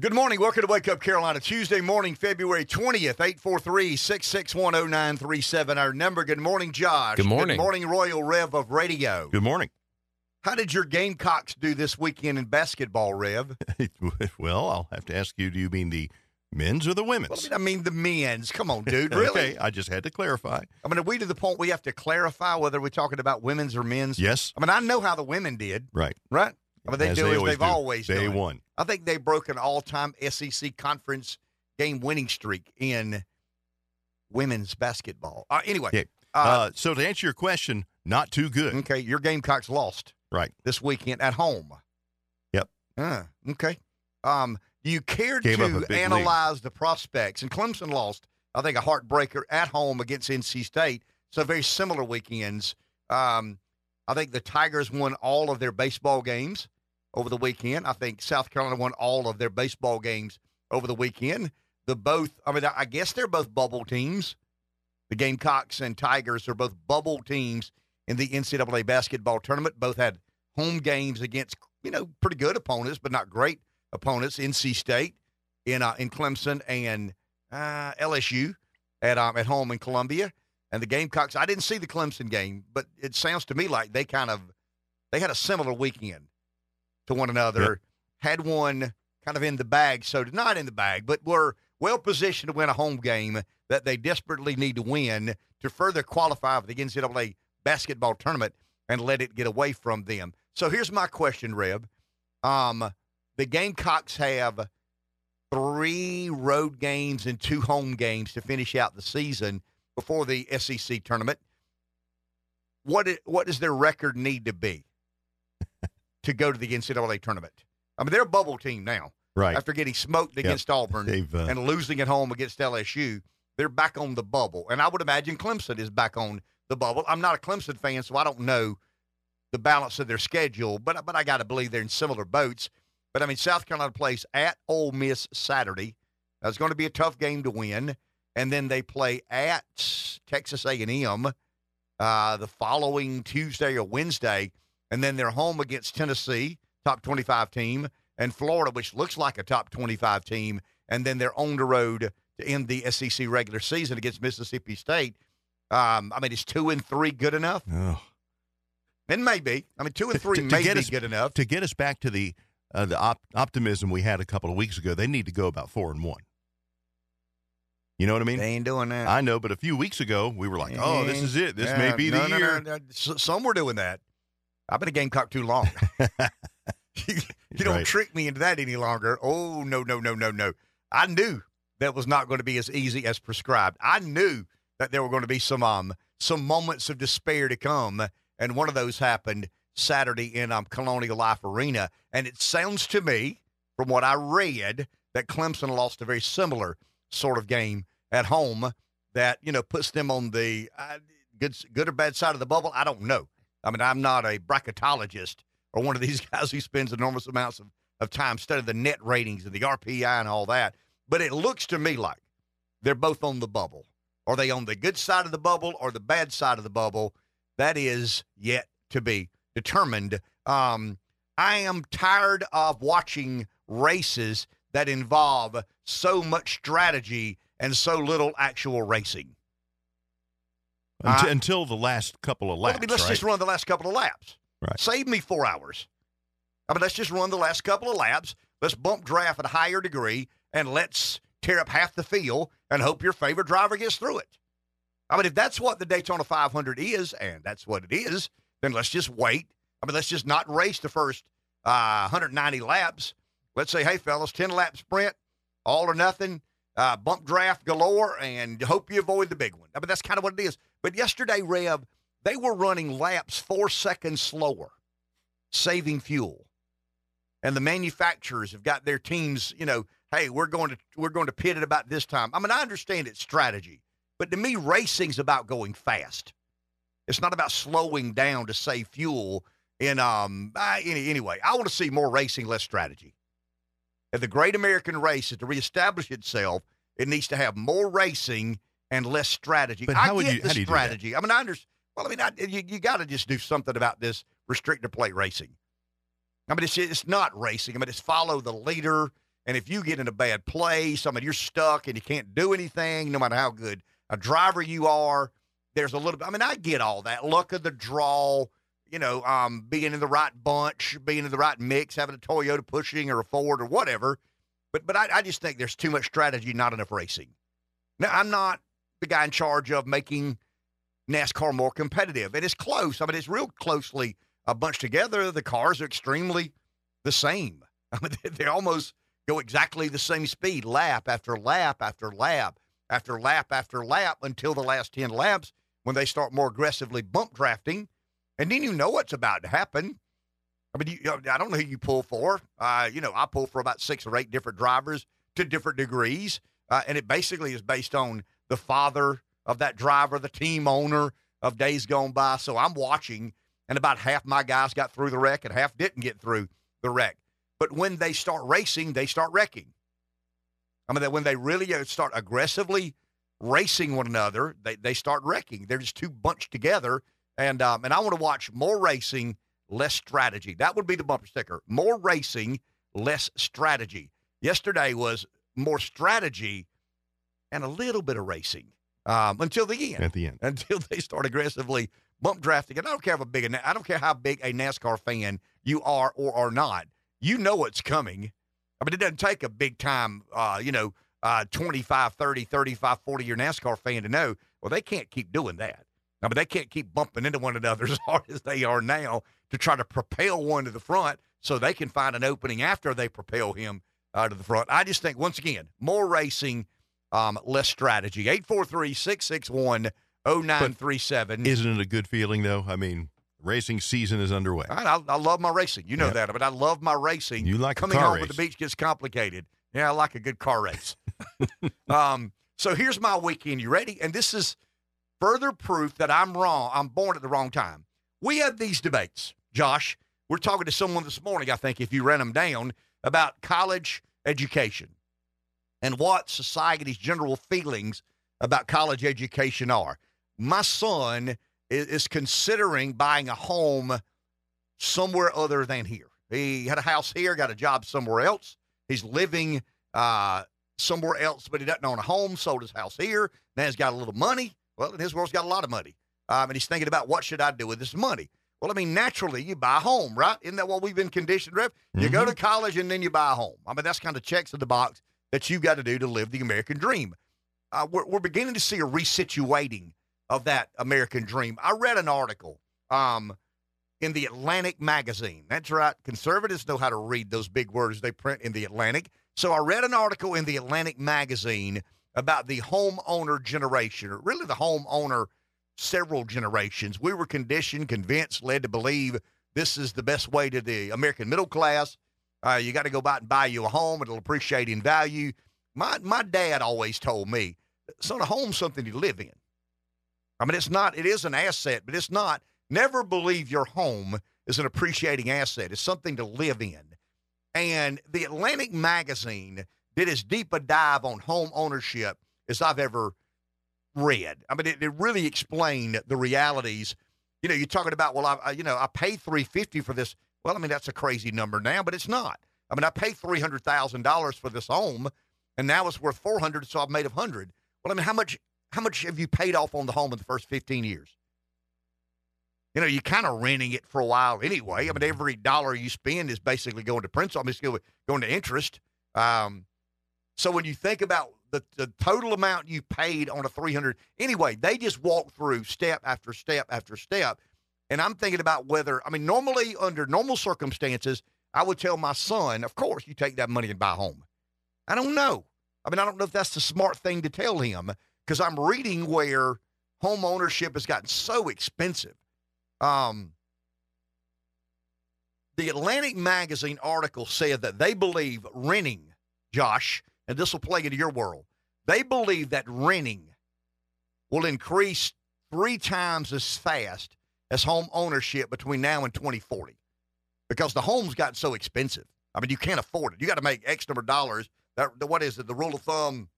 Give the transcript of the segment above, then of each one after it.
Good morning. Welcome to Wake Up Carolina. Tuesday morning, February 20th, 843 661 0937. Our number. Good morning, Josh. Good morning. Good morning, Royal Rev of Radio. Good morning. How did your Gamecocks do this weekend in basketball, Rev? well, I'll have to ask you do you mean the men's or the Well, women's? I mean, the men's. Come on, dude. Really? Okay, I just had to clarify. I mean, are we to the point we have to clarify whether we're talking about women's or men's? Yes, I mean, I know how the women did, right. right? I mean, they As do as they've do. always Day done. one. I think they broke an all-time SEC conference game winning streak in women's basketball. Uh, anyway, Yeah. uh, Uh, so to answer your question, not too good. okay, your Gamecocks lost Right. this weekend at home. Yep. Uh, okay. Um, do you care to analyze the prospects? And Clemson lost, I think, a heartbreaker at home against NC State. So very similar weekends. Um, I think the Tigers won all of their baseball games over the weekend. I think South Carolina won all of their baseball games over the weekend. The both, I mean, I guess they're both bubble teams. The Gamecocks and Tigers are both bubble teams in the NCAA basketball tournament. Both had home games against, you know, pretty good opponents, but not great opponents. NC State in uh, in Clemson and uh, LSU at um, at home in Columbia. And the Gamecocks, I didn't see the Clemson game, but it sounds to me like they kind of they had a similar weekend to one another. Yep. Had one kind of in the bag, so not in the bag, but were well positioned to win a home game that they desperately need to win to further qualify for the NCAA basketball tournament and let it get away from them. So here's my question, Reb. Um, the Gamecocks have three road games and two home games to finish out the season before the SEC tournament. What what does their record need to be to go to the NCAA tournament? I mean, they're a bubble team now Right. after getting smoked Yep. against Auburn uh, and losing at home against LSU. They're back on the bubble, and I would imagine Clemson is back on the bubble. I'm not a Clemson fan, so I don't know the balance of their schedule, but but I got to believe they're in similar boats. But I mean, South Carolina plays at Ole Miss Saturday. That's going to be a tough game to win, and then they play at Texas A&M uh, the following Tuesday or Wednesday, and then they're home against Tennessee, top 25 team, and Florida, which looks like a top 25 team, and then they're on the road to end the SEC regular season against Mississippi State. Um, I mean, is two and three good enough? oh. It may be. I mean, two and three to- to may get be us- good enough. to get us back to the uh, the op- optimism we had a couple of weeks ago. They need to go about four and one. You know what I mean? They ain't doing that. I know, but a few weeks ago we were like, "Oh, this is it. This may be no, the no, year." no, Some were doing that. I've been a Gamecock too long. you you don't Right. trick me into that any longer. Oh no, no, no, no, no. I knew that was not going to be as easy as prescribed. I knew that there were going to be some um some moments of despair to come, and one of those happened Saturday in um Colonial Life Arena. And it sounds to me, from what I read, that Clemson lost a very similar sort of game at home that you know puts them on the uh, good good or bad side of the bubble. I don't know. I mean, I'm not a bracketologist or one of these guys who spends enormous amounts of, of time studying the net ratings and the RPI and all that. But it looks to me like they're both on the bubble. Are they on the good side of the bubble or the bad side of the bubble? That is yet to be determined. Um, I am tired of watching races that involve so much strategy and so little actual racing. Until, I- until the last couple of Well, laps, I mean, let's right? just run the last couple of laps. Right. Save me four hours. I mean, let's just run the last couple of laps. Let's bump draft at a higher degree, and let's tear up half the field and hope your favorite driver gets through it. I mean, if that's what the Daytona 500 is, and that's what it is, then let's just wait. I mean, let's just not race the first uh, 190 laps. Let's say, hey, fellas, 10 lap sprint, all or nothing, uh, bump draft galore, and hope you avoid the big one. I mean, that's kind of what it is. But yesterday, Rev, they were running laps four seconds slower, saving fuel. And the manufacturers have got their teams, you know, hey, we're going to we're going to pit it about this time. I mean, I understand it's strategy, but to me, racing's about going fast. It's not about slowing down to save fuel. In um, any, anyway, I want to see more racing, less strategy. If the Great American Race is to reestablish itself, it needs to have more racing and less strategy. But I how would get you- the how do you do that? strategy. I mean, I understand. Well, I mean, I, you, you got to just do something about this restrictor plate racing. I mean, it's it's not racing. I mean, it's follow the leader. And if you get in a bad place, I mean, you're stuck and you can't do anything, no matter how good a driver you are. There's a little bit. I mean, I get all that. Luck of the draw, you know, um, being in the right bunch, being in the right mix, having a Toyota pushing or a Ford or whatever. But but I, I just think there's too much strategy, not enough racing. Now, I'm not the guy in charge of making NASCAR more competitive. And it's close. I mean, it's real closely uh, bunched together. The cars are extremely the same. I mean, they almost go exactly the same speed, lap after lap after lap after lap after lap until the last 10 laps when they start more aggressively bump drafting. And then you know what's about to happen. I mean, you, I don't know who you pull for. Uh, you know, I pull for about six or eight different drivers to different degrees. Uh, and it basically is based on the father of that driver, the team owner of days gone by. So I'm watching, and about half my guys got through the wreck and half didn't get through the wreck. But when they start racing, they start wrecking. I mean, that when they really uh, start aggressively racing one another, they, they start wrecking. They're just too bunched together. And um, and I want to watch more racing, less strategy. That would be the bumper sticker. More racing, less strategy. Yesterday was more strategy and a little bit of racing um, until the end. At the end, until they start aggressively bump drafting. And I don't care how big a, I don't care how big a NASCAR fan you are or are not. You know what's coming. I mean, it doesn't take a big time, uh, you know, uh, 25, 30, 35, 40 year NASCAR fan to know, well, they can't keep doing that. I mean, they can't keep bumping into one another as hard as they are now to try to propel one to the front so they can find an opening after they propel him uh, to the front. I just think, once again, more racing, um, less strategy. 843 661 0937. Isn't it a good feeling, though? I mean, racing season is underway. I, I, I love my racing. You know Yep. that. But I love my racing. You like a Coming home with race. the beach gets complicated. Yeah, I like a good car race. um, so here's my weekend. You ready? And this is further proof that I'm wrong. I'm born at the wrong time. We had these debates, Josh. We're talking to someone this morning, I think, if you ran them down, about college education and what society's general feelings about college education are. My son is, is considering buying a home somewhere other than here. He had a house here, got a job somewhere else. He's living uh, somewhere else, but he doesn't own a home. Sold his house here. Now he's got a little money. Well, in his world's got a lot of money, um, and he's thinking about what should I do with this money. Well, I mean, naturally, you buy a home, right? Isn't that what we've been conditioned, Rev? You go to college and then you buy a home. I mean, that's kind of checks in the box that you've got to do to live the American dream. Uh, we're, we're beginning to see a resituating of that American dream. I read an article um, in the Atlantic magazine. That's right. Conservatives know how to read those big words they print in the Atlantic. So I read an article in the Atlantic magazine about the homeowner generation, or really the homeowner several generations. We were conditioned, convinced, led to believe this is the best way to the American middle class. Uh, you got to go out and buy you a home; it'll appreciate in value. My my dad always told me, "Son, a home's something you live in. I mean, it's not. It is an asset, but it's not. Never believe your home is an appreciating asset. It's something to live in." And the Atlantic magazine did as deep a dive on home ownership as I've ever read. I mean, it, it really explained the realities. You know, you're talking about, well, I, you know, I three fifty for this. Well, I mean, that's a crazy number now, but it's not. I mean, I paid three hundred thousand dollars for this home, and now it's worth four hundred, so I've made a hundred. Well, I mean, how much how much have you paid off on the home in the first fifteen years? You know, you're kind of renting it for a while anyway. I mean, every dollar you spend is basically going to principal. I mean, it's going to interest. Um, so when you think about the, the total amount you paid on a 300, anyway, they just walk through step after step after step. And I'm thinking about whether, I mean, normally under normal circumstances, I would tell my son, of course, you take that money and buy a home. I don't know. I mean, I don't know if that's the smart thing to tell him because I'm reading where home ownership has gotten so expensive. Um, the Atlantic Magazine article said that they believe renting, Josh, and this will play into your world. They believe that renting will increase three times as fast as home ownership between now and 2040 because the home's got so expensive. I mean, you can't afford it. You got to make X number of dollars. That, the- what is it? The rule of thumb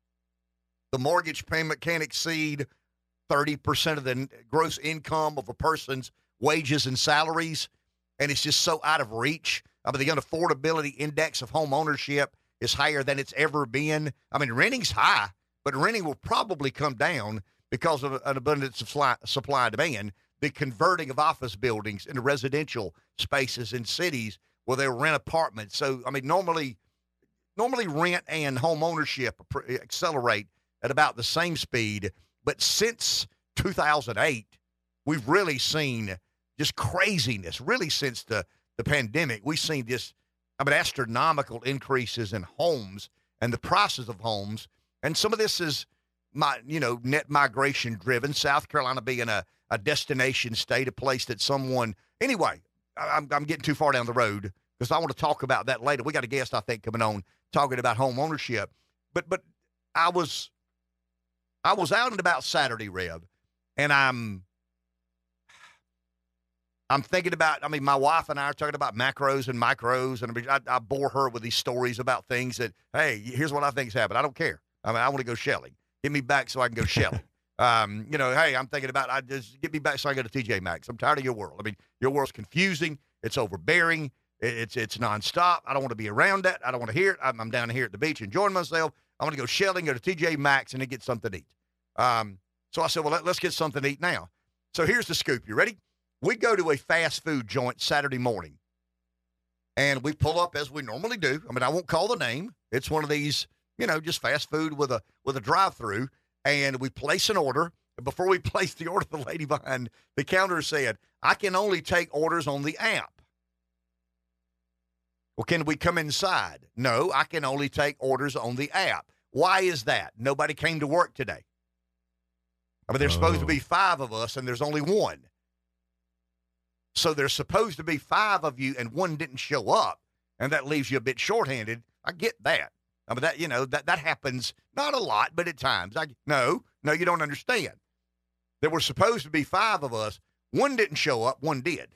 the mortgage payment can't exceed 30% of the gross income of a person's wages and salaries. And it's just so out of reach. I mean, the unaffordability index of home ownership is higher than it's ever been. I mean, renting's high, but renting will probably come down because of an abundance of supply, supply and demand. The converting of office buildings into residential spaces in cities where they rent apartments. So, I mean, normally, normally rent and home ownership accelerate at about the same speed. But since 2008, we've really seen just craziness. Really, since the the pandemic, we've seen this, I mean, astronomical increases in homes and the prices of homes. And some of this is my, you know, net migration driven. South Carolina being a, a destination state, a place that someone, anyway, I'm, I'm getting too far down the road because I want to talk about that later. We got a guest, I think, coming on talking about home ownership. But, but I was, I was out and about Saturday, Rev, and I'm I'm thinking about, I mean, my wife and I are talking about macros and micros, and I, I, bore her with these stories about things that, hey, here's what I think's happened. I don't care. I mean, I want to go shelling. Get me back so I can go shelling. Um, you know, hey, I'm thinking about, I just get me back so I go to TJ Maxx. I'm tired of your world. I mean, your world's confusing. It's overbearing. It's it's nonstop. I don't want to be around that. I don't want to hear it. I'm, I'm down here at the beach enjoying myself. I want to go shelling, go to TJ Maxx, and then get something to eat. Um, so I said, well, let, let's get something to eat now. So here's the scoop. You ready? we go to a fast food joint Saturday morning and we pull up as we normally do. I mean, I won't call the name. It's one of these, you know, just fast food with a with a drive-through and we place an order. Before we place the order, the lady behind the counter said, "I can only take orders on the app." Well, can we come inside? No, I can only take orders on the app. Why is that? Nobody came to work today. I mean, there's oh. supposed to be oh. five of us, and there's only one. So there's supposed to be five of you and one didn't show up, and that leaves you a bit shorthanded. I get that. I mean that you know that that happens not a lot, but at times. I no, no, you don't understand. There were supposed to be five of us. One didn't show up, one did.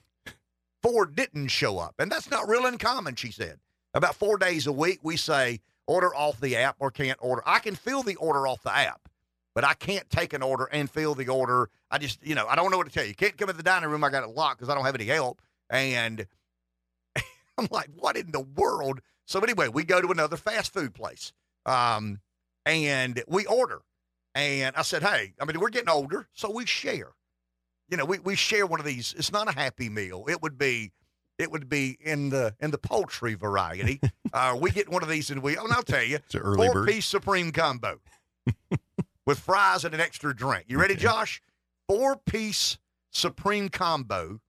Four didn't show up. And that's not real uncommon, she said. About four days a week, we say order off the app or can't order. I can fill the order off the app but I can't take an order and fill the order. I just, you know, I don't know what to tell you. Can't come in the dining room. I got it locked because I don't have any help. And I'm like, what in the world? So anyway, we go to another fast food place, um, and we order. And I said, hey, I mean, we're getting older, so we share. You know, we, we share one of these. It's not a happy meal. It would be it would be in the in the poultry variety. uh, we get one of these and we, oh, and I'll tell you, it's an early four bird. piece supreme combo with fries and an extra drink. You ready, okay. Josh? Four piece supreme combo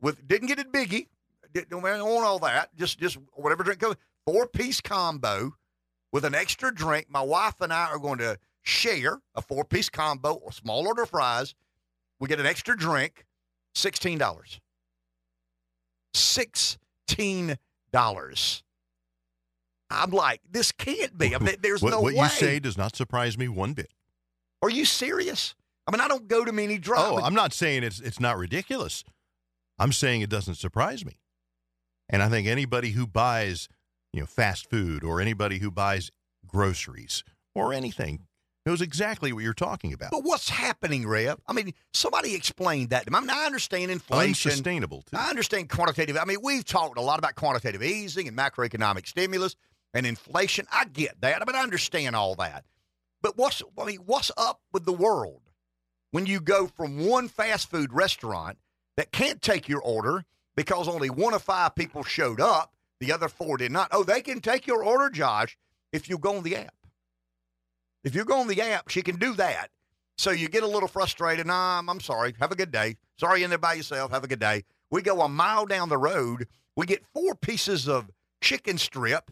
with didn't get it biggie. Didn't want all that. Just just whatever drink. Four piece combo with an extra drink. My wife and I are going to share a four piece combo, a small order of fries. We get an extra drink, sixteen dollars. Sixteen dollars. I'm like, this can't be. I mean, there's what, no what way. you say does not surprise me one bit. Are you serious? I mean, I don't go to many drive. Oh, I'm not saying it's it's not ridiculous. I'm saying it doesn't surprise me. And I think anybody who buys, you know, fast food or anybody who buys groceries or anything knows exactly what you're talking about. But what's happening, Rev? I mean, somebody explained that to me. I, mean, I understand inflation. Unsustainable, too. I understand quantitative. I mean, we've talked a lot about quantitative easing and macroeconomic stimulus and inflation. I get that. I mean, I understand all that. But what's I mean, what's up with the world when you go from one fast food restaurant that can't take your order because only one of five people showed up, the other four did not. Oh, they can take your order, Josh, if you go on the app. If you go on the app, she can do that. So you get a little frustrated. Nah, I'm, I'm sorry. Have a good day. Sorry, in there by yourself. Have a good day. We go a mile down the road. We get four pieces of chicken strip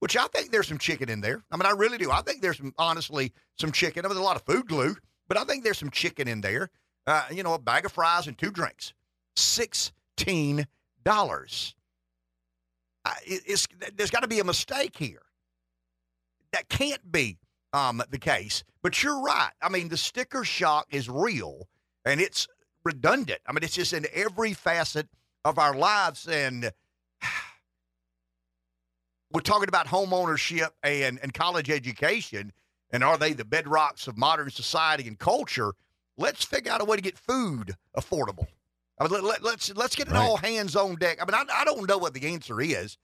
which I think there's some chicken in there. I mean, I really do. I think there's some, honestly, some chicken. I mean, a lot of food glue, but I think there's some chicken in there. Uh, you know, a bag of fries and two drinks. $16. Uh, it, there's got to be a mistake here. That can't be um, the case. But you're right. I mean, the sticker shock is real and it's redundant. I mean, it's just in every facet of our lives. And we're talking about home ownership and, and college education, and are they the bedrocks of modern society and culture? Let's figure out a way to get food affordable. I mean, let, us let, let's, let's get it right. all hands on deck. I mean, I, I don't know what the answer is.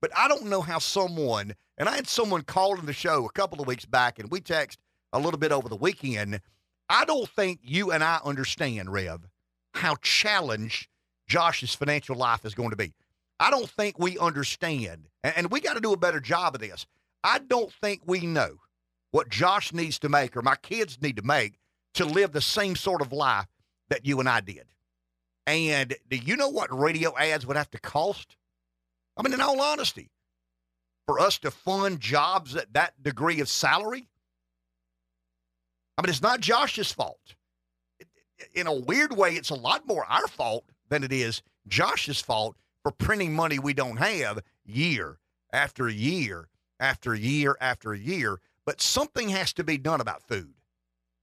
But I don't know how someone, and I had someone call in the show a couple of weeks back, and we text a little bit over the weekend. I don't think you and I understand, Rev, how challenged Josh's financial life is going to be. I don't think we understand, and, and we got to do a better job of this. I don't think we know what Josh needs to make or my kids need to make to live the same sort of life that you and I did. And do you know what radio ads would have to cost? I mean, in all honesty, for us to fund jobs at that degree of salary, I mean, it's not Josh's fault. In a weird way, it's a lot more our fault than it is Josh's fault for printing money we don't have year after year after year after year. But something has to be done about food.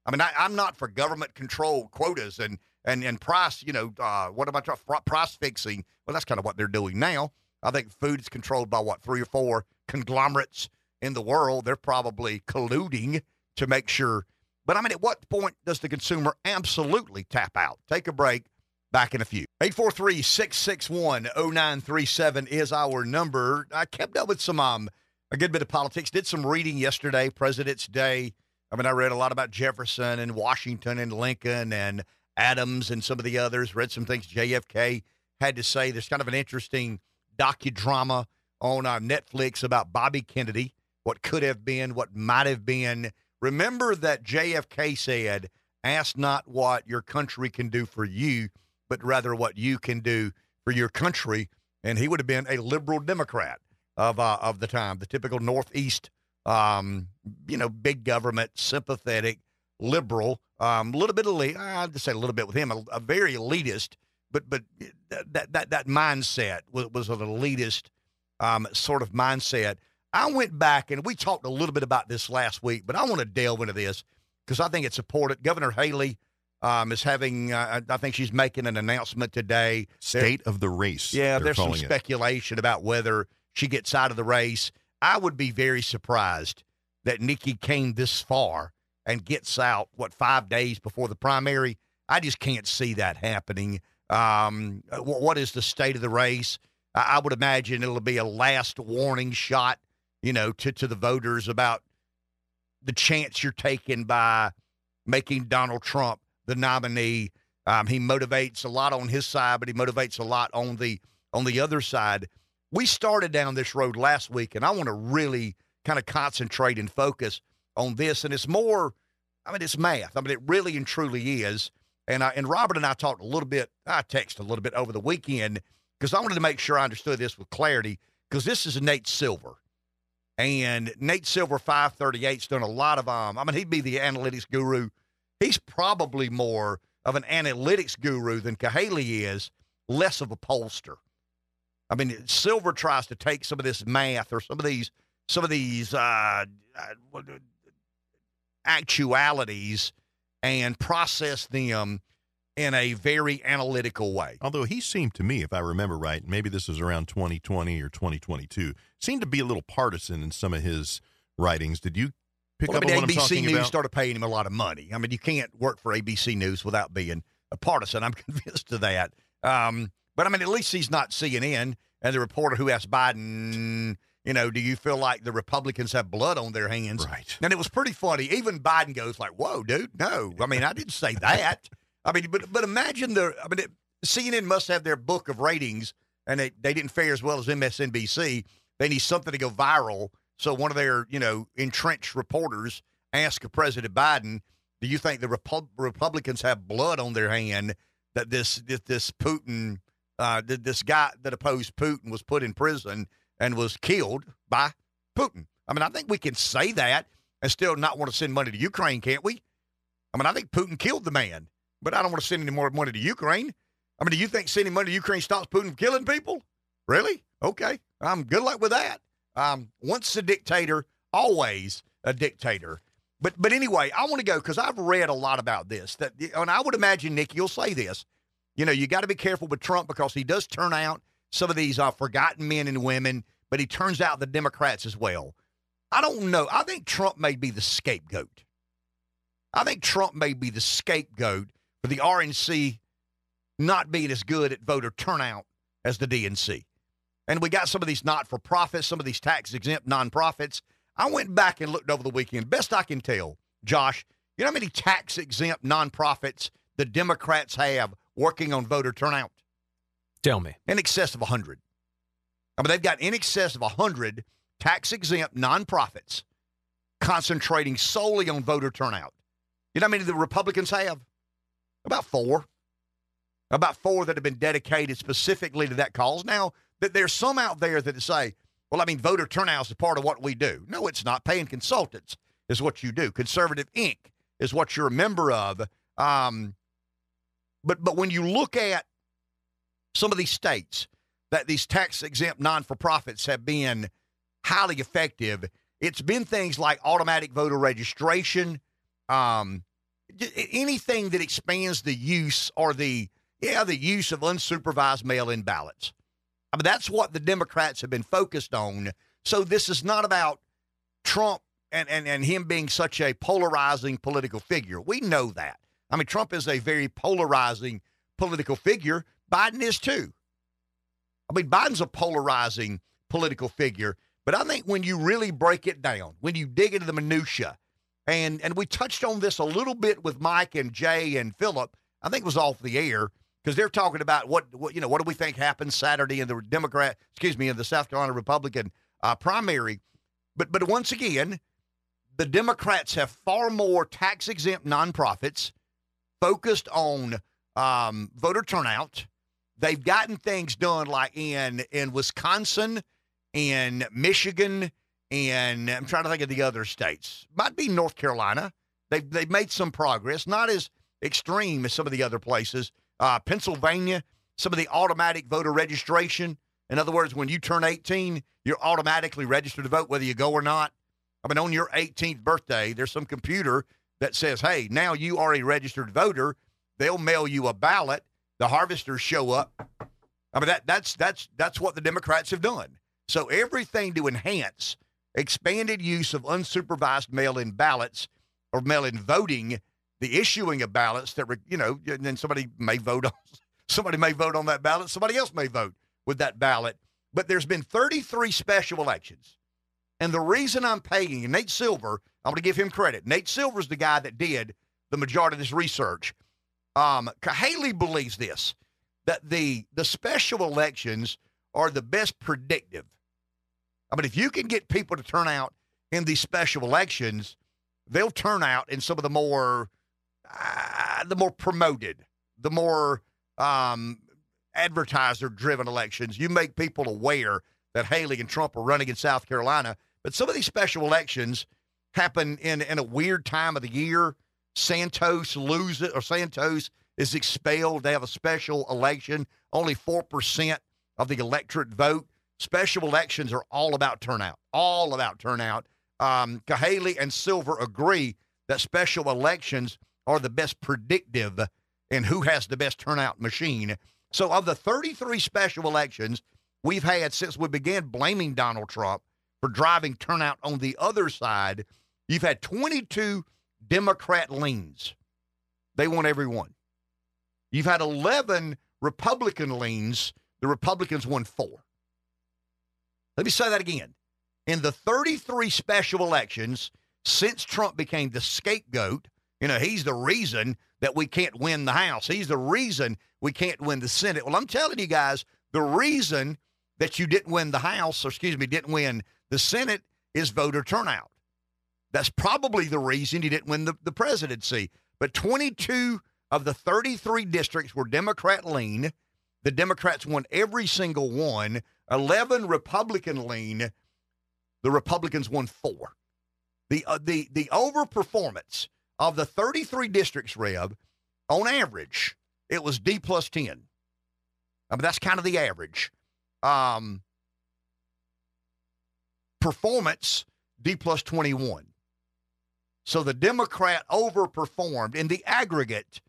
I mean, I, am not for government controlled quotas and and and price. You know, uh, what am I trying? Price fixing. Well, that's kind of what they're doing now. I think food is controlled by what three or four conglomerates in the world. They're probably colluding to make sure. But I mean, at what point does the consumer absolutely tap out? Take a break. Back in a few. 843 661 0937 is our number. I kept up with some, um, a good bit of politics. Did some reading yesterday, President's Day. I mean, I read a lot about Jefferson and Washington and Lincoln and Adams and some of the others. Read some things JFK had to say. There's kind of an interesting docudrama on uh, Netflix about Bobby Kennedy, what could have been, what might have been. Remember that JFK said, Ask not what your country can do for you, but rather what you can do for your country. And he would have been a liberal Democrat of uh, of the time, the typical Northeast, um, you know, big government, sympathetic, liberal, um, a little bit of, I'd just say a little bit with him, a, a very elitist but but that that that mindset was, was an elitist um, sort of mindset. I went back and we talked a little bit about this last week, but I want to delve into this because I think it's important. Governor Haley um, is having, uh, I think she's making an announcement today. State there, of the race. Yeah, there's some speculation it. about whether she gets out of the race. I would be very surprised that Nikki came this far and gets out, what, five days before the primary. I just can't see that happening. Um, what is the state of the race? I would imagine it'll be a last warning shot, you know, to, to the voters about the chance you're taking by making Donald Trump the nominee. Um, he motivates a lot on his side, but he motivates a lot on the on the other side. We started down this road last week, and I want to really kind of concentrate and focus on this. And it's more, I mean, it's math. I mean, it really and truly is. And I, and Robert and I talked a little bit. I texted a little bit over the weekend because I wanted to make sure I understood this with clarity. Because this is Nate Silver, and Nate Silver five thirty eight's done a lot of um. I mean, he'd be the analytics guru. He's probably more of an analytics guru than Cahaly is, less of a pollster. I mean, Silver tries to take some of this math or some of these some of these uh, uh actualities and process them in a very analytical way. Although he seemed to me, if I remember right, maybe this was around 2020 or 2022, seemed to be a little partisan in some of his writings. Did you pick well, up I mean, on what ABC I'm News about? started paying him a lot of money. I mean, you can't work for ABC News without being a partisan. I'm convinced of that. Um, but I mean, at least he's not CNN and the reporter who asked Biden you know, do you feel like the Republicans have blood on their hands? Right. And it was pretty funny. Even Biden goes like, "Whoa, dude, no." I mean, I didn't say that. I mean, but but imagine the. I mean, it, CNN must have their book of ratings, and they they didn't fare as well as MSNBC. They need something to go viral. So one of their you know entrenched reporters asked President Biden, "Do you think the Repu- Republicans have blood on their hand that this this, this Putin, uh, this guy that opposed Putin was put in prison?" And was killed by Putin. I mean, I think we can say that and still not want to send money to Ukraine, can't we? I mean, I think Putin killed the man, but I don't want to send any more money to Ukraine. I mean, do you think sending money to Ukraine stops Putin from killing people? Really? Okay. Um, good luck with that. Um, once a dictator, always a dictator. But but anyway, I want to go because I've read a lot about this. That and I would imagine Nick, you'll say this. You know, you got to be careful with Trump because he does turn out some of these uh, forgotten men and women, but he turns out the Democrats as well. I don't know. I think Trump may be the scapegoat. I think Trump may be the scapegoat for the RNC not being as good at voter turnout as the DNC. and we got some of these not for profits, some of these tax exempt nonprofits. I went back and looked over the weekend. Best I can tell, Josh, you know how many tax exempt nonprofits the Democrats have working on voter turnout? Tell me. In excess of 100. I mean, they've got in excess of 100 tax exempt nonprofits concentrating solely on voter turnout. You know how many the Republicans have? About four. About four that have been dedicated specifically to that cause. Now, that there's some out there that say, well, I mean, voter turnout is a part of what we do. No, it's not. Paying consultants is what you do. Conservative Inc. is what you're a member of. Um, but but when you look at some of these states that these tax exempt non for profits have been highly effective, it's been things like automatic voter registration, um, anything that expands the use or the yeah the use of unsupervised mail-in ballots. I mean that's what the Democrats have been focused on. So this is not about Trump and, and, and him being such a polarizing political figure. We know that. I mean, Trump is a very polarizing political figure. Biden is too. I mean, Biden's a polarizing political figure, but I think when you really break it down, when you dig into the minutia, and and we touched on this a little bit with Mike and Jay and Philip, I think it was off the air because they're talking about what, what you know what do we think happened Saturday in the Democrat, excuse me, in the South Carolina Republican uh, primary. But but once again, the Democrats have far more tax exempt nonprofits focused on um, voter turnout they've gotten things done like in in Wisconsin, in Michigan, and I'm trying to think of the other states. Might be North Carolina. They've they've made some progress, not as extreme as some of the other places. Uh, Pennsylvania, some of the automatic voter registration. In other words, when you turn 18, you're automatically registered to vote whether you go or not. I mean, on your 18th birthday, there's some computer that says, "Hey, now you are a registered voter." They'll mail you a ballot the harvesters show up. I mean that that's that's that's what the Democrats have done. So everything to enhance expanded use of unsupervised mail-in ballots or mail-in voting, the issuing of ballots that you know, and then somebody may vote on somebody may vote on that ballot, somebody else may vote with that ballot. But there's been 33 special elections. And the reason I'm paying Nate Silver, I'm going to give him credit. Nate Silver's the guy that did the majority of this research. Um, Haley believes this that the the special elections are the best predictive. I mean, if you can get people to turn out in these special elections, they'll turn out in some of the more uh, the more promoted, the more um, advertiser driven elections. You make people aware that Haley and Trump are running in South Carolina, but some of these special elections happen in in a weird time of the year Santos loses or Santos is expelled. They have a special election. Only 4% of the electorate vote. Special elections are all about turnout, all about turnout. Um, and Silver agree that special elections are the best predictive in who has the best turnout machine. So, of the 33 special elections we've had since we began blaming Donald Trump for driving turnout on the other side, you've had 22 Democrat leans. They won every one. You've had 11 Republican leans. The Republicans won four. Let me say that again. In the 33 special elections since Trump became the scapegoat, you know, he's the reason that we can't win the House. He's the reason we can't win the Senate. Well, I'm telling you guys, the reason that you didn't win the House, or excuse me, didn't win the Senate is voter turnout. That's probably the reason he didn't win the, the presidency. But 22 of the 33 districts were Democrat lean. The Democrats won every single one. 11 Republican lean. The Republicans won four. The uh, the the overperformance of the 33 districts, Rev, on average, it was D plus 10. I mean, that's kind of the average. Um, performance, D plus 21. So the Democrat overperformed in the aggregate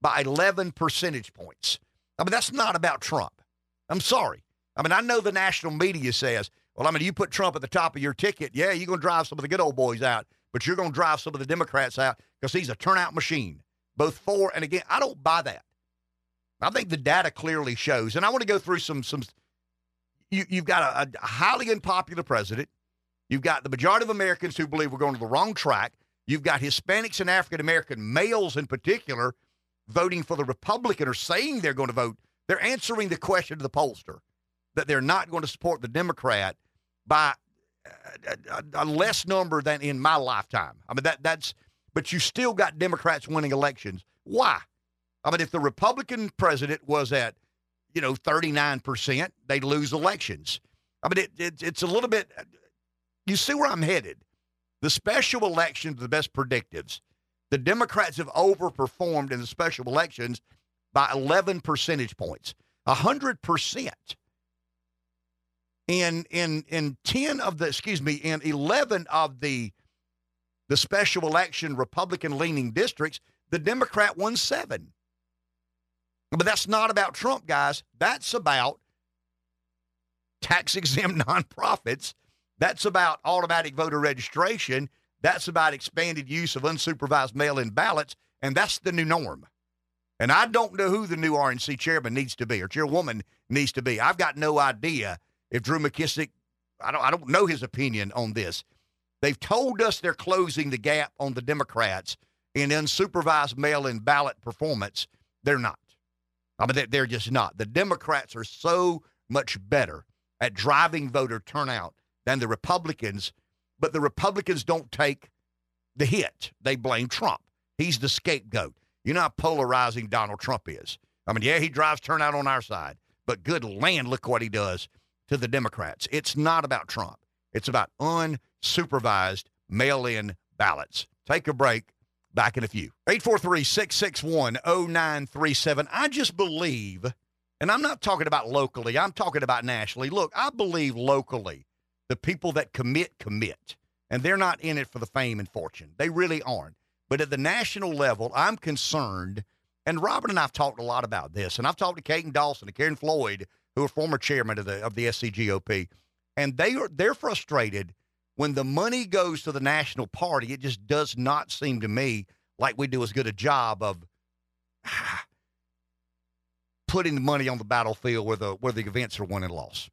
by 11 percentage points. I mean, that's not about Trump. I'm sorry. I mean, I know the national media says, well, I mean, you put Trump at the top of your ticket. Yeah, you're going to drive some of the good old boys out, but you're going to drive some of the Democrats out because he's a turnout machine, both for and again. I don't buy that. I think the data clearly shows, and I want to go through some some. you, you've got a, a highly unpopular president. You've got the majority of Americans who believe we're going to the wrong track. You've got Hispanics and African American males in particular voting for the Republican or saying they're going to vote. They're answering the question to the pollster that they're not going to support the Democrat by uh, a, a, a less number than in my lifetime. I mean that that's but you still got Democrats winning elections. Why? I mean, if the Republican president was at, you know, 39%, they'd lose elections. I mean, it, it, it's a little bit, you see where I'm headed. The special elections the best predictives. The Democrats have overperformed in the special elections by 11 percentage points, 100%. In, in, in 10 of the, excuse me, in 11 of the, the special election Republican leaning districts, the Democrat won seven. But that's not about Trump, guys. That's about tax exempt nonprofits. That's about automatic voter registration. That's about expanded use of unsupervised mail in ballots. And that's the new norm. And I don't know who the new RNC chairman needs to be or chairwoman needs to be. I've got no idea if Drew McKissick, I don't, I don't know his opinion on this. They've told us they're closing the gap on the Democrats in unsupervised mail in ballot performance. They're not. I mean, they're just not. The Democrats are so much better at driving voter turnout than the Republicans, but the Republicans don't take the hit. They blame Trump. He's the scapegoat. You know how polarizing Donald Trump is. I mean, yeah, he drives turnout on our side, but good land, look what he does to the Democrats. It's not about Trump, it's about unsupervised mail in ballots. Take a break. Back in a few. 843 661 0937. I just believe, and I'm not talking about locally, I'm talking about nationally. Look, I believe locally the people that commit, commit. And they're not in it for the fame and fortune. They really aren't. But at the national level, I'm concerned, and Robin and I've talked a lot about this, and I've talked to Katon Dawson and Karen Floyd, who are former chairman of the of the SCGOP, and they are they're frustrated when the money goes to the national party, it just does not seem to me like we do as good a job of putting the money on the battlefield where the where the events are won and lost.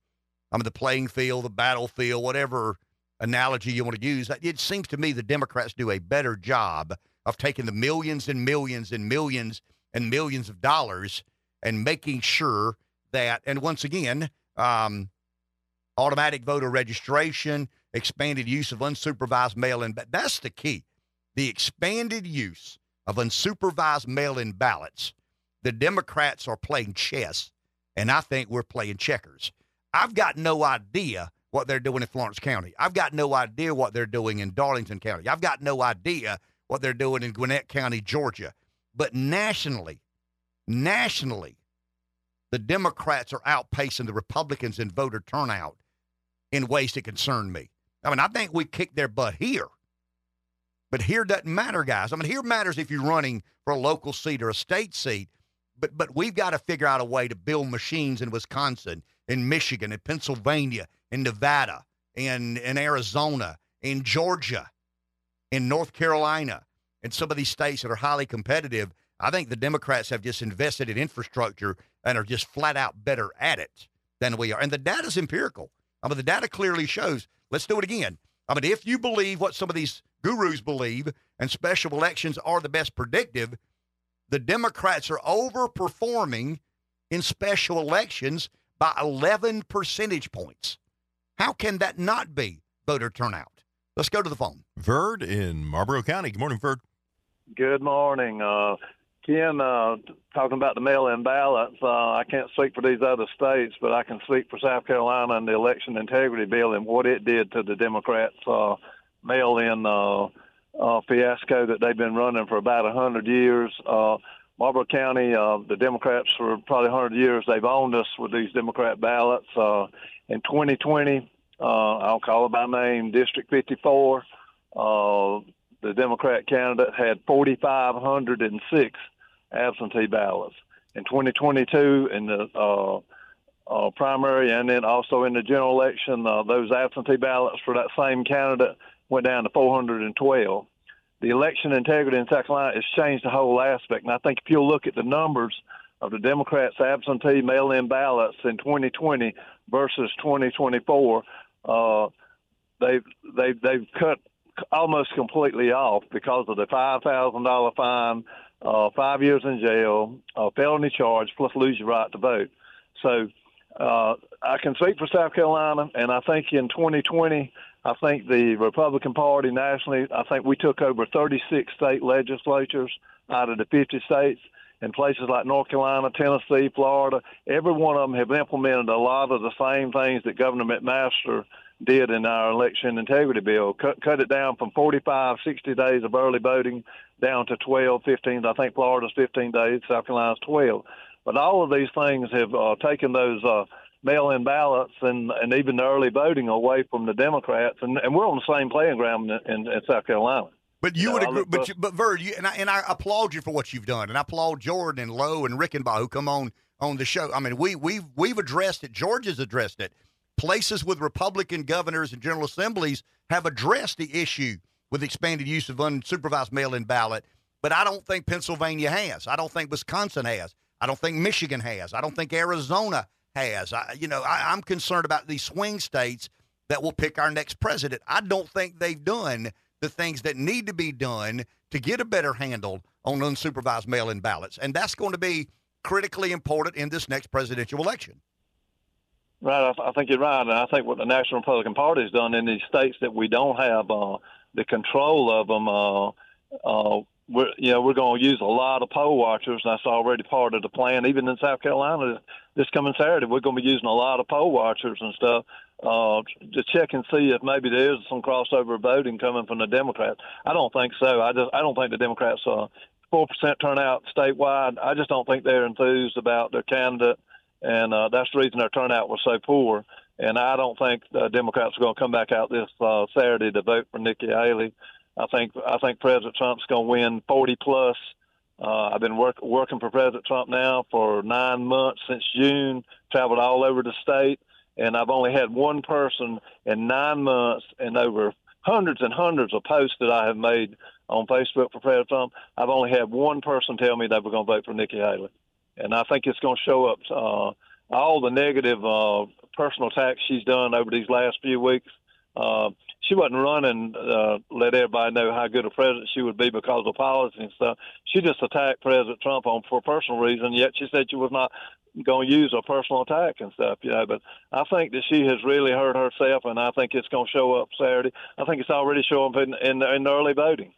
I mean, the playing field, the battlefield, whatever analogy you want to use. It seems to me the Democrats do a better job of taking the millions and millions and millions and millions of dollars and making sure that, and once again, um, automatic voter registration, expanded use of unsupervised mail in. But that's the key. The expanded use of unsupervised mail in ballots. The Democrats are playing chess, and I think we're playing checkers. I've got no idea what they're doing in Florence County. I've got no idea what they're doing in Darlington County. I've got no idea what they're doing in Gwinnett County, Georgia. But nationally, nationally, the Democrats are outpacing the Republicans in voter turnout in ways that concern me. I mean, I think we kicked their butt here. But here doesn't matter, guys. I mean, here matters if you're running for a local seat or a state seat. But but we've got to figure out a way to build machines in Wisconsin, in Michigan, in Pennsylvania, in Nevada, in in Arizona, in Georgia, in North Carolina, in some of these states that are highly competitive. I think the Democrats have just invested in infrastructure and are just flat out better at it than we are. And the data's empirical. I mean, the data clearly shows. Let's do it again. I mean, if you believe what some of these gurus believe and special elections are the best predictive, the Democrats are overperforming in special elections by 11 percentage points. How can that not be voter turnout? Let's go to the phone. Verd in Marlboro County. Good morning, Verd. Good morning. Uh, Ken, uh, talking about the mail-in ballots, uh, I can't speak for these other states, but I can speak for South Carolina and the election integrity bill and what it did to the Democrats' uh, mail-in uh, fiasco that they've been running for about a hundred years. Uh, Marlboro County, uh, the Democrats for probably a hundred years, they've owned us with these Democrat ballots. Uh, in 2020, uh, I'll call it by name, District 54. Uh, the Democrat candidate had 4,506 absentee ballots. In 2022, in the uh, uh, primary and then also in the general election, uh, those absentee ballots for that same candidate went down to 412. The election integrity in South Carolina has changed the whole aspect. And I think if you'll look at the numbers of the Democrats' absentee mail-in ballots in 2020 versus 2024, uh, they've they've they've cut almost completely off because of the five thousand dollar fine, uh, five years in jail, felony charge, plus lose your right to vote. So uh, I can speak for South Carolina, and I think in 2020, I think the Republican Party nationally, I think we took over 36 state legislatures out of the 50 states. In places like North Carolina, Tennessee, Florida, every one of them have implemented a lot of the same things that Governor McMaster did in our election integrity bill. Cut, cut it down from 45, 60 days of early voting down to 12, 15. I think Florida's 15 days, South Carolina's 12. But all of these things have uh, taken those uh, mail-in ballots and and even the early voting away from the Democrats, and, and we're on the same playing ground in, in, in South Carolina. But you, would agree, but you, but Verd, you, and I and I applaud you for what you've done, and I applaud Jordan and Lowe and Rickenbaugh who come on on the show. I mean, we we've we've addressed it. Georgia's addressed it. Places with Republican governors and general assemblies have addressed the issue with expanded use of unsupervised mail-in ballot, but I don't think Pennsylvania has. I don't think Wisconsin has. I don't think Michigan has. I don't think Arizona has. I, you know, I, I'm concerned about these swing states that will pick our next president. I don't think they've done the things that need to be done to get a better handle on unsupervised mail-in ballots, and that's going to be critically important in this next presidential election. Right, I, I think you're right, and I think what the National Republican Party has done in these states that we don't have uh, the control of them, uh, uh, we're you know we're going to use a lot of poll watchers. And that's already part of the plan. Even in South Carolina, this coming Saturday, we're going to be using a lot of poll watchers and stuff uh, to check and see if maybe there is some crossover voting coming from the Democrats. I don't think so. I just I don't think the Democrats uh four percent turnout statewide. I just don't think they're enthused about their candidate, and uh, that's the reason their turnout was so poor. And I don't think the Democrats are going to come back out this uh, Saturday to vote for Nikki Haley. I think I think President Trump's going to win 40 plus. Uh, I've been work, working for President Trump now for nine months since June. Traveled all over the state, and I've only had one person in nine months and over hundreds and hundreds of posts that I have made on Facebook for President Trump. I've only had one person tell me they were going to vote for Nikki Haley, and I think it's going to show up. Uh, all the negative uh, personal attacks she's done over these last few weeks. Uh, she wasn't running uh, let everybody know how good a president she would be because of policy and stuff. She just attacked President Trump on for personal reason. Yet she said she was not going to use a personal attack and stuff. You know, but I think that she has really hurt herself, and I think it's going to show up Saturday. I think it's already showing up in in, in early voting.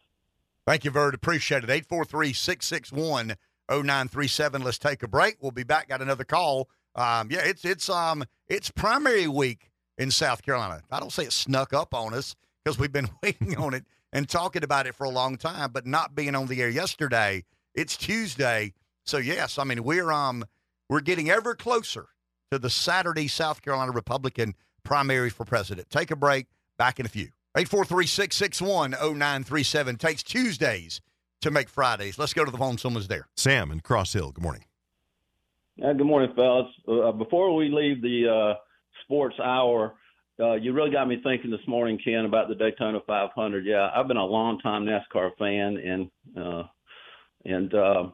Thank you, Verd. Appreciate it. 843 661 0937. Let's take a break. We'll be back. Got another call. Um, yeah, it's it's um it's primary week in South Carolina. I don't say it snuck up on us because we've been waiting on it and talking about it for a long time, but not being on the air yesterday. It's Tuesday, so yes, I mean we're um we're getting ever closer to the Saturday South Carolina Republican primary for president. Take a break. Back in a few. 843-661-0937 takes Tuesdays to make Fridays. Let's go to the phone. Someone's there. Sam in Cross Hill. Good morning. Uh, good morning, fellas. Uh, before we leave the uh, sports hour, uh, you really got me thinking this morning, Ken, about the Daytona 500. Yeah, I've been a long time NASCAR fan, and uh, and uh,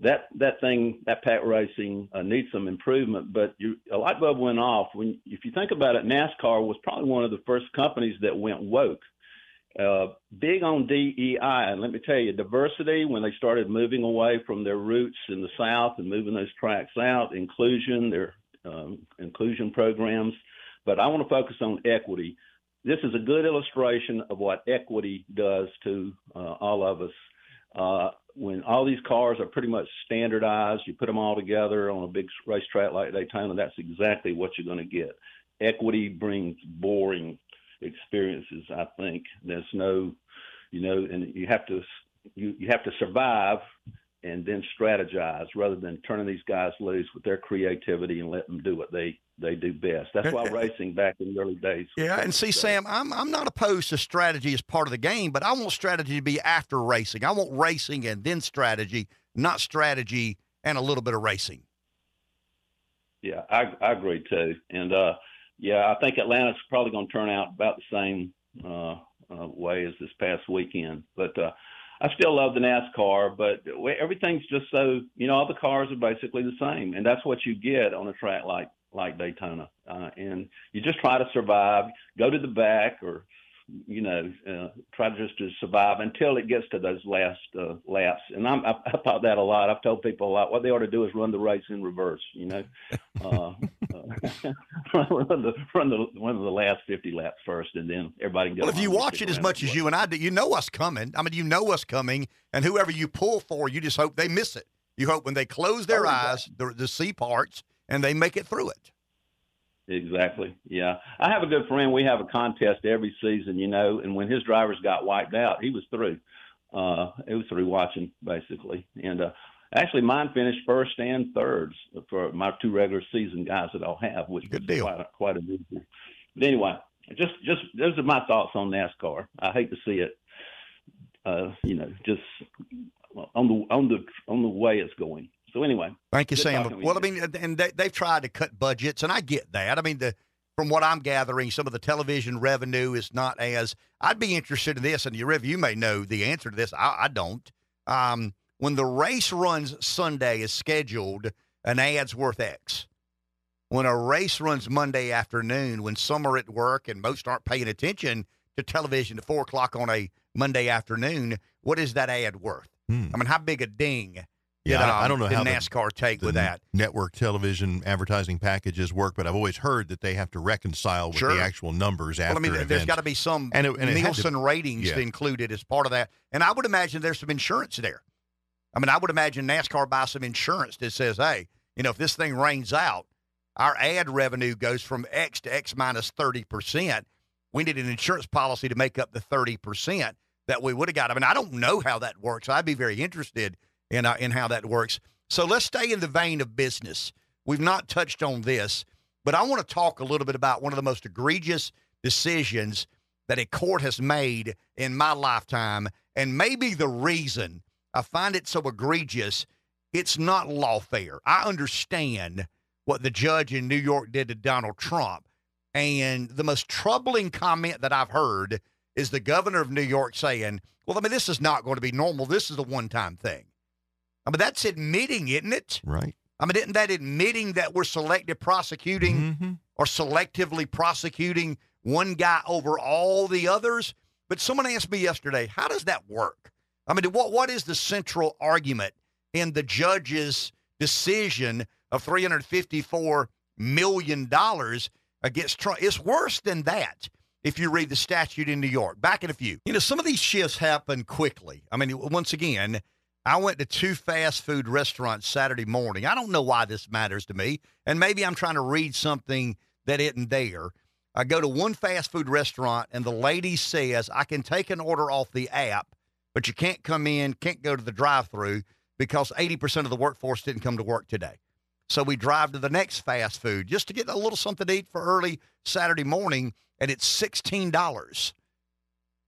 that that thing, that pack racing uh, needs some improvement. But you, a light bulb went off when, if you think about it, NASCAR was probably one of the first companies that went woke. Uh, big on DEI, and let me tell you, diversity when they started moving away from their roots in the South and moving those tracks out, inclusion, their um, inclusion programs. But I want to focus on equity. This is a good illustration of what equity does to uh, all of us. Uh, when all these cars are pretty much standardized, you put them all together on a big racetrack like Daytona, that's exactly what you're going to get. Equity brings boring experiences. I think there's no, you know, and you have to you you have to survive and then strategize rather than turning these guys loose with their creativity and let them do what they they do best. That's why racing back in the early days. Yeah, and see, Sam, I'm I'm not opposed to strategy as part of the game, but I want strategy to be after racing. I want racing and then strategy, not strategy and a little bit of racing. Yeah, I I agree too, and uh, yeah, I think Atlanta's probably going to turn out about the same uh, uh, way as this past weekend. But uh, I still love the NASCAR, but everything's just so you know all the cars are basically the same, and that's what you get on a track like like Daytona. Uh, and you just try to survive, go to the back, or you know, uh, try to just to survive until it gets to those last uh, laps. And I'm, I, I thought that a lot. I've told people a lot. What they ought to do is run the race in reverse. You know, uh, uh, run the run the one of the last 50 laps first, and then everybody can Well, if you watch it as much as you and I do, you know what's coming. I mean, you know what's coming, and whoever you pull for, you just hope they miss it. You hope when they close their Oh, eyes, the, the see parts, and they make it through it. Exactly. Yeah. I have a good friend. We have a contest every season, you know, and when his drivers got wiped out, he was through. Uh, it was through watching basically. And, uh, actually mine finished first and thirds for my two regular season guys that I'll have, which Good deal. quite a, quite a good deal. But anyway, just, just, those are my thoughts on NASCAR. I hate to see it, uh, you know, just on the, on the, on the way it's going. So anyway, Thank you, Sam. talking with Well, I mean, and they, they've tried to cut budgets, and I get that. I mean, the from what I'm gathering, some of the television revenue is not as. I'd be interested in this, and you, you may know the answer to this. I, I don't. Um, when the race runs Sunday is scheduled, an ad's worth X. When a race runs Monday afternoon, when some are at work and most aren't paying attention to television at four o'clock on a Monday afternoon, what is that ad worth? Hmm. I mean, how big a ding? Yeah, I don't- I um, don't know how the- NASCAR take the with that. network television advertising packages work, but I've always heard that they have to reconcile with Sure. the actual numbers after Well, I mean, events. there's got to be some And it- and had to- Nielsen ratings yeah. included as part of that. And I would imagine there's some insurance there. I mean, I would imagine NASCAR buys some insurance that says, hey, you know, if this thing rains out, our ad revenue goes from X to X minus 30%. We need an insurance policy to make up the 30% that we would have got. I mean, I don't know how that works. I'd be very interested in, uh, in how that works. So let's stay in the vein of business. We've not touched on this, but I want to talk a little bit about one of the most egregious decisions that a court has made in my lifetime. And maybe the reason I find it so egregious, it's not lawfare. I understand what the judge in New York did to Donald Trump. And the most troubling comment that I've heard is the governor of New York saying, well, I mean, this is not going to be normal. This is a one time thing. I mean, that's admitting, isn't it? right. I mean, isn't that admitting that we're selective prosecuting Mhm. or selectively prosecuting one guy over all the others? But someone asked me yesterday, how does that work? I mean, what what is the central argument in the judge's decision of three hundred fifty four million dollars against Trump? It's worse than that. If you read the statute in New York, back in a few, you know, some of these shifts happen quickly. I mean, once again, I went to two fast food restaurants Saturday morning. I don't know why this matters to me, and maybe I'm trying to read something that isn't there. I go to one fast food restaurant, and the lady says I can take an order off the app, but you can't come in, can't go to the drive-through because 80% of the workforce didn't come to work today. So we drive to the next fast food just to get a little something to eat for early Saturday morning, and it's sixteen dollars.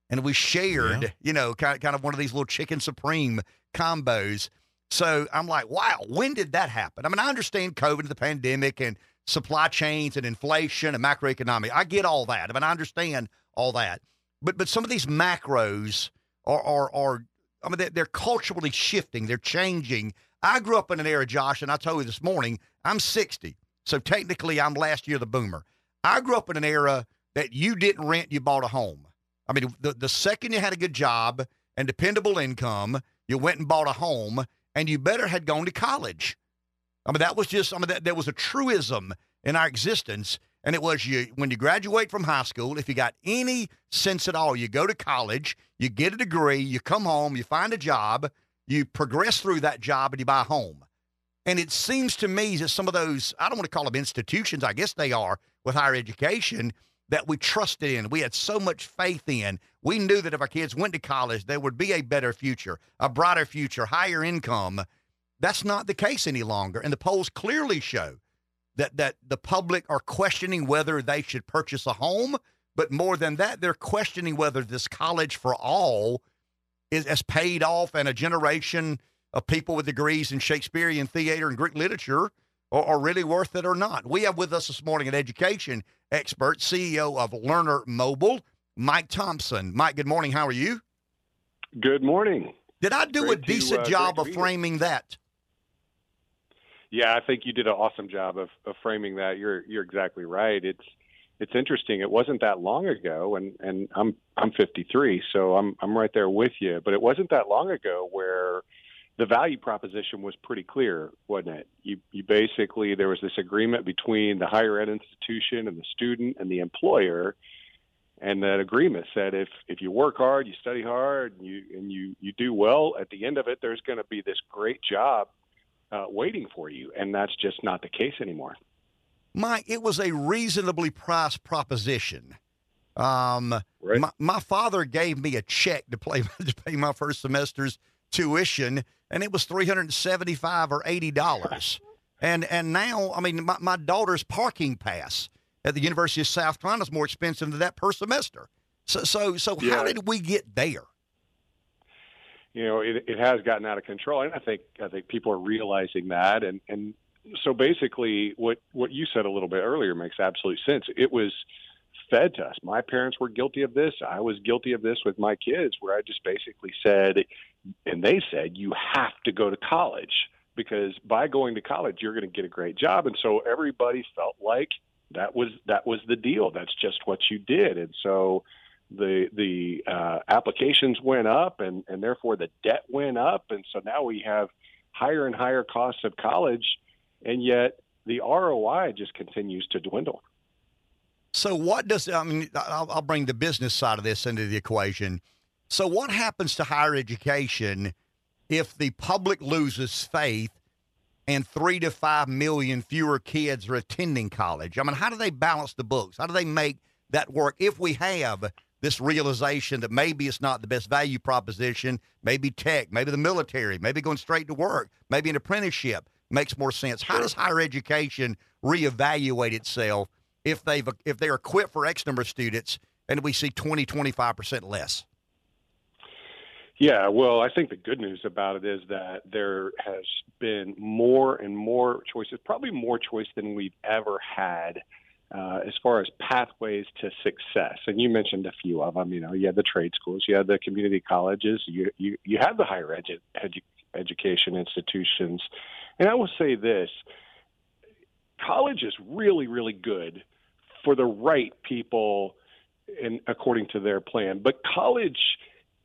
And we shared, Yeah. you know, kind of, kind of one of these little chicken supreme combos. So I'm like, wow, when did that happen? I mean, I understand COVID and the pandemic and supply chains and inflation and macroeconomic. I get all that. I mean, I understand all that. But but some of these macros are are, are I mean, they're culturally shifting. They're changing. I grew up in an era, Josh, and I told you this morning, I'm 60. So technically, I'm last year the boomer. I grew up in an era that you didn't rent, you bought a home. I mean, the, the second you had a good job and dependable income, you went and bought a home, and you better had gone to college. I mean, that was just, I mean, that, there was a truism in our existence. And it was you, when you graduate from high school, if you got any sense at all, you go to college, you get a degree, you come home, you find a job, you progress through that job, and you buy a home. And it seems to me that some of those, I don't want to call them institutions, I guess they are with higher education, that we trusted in, we had so much faith in. We knew that if our kids went to college, there would be a better future, a brighter future, higher income. That's not the case any longer. And the polls clearly show that, that the public are questioning whether they should purchase a home. But more than that, they're questioning whether this college for all is has paid off and a generation of people with degrees in Shakespearean theater and Greek literature are, are really worth it or not. We have with us this morning an education expert, CEO of Learner Mobile, Mike Thompson. Mike, good morning. How are you? Good morning. Did I do Great a to, decent uh, job of to framing that? Yeah, I think you did an awesome job of, of framing that. You're you're exactly right. It's it's interesting. It wasn't that long ago, and and I'm I'm 53, so I'm I'm right there with you. But it wasn't that long ago where the value proposition was pretty clear, wasn't it? You you basically there was this agreement between the higher ed institution and the student and the employer, and that agreement said if if you work hard, you study hard, and you and you you do well, at the end of it, there's going to be this great job uh, waiting for you, and that's just not the case anymore. Mike, it was a reasonably priced proposition. Um, Right. my, my father gave me a check to, play, to pay my first semester's tuition, and it was three hundred and seventy-five or eighty dollars. and and now, I mean, my, my daughter's parking pass at the University of South Carolina is more expensive than that per semester. So so so, how did we get there? you know it, it has gotten out of control and i think i think people are realizing that and and so basically what what you said a little bit earlier makes absolute sense it was fed to us. My parents were guilty of this. I was guilty of this with my kids where i just basically said and they said you have to go to college because by going to college you're going to get a great job. And so everybody felt like that was that was the deal. That's just what you did. And so the the uh, applications went up and and therefore the debt went up. And so now we have higher and higher costs of college and yet the ROI just continues to dwindle. So what does I mean? I'll, I'll bring the business side of this into the equation. So what happens to higher education if the public loses faith and three to five million fewer kids are attending college? I mean, how do they balance the books? How do they make that work? If we have this realization that maybe it's not the best value proposition, maybe tech, maybe the military, maybe going straight to work, maybe an apprenticeship makes more sense. How does higher education reevaluate itself if they've if they're equipped for X number of students and we see 20, 25% less? Yeah, well, I think the good news about it is that there has been more and more choices, probably more choice than we've ever had uh, as far as pathways to success. And you mentioned a few of them. You know, you have the trade schools, you have the community colleges, you you, you have the higher edu- edu- education institutions. And I will say this: college is really, really good for the right people, and according to their plan. But college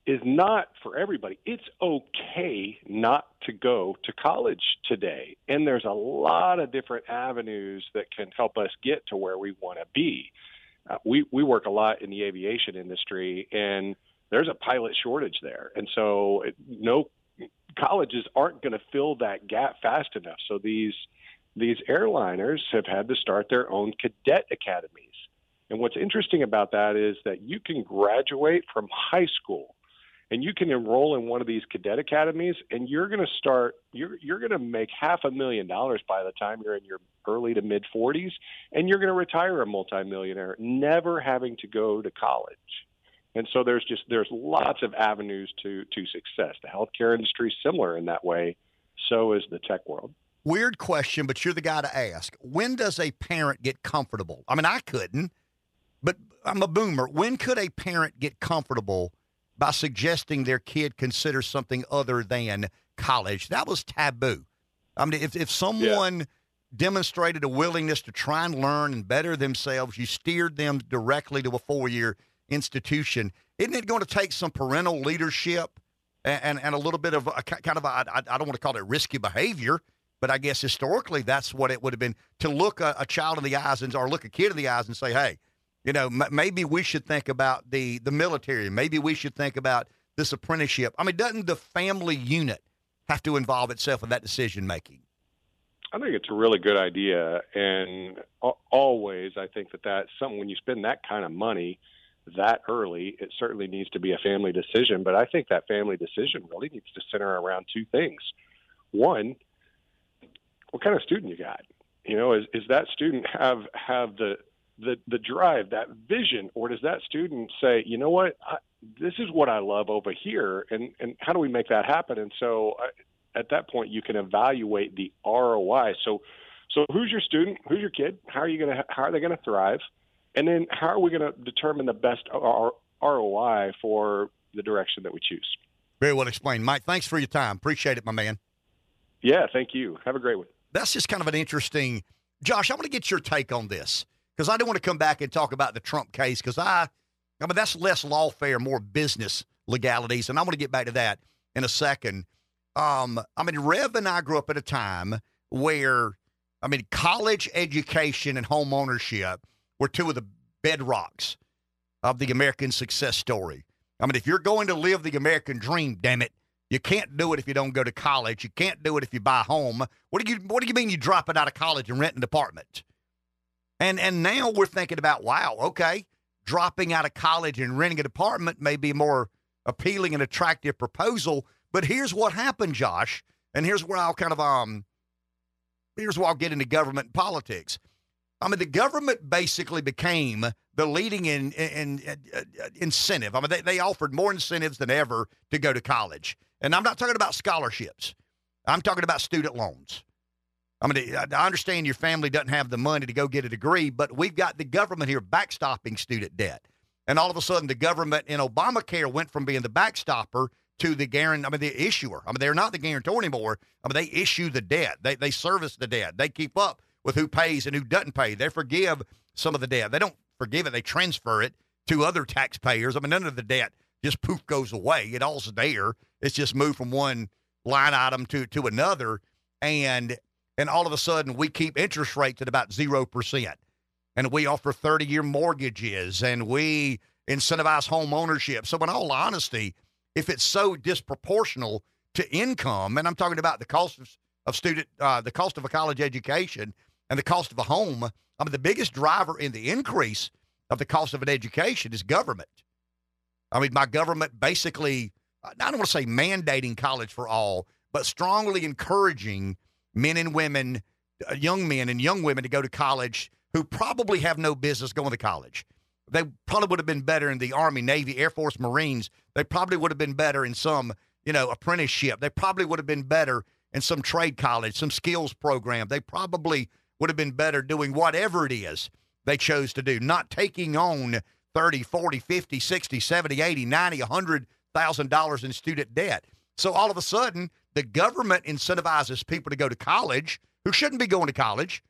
is not for everybody. It's okay not to go to college today. And there's a lot of different avenues that can help us get to where we want to be. Uh, we, we work a lot in the aviation industry, and there's a pilot shortage there. And so, it, no colleges aren't going to fill that gap fast enough. So, these, these airliners have had to start their own cadet academies. And what's interesting about that is that you can graduate from high school and you can enroll in one of these cadet academies and you're going to start you're you're going to make half a million dollars by the time you're in your early to mid 40s and you're going to retire a multimillionaire never having to go to college. And so there's just there's lots of avenues to to success. The healthcare industry is similar in that way. So is the tech world Weird question, but you're the guy to ask. When does a parent get comfortable? I mean, I couldn't, but I'm a boomer. When could a parent get comfortable by suggesting their kid consider something other than college? That was taboo. I mean, if, if someone demonstrated a willingness to try and learn and better themselves, you steered them directly to a four year institution. Isn't it going to take some parental leadership and, and, and a little bit of a kind of, a, I, I don't want to call it risky behavior, but I guess historically that's what it would have been to look a, a child in the eyes and or look a kid in the eyes and say, hey, you know, m- maybe we should think about the the military. Maybe we should think about this apprenticeship. I mean, doesn't the family unit have to involve itself in that decision making? I think it's a really good idea, and al- always I think that that's something when you spend that kind of money that early, it certainly needs to be a family decision. But I think that family decision really needs to center around two things. One, what kind of student you got? You know, is is that student have have the the the drive, that vision, or does that student say, you know what, I, this is what I love over here, and and how do we make that happen? And so, I, at that point, you can evaluate the ROI. So, so who's your student? Who's your kid? How are you gonna how are they gonna thrive? And then how are we gonna determine the best ROI for the direction that we choose? Very well explained, Mike. Thanks for your time. Appreciate it, my man. Yeah, thank you. Have a great one. That's just kind of an interesting. Josh, I want to get your take on this because I don't want to come back and talk about the Trump case because I, I mean, that's less lawfare, more business legalities, and I want to get back to that in a second. Um, I mean, Rev and I grew up at a time where, I mean, college education and home ownership were two of the bedrocks of the American success story. I mean, if you're going to live the American dream, damn it, you can't do it if you don't go to college. You can't do it if you buy a home. What do you What do you mean you drop it out of college and rent an apartment? And and now we're thinking about wow, okay, dropping out of college and renting an apartment may be a more appealing and attractive proposal. But here's what happened, Josh, and here's where I'll kind of um, here's where I'll get into government politics. I mean, the government basically became the leading in, in, in uh, incentive. I mean, they, they offered more incentives than ever to go to college. And I'm not talking about scholarships. I'm talking about student loans. I mean, I understand your family doesn't have the money to go get a degree, but we've got the government here backstopping student debt. And all of a sudden, the government in Obamacare went from being the backstopper to the guarantee. I mean, the issuer. I mean, they're not the guarantor anymore. I mean, they issue the debt. They they service the debt. They keep up with who pays and who doesn't pay. They forgive some of the debt. They don't forgive it. They transfer it to other taxpayers. I mean, none of the debt just poof goes away. It all's there. It's just moved from one line item to to another, and and all of a sudden we keep interest rates at about zero percent, and we offer thirty year mortgages, and we incentivize home ownership. So, in all honesty, if it's so disproportional to income, and I'm talking about the cost of, of student, uh, the cost of a college education, and the cost of a home, I mean, the biggest driver in the increase of the cost of an education is government. I mean, my government basically, I don't want to say mandating college for all, but strongly encouraging men and women, uh, young men and young women to go to college who probably have no business going to college. They probably would have been better in the Army, Navy, Air Force, Marines. They probably would have been better in some, you know, apprenticeship. They probably would have been better in some trade college, some skills program. They probably would have been better doing whatever it is they chose to do, not taking on 30, 40, 50, 60, 70, 80, 90, 100,000 dollars in student debt. So all of a sudden, the government incentivizes people to go to college who shouldn't be going to college.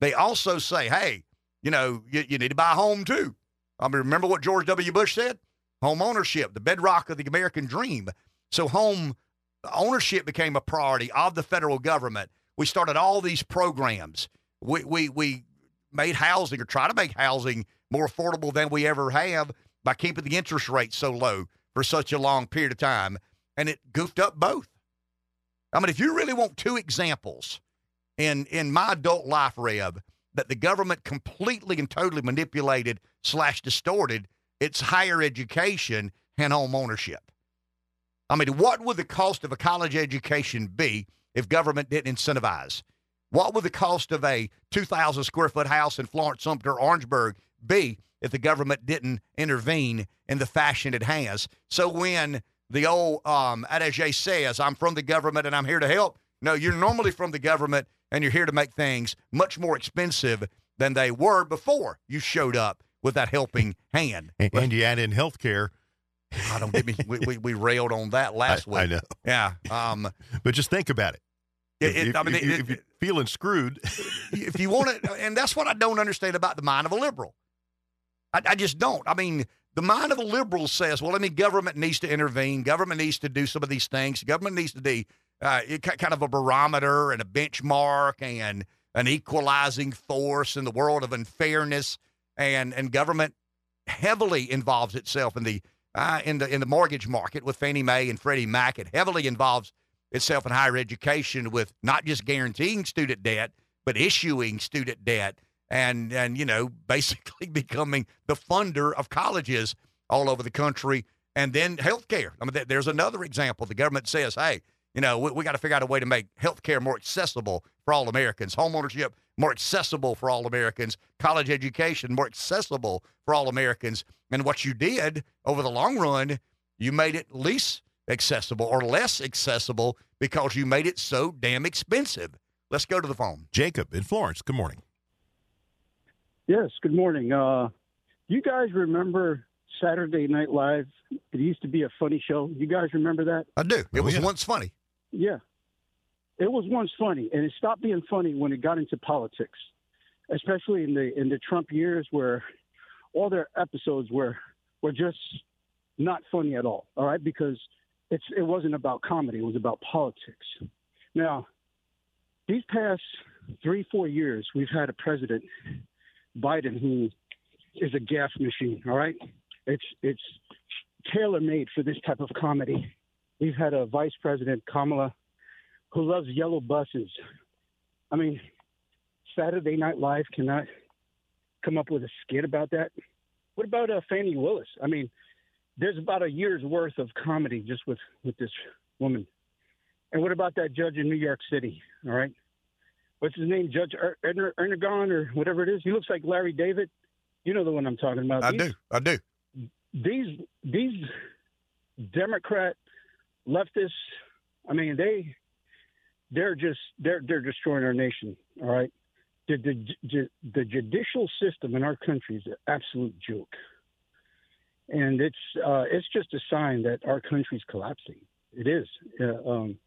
They also say, hey, you know, you, you need to buy a home too. I mean, remember what George W. Bush said? Home ownership, the bedrock of the American dream. So home ownership became a priority of the federal government we started all these programs. We, we, we made housing or try to make housing more affordable than we ever have by keeping the interest rate so low for such a long period of time. And it goofed up both. I mean, if you really want two examples in, in my adult life, Rev, that the government completely and totally manipulated slash distorted, it's higher education and home ownership. I mean, what would the cost of a college education be if government didn't incentivize? What would the cost of a 2,000 square foot house in Florence, Sumter, Orangeburg be if the government didn't intervene in the fashion it has? So when the old um, adage says, I'm from the government and I'm here to help, no, you're normally from the government and you're here to make things much more expensive than they were before you showed up with that helping hand. And, and you add in health care I don't get me. we, we, we railed on that last I, week. I know. Yeah. Um, but just think about it. it, if, I mean, if, it, if you're feeling screwed, if you want it, and that's what I don't understand about the mind of a liberal. I, I just don't. I mean, the mind of a liberal says, well, I mean, government needs to intervene. Government needs to do some of these things. Government needs to be uh, kind of a barometer and a benchmark and an equalizing force in the world of unfairness. And, and government heavily involves itself in the uh, in the in the mortgage market with Fannie Mae and Freddie Mac. It heavily involves itself in higher education with not just guaranteeing student debt, but issuing student debt and and you know basically becoming the funder of colleges all over the country. And then healthcare. I mean, there's another example. The government says, "Hey, you know, we, we got to figure out a way to make healthcare more accessible for all Americans. Homeownership more accessible for all Americans. College education more accessible for all Americans." And what you did over the long run, you made it least accessible or less accessible because you made it so damn expensive. Let's go to the phone. Jacob in Florence. Good morning. Yes, good morning. Uh, you guys remember Saturday Night Live. It used to be a funny show. You guys remember that? I do. It Oh, was yeah. once funny. Yeah. It was once funny, and it stopped being funny when it got into politics, especially in the in the Trump years, where all their episodes were were just not funny at all. All right, because it's it wasn't about comedy; it was about politics. Now, these past three four years, we've had a president, Biden, who is a gas machine. All right, it's it's tailor made for this type of comedy. We've had a vice president, Kamala, who loves yellow buses. I mean, Saturday Night Live cannot come up with a skit about that. What about uh, Fani Willis? I mean, there's about a year's worth of comedy just with with this woman. And what about that judge in New York City? All right, what's his name? Judge er- Ernagon or whatever it is. He looks like Larry David. You know the one I'm talking about. I These- do. I do. these these Democrat leftists, I mean, they they're just they're they're destroying our nation. All right, the the, the, the judicial system in our country is an absolute joke, and it's uh, it's just a sign that our country's collapsing. It is, uh, um,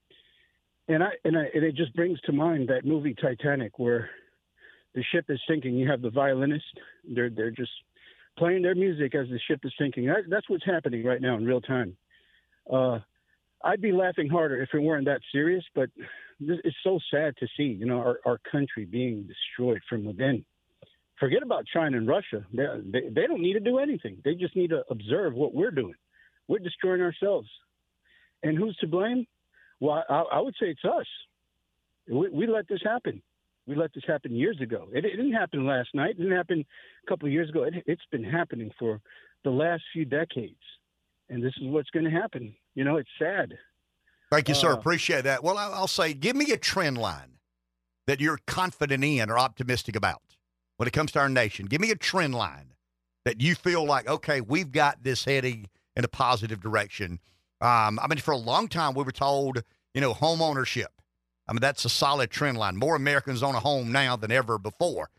and I and I and it just brings to mind that movie Titanic where the ship is sinking. You have the violinist; they're they're just playing their music as the ship is sinking. That, that's what's happening right now in real time. Uh, I'd be laughing harder if it weren't that serious, but this, it's so sad to see, you know, our, our country being destroyed from within. Forget about China and Russia. They, they, they don't need to do anything. They just need to observe what we're doing. We're destroying ourselves. And who's to blame? Well, I, I would say it's us. We, we let this happen. We let this happen years ago. It, it didn't happen last night. It didn't happen a couple of years ago. It, it's been happening for the last few decades, and this is what's going to happen. You know, it's sad. Thank you, sir. Uh, Appreciate that. Well, I- I'll say, give me a trend line that you're confident in or optimistic about when it comes to our nation. Give me a trend line that you feel like, okay, we've got this heading in a positive direction. Um, I mean, for a long time, we were told, you know, home ownership. I mean, that's a solid trend line. More Americans own a home now than ever before.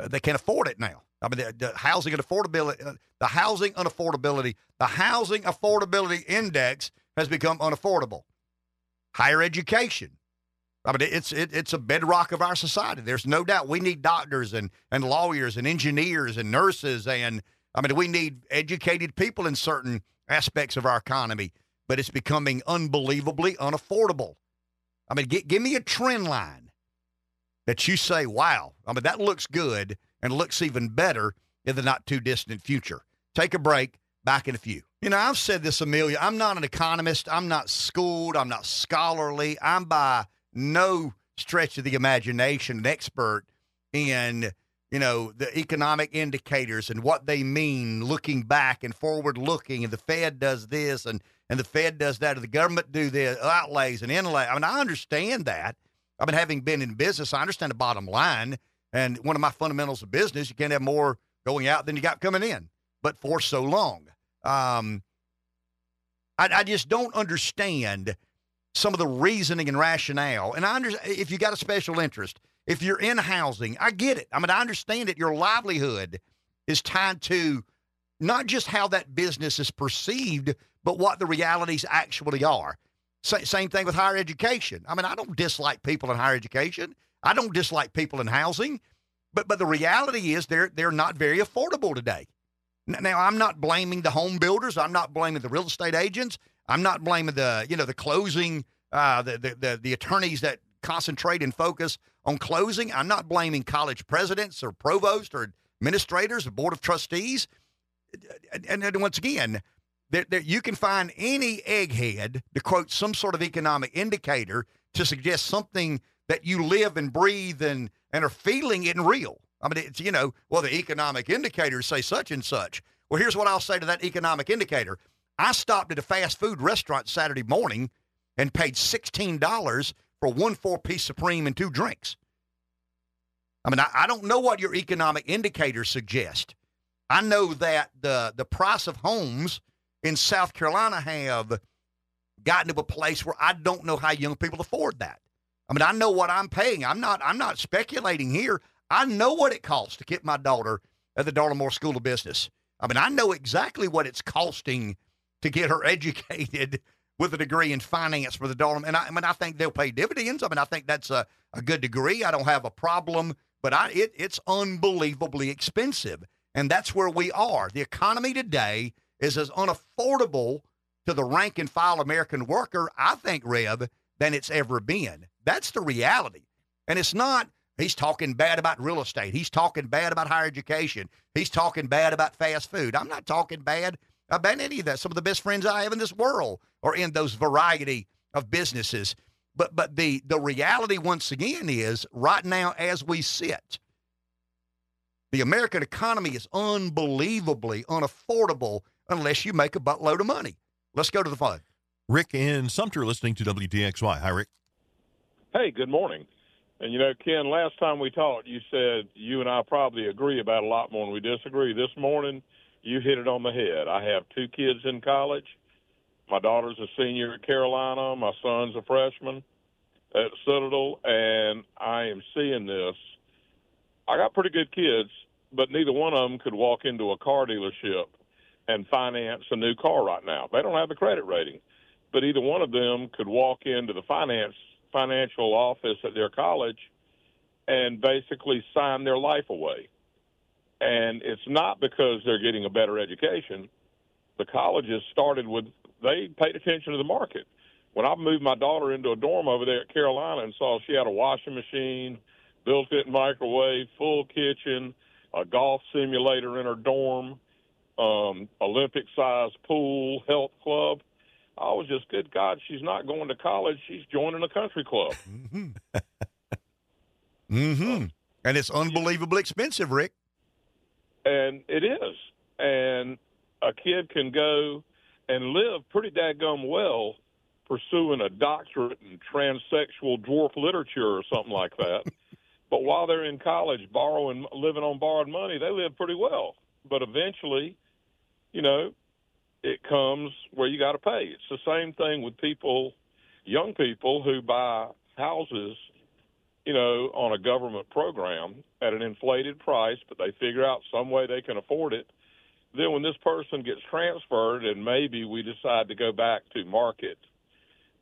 Uh, they can't afford it now. I mean, the, the housing affordability, uh, the housing unaffordability, the housing affordability index has become unaffordable. Higher education. I mean, it's it, it's a bedrock of our society. There's no doubt we need doctors and and lawyers and engineers and nurses and I mean we need educated people in certain aspects of our economy. But it's becoming unbelievably unaffordable. I mean, gi- give me a trend line that you say, "Wow!" I mean, that looks good and looks even better in the not too distant future. Take a break. Back in a few. You know, I've said this Amelia. I'm not an economist. I'm not schooled. I'm not scholarly. I'm by no stretch of the imagination an expert in you know the economic indicators and what they mean looking back and forward looking and the fed does this and and the fed does that and the government do the outlays and inlay i mean i understand that. I mean having been in business i understand the bottom line. And one of my fundamentals of business you can't have more going out than you got coming in but for so long. Um, I, I just don't understand some of the reasoning and rationale. And I understand if you got a special interest, if you're in housing, I get it. I mean, I understand that your livelihood is tied to not just how that business is perceived, but what the realities actually are. Sa- same thing with higher education. I mean, I don't dislike people in higher education. I don't dislike people in housing, but but the reality is they're they're not very affordable today. Now, I'm not blaming the home builders. I'm not blaming the real estate agents. I'm not blaming the you know the closing uh, the, the the the attorneys that concentrate and focus on closing. I'm not blaming college presidents or provosts or administrators or board of trustees. And, and once again, you can find any egghead to quote some sort of economic indicator to suggest something that you live and breathe and and are feeling in real. I mean, it's you know, well, the economic indicators say such and such. Well, here's what I'll say to that economic indicator. I stopped at a fast food restaurant Saturday morning and paid sixteen dollars for one four piece supreme and two drinks. I mean, I, I don't know what your economic indicators suggest. I know that the the price of homes in South Carolina have gotten to a place where I don't know how young people afford that. I mean, I know what I'm paying. I'm not I'm not speculating here. I know what it costs to get my daughter at the Darla Moore School of Business. I mean, I know exactly what it's costing to get her educated with a degree in finance for the daughter. And I, I mean, I think they'll pay dividends. I mean, I think that's a, a good degree. I don't have a problem, but I, it, it's unbelievably expensive. And that's where we are. The economy today is as unaffordable to the rank and file American worker, I think, Rev, than it's ever been. That's the reality. And it's not, he's talking bad about real estate. He's talking bad about higher education. He's talking bad about fast food. I'm not talking bad about any of that. Some of the best friends I have in this world are in those variety of businesses. But but the the reality once again is right now as we sit, the American economy is unbelievably unaffordable unless you make a buttload of money. Let's go to the phone. Rick in Sumter listening to WDXY. Hi, Rick. Hey, good morning. And you know, Ken, last time we talked, you said you and I probably agree about a lot more than we disagree. This morning, you hit it on the head. I have two kids in college. My daughter's a senior at Carolina. My son's a freshman at Citadel, and I am seeing this. I got pretty good kids, but neither one of them could walk into a car dealership and finance a new car right now. They don't have the credit rating, but either one of them could walk into the finance financial office at their college and basically sign their life away. And it's not because they're getting a better education. The colleges started with they paid attention to the market. When I moved my daughter into a dorm over there at Carolina and saw she had a washing machine, built-in microwave, full kitchen, a golf simulator in her dorm, um, Olympic-sized pool, health club. I was just, good God, she's not going to college. She's joining a country club. Mm-hmm. mm-hmm. And it's unbelievably expensive, Rick. And it is. And a kid can go and live pretty daggum well pursuing a doctorate in transsexual dwarf literature or something like that. but while they're in college borrowing living on borrowed money, they live pretty well. But eventually, you know, it comes where you got to pay. It's the same thing with people, young people who buy houses, you know, on a government program at an inflated price, but they figure out some way they can afford it. Then when this person gets transferred and maybe we decide to go back to market,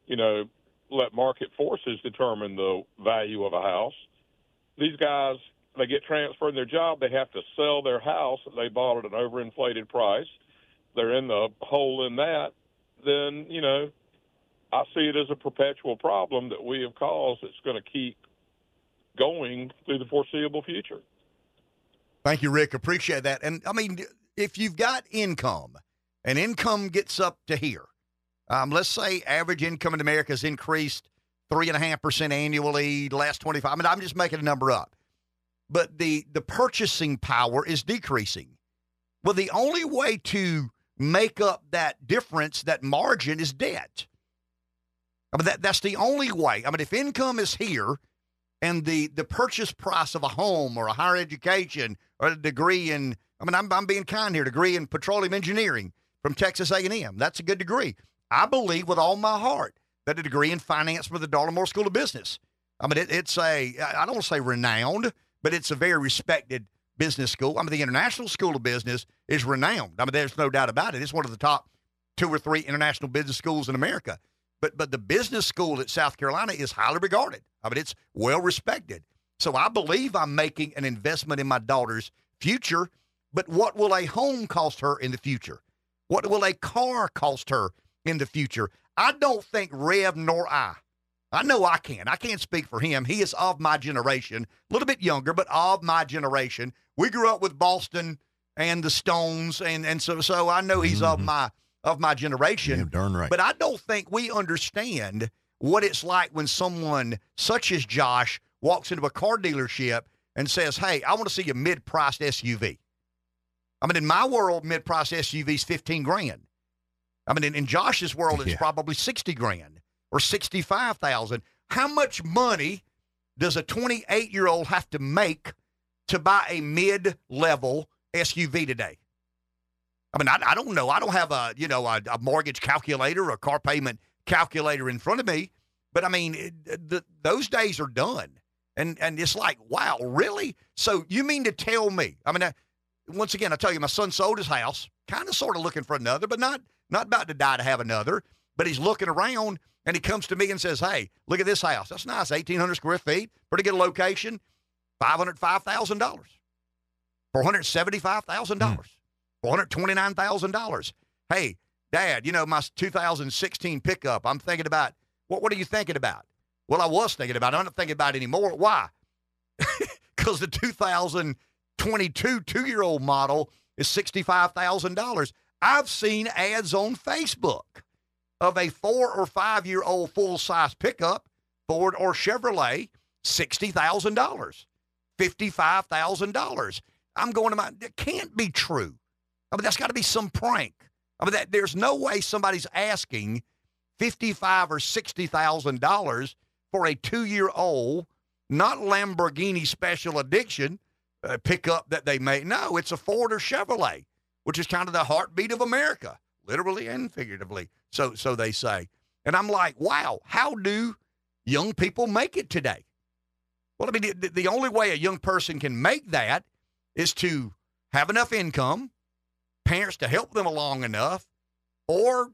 you know, let market forces determine the value of a house. These guys, they get transferred in their job, they have to sell their house that they bought at an overinflated price they're in the hole in that, then you know, I see it as a perpetual problem that we have caused. that's going to keep going through the foreseeable future. Thank you, Rick. Appreciate that. And I mean, if you've got income, and income gets up to here, um, let's say average income in America has increased three and a half percent annually last twenty five. I mean, I'm just making a number up, but the the purchasing power is decreasing. Well, the only way to make up that difference, that margin is debt. I mean, that, that's the only way. I mean, if income is here and the, the purchase price of a home or a higher education or a degree in, I mean, I'm, I'm being kind here, degree in petroleum engineering from Texas A&M, that's a good degree. I believe with all my heart that a degree in finance from the Darla Moore School of Business. I mean, it, it's a, I don't want to say renowned, but it's a very respected business school. I mean, the International School of Business is renowned. I mean, there's no doubt about it. It's one of the top two or three international business schools in America. But but the business school at South Carolina is highly regarded. I mean, it's well respected. So I believe I'm making an investment in my daughter's future. But what will a home cost her in the future? What will a car cost her in the future? I don't think Rev nor I I know I can. I can't speak for him. He is of my generation, a little bit younger, but of my generation. We grew up with Boston and the Stones, and and so so I know he's mm-hmm. of my of my generation. Darn right. But I don't think we understand what it's like when someone such as Josh walks into a car dealership and says, "Hey, I want to see a mid-priced SUV." I mean, in my world, mid-priced SUV is fifteen grand. I mean, in, in Josh's world, it's yeah. probably sixty grand or 65,000. How much money does a 28 year old have to make to buy a mid level SUV today? I mean, I, I, don't know. I don't have a you know a, a, mortgage calculator or a car payment calculator in front of me, but I mean, it, the, those days are done. And and it's like, wow, really? So you mean to tell me? I mean, once again, I tell you, my son sold his house, kind of sort of looking for another, but not not about to die to have another. But he's looking around and he comes to me and says, Hey, look at this house. That's nice, 1,800 square feet, pretty good location, $505,000, $475,000, hmm. $429,000. Hey, Dad, you know, my 2016 pickup, I'm thinking about, what, what are you thinking about? Well, I was thinking about it. I'm not thinking about it anymore. Why? Because the 2022 two year old model is $65,000. I've seen ads on Facebook of a four or five year old full size pickup, Ford or Chevrolet, $60,000, $55,000. I'm going to my, it can't be true. I mean, that's got to be some prank. I mean, that, there's no way somebody's asking fifty-five or sixty thousand dollars for a two-year-old, not Lamborghini Special Edition uh, pickup that they made. No, it's a Ford or Chevrolet, which is kind of the heartbeat of America, literally and figuratively. So, so they say. And I'm like, wow, how do young people make it today? Well, I mean, the, the only way a young person can make that is to have enough income parents to help them along enough, or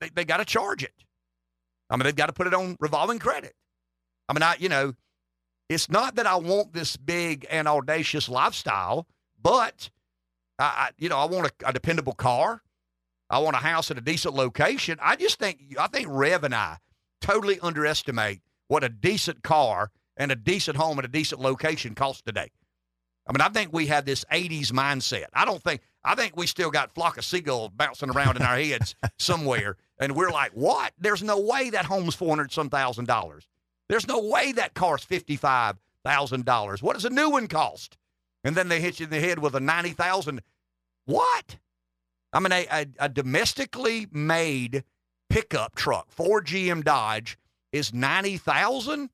they, they got to charge it. I mean, they've got to put it on revolving credit. I mean, I, you know, it's not that I want this big and audacious lifestyle, but I, I you know, I want a, a, dependable car. I want a house at a decent location. I just think, I think Rev and I totally underestimate what a decent car and a decent home at a decent location costs today. I mean, I think we have this 80s mindset. I don't think, I think we still got flock of seagulls bouncing around in our heads somewhere. And we're like, what? There's no way that home's 400 some thousand dollars. There's no way that car's $55,000. What does a new one cost? And then they hit you in the head with a 90,000. What? I mean, a, a, a domestically made pickup truck, Ford GM Dodge, is 90,000.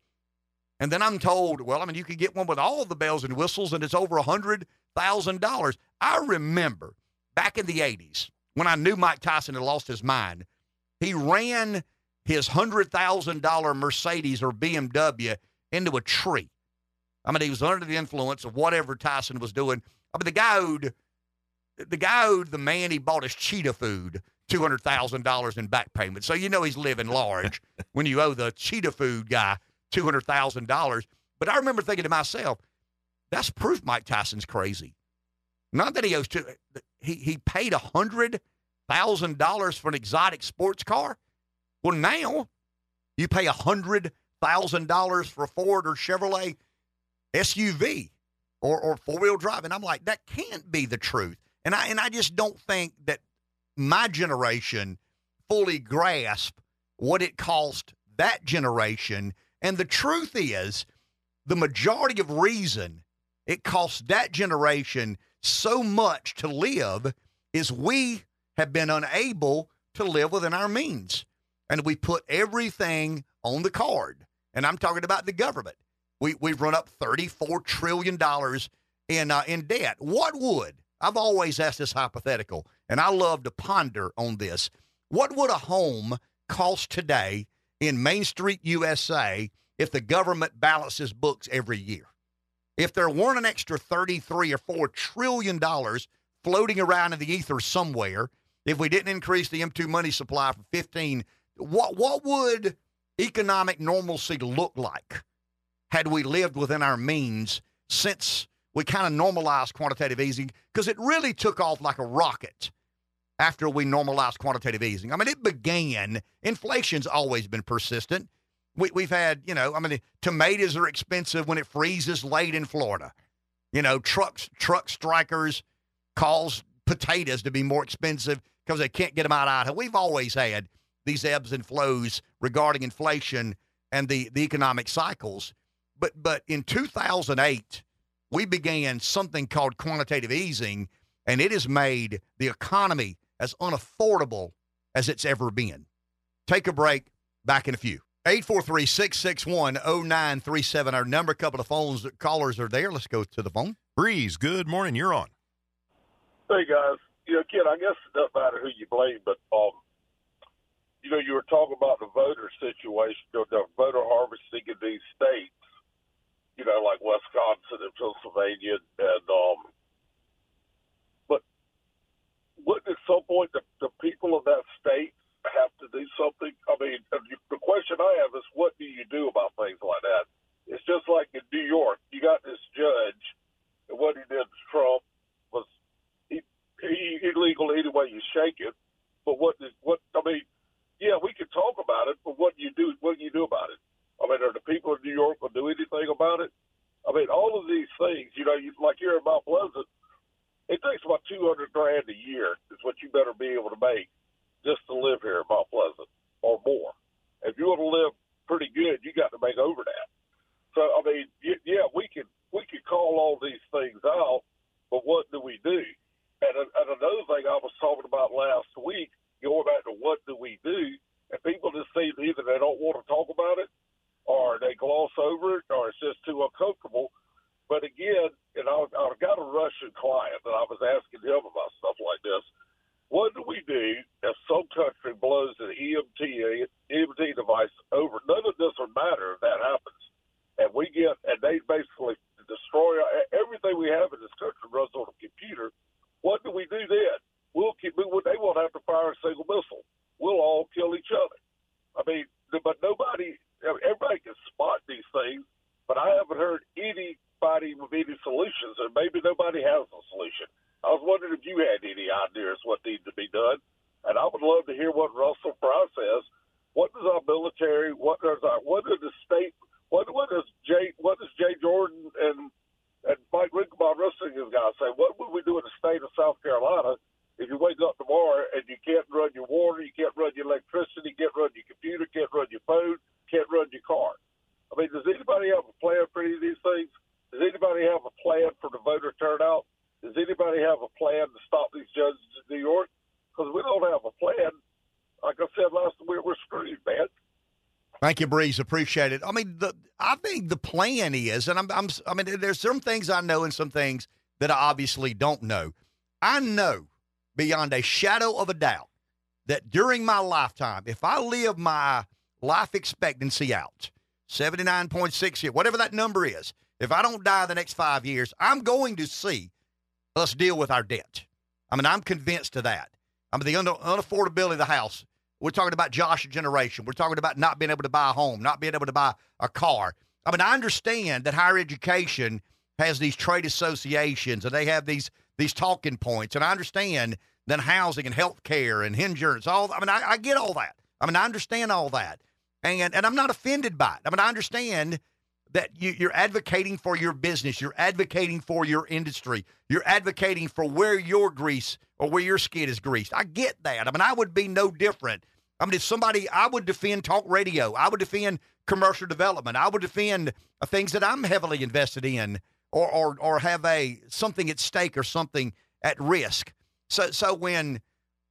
And then I'm told, well, I mean, you can get one with all the bells and whistles, and it's over a hundred thousand dollars. I remember back in the '80s when I knew Mike Tyson had lost his mind. He ran his hundred thousand dollar Mercedes or BMW into a tree. I mean, he was under the influence of whatever Tyson was doing. I mean, the guy owed the guy owed the man he bought his cheetah food two hundred thousand dollars in back payment. So you know he's living large when you owe the cheetah food guy $200,000. But I remember thinking to myself, that's proof Mike Tyson's crazy. Not that he owes to, he, he paid a $100,000 for an exotic sports car. Well, now you pay a $100,000 for a Ford or Chevrolet SUV or, or four wheel drive. And I'm like, that can't be the truth. And I, and I just don't think that my generation fully grasp what it cost that generation and the truth is, the majority of reason it cost that generation so much to live is we have been unable to live within our means. And we put everything on the card. And I'm talking about the government. We, we've run up $34 trillion in, uh, in debt. What would, I've always asked this hypothetical, and I love to ponder on this. What would a home cost today in Main Street, USA, if the government balances books every year. If there weren't an extra 33 or 4 trillion dollars floating around in the ether somewhere, if we didn't increase the M2 money supply from 15, what what would economic normalcy look like had we lived within our means since we kind of normalized quantitative easing because it really took off like a rocket after we normalized quantitative easing. I mean, it began, inflation's always been persistent. We, we've had, you know, I mean, tomatoes are expensive when it freezes late in Florida. You know, trucks, truck strikers cause potatoes to be more expensive because they can't get them out of Idaho. We've always had these ebbs and flows regarding inflation and the, the economic cycles. But but in 2008, we began something called quantitative easing, and it has made the economy as unaffordable as it's ever been. Take a break. Back in a few. 843 661 0937. Our number, a couple of phones, callers are there. Let's go to the phone. Breeze, good morning. You're on. Hey, guys. You know, kid, I guess it doesn't matter who you blame, but, um, you know, you were talking about the voter situation, the voter harvesting in these states, you know, like Wisconsin and Pennsylvania and, um, wouldn't at some point the, the people of that state have to do something? I mean, the question I have is, what do you do about things like that? It's just like in New York, you got this judge, and what he did to Trump was he, he illegal any way you shake it. But what what I mean, yeah, we can talk about it, but what do you do? What do you do about it? I mean, are the people of New York to do anything about it? I mean, all of these things, you know, you, like here in Mount Pleasant, it takes about two hundred grand a year is what you better be able to make just to live here in Mount Pleasant or more. If you want to live pretty good, you got to make over that. So I mean, yeah, we can we can call all these things out, but what do we do? And, and another thing I was talking about last week, going back to what do we do, and people just seem either they don't want to talk about it, or they gloss over it, or it's just too uncomfortable. But again, and I, I've got a Russian client that I was asking him about stuff like this. What do we do if some country blows an EMT EMT device over? None of this would matter if that happens, and we get and they basically destroy everything we have in this country runs on a computer. What do we do then? We'll keep. They won't have to fire a single missile. We'll all kill each other. I mean, but nobody, everybody can spot these things, but I haven't heard anybody with any solutions, and maybe nobody has a solution. I was wondering if you had any ideas what needs to be done, and I would love to hear what Russell Fry says. What does our military? What does our? What does the state? What what does Jay? What does Jay Jordan and and Mike Rinkelbaum wrestling guys say? What would we do in the state of South Carolina if you wake up tomorrow and you can't run your water, you can't run your electricity, can't run your computer, can't run your phone, can't run your car? I mean, does anybody have a plan for any of these things? Does anybody have a plan for the voter turnout? Does anybody have a plan to stop these judges in New York? Because we don't have a plan. Like I said last week, we're screwed, man. Thank you, Breeze. Appreciate it. I mean, the I think the plan is, and I'm, I'm, I mean, there's some things I know and some things that I obviously don't know. I know beyond a shadow of a doubt that during my lifetime, if I live my life expectancy out, 79.6 years, whatever that number is, if I don't die the next five years, I'm going to see us deal with our debt. I mean, I'm convinced of that. I mean, the unaffordability of the house. We're talking about Josh's generation. We're talking about not being able to buy a home, not being able to buy a car. I mean, I understand that higher education has these trade associations and they have these these talking points, and I understand that housing and health care and insurance, all. I mean, I, I get all that. I mean, I understand all that, and and I'm not offended by it. I mean, I understand that you, you're advocating for your business, you're advocating for your industry, you're advocating for where your grease or where your skid is greased. I get that. I mean, I would be no different. I mean, if somebody, I would defend talk radio, I would defend commercial development, I would defend things that I'm heavily invested in, or or or have a something at stake or something at risk. So so when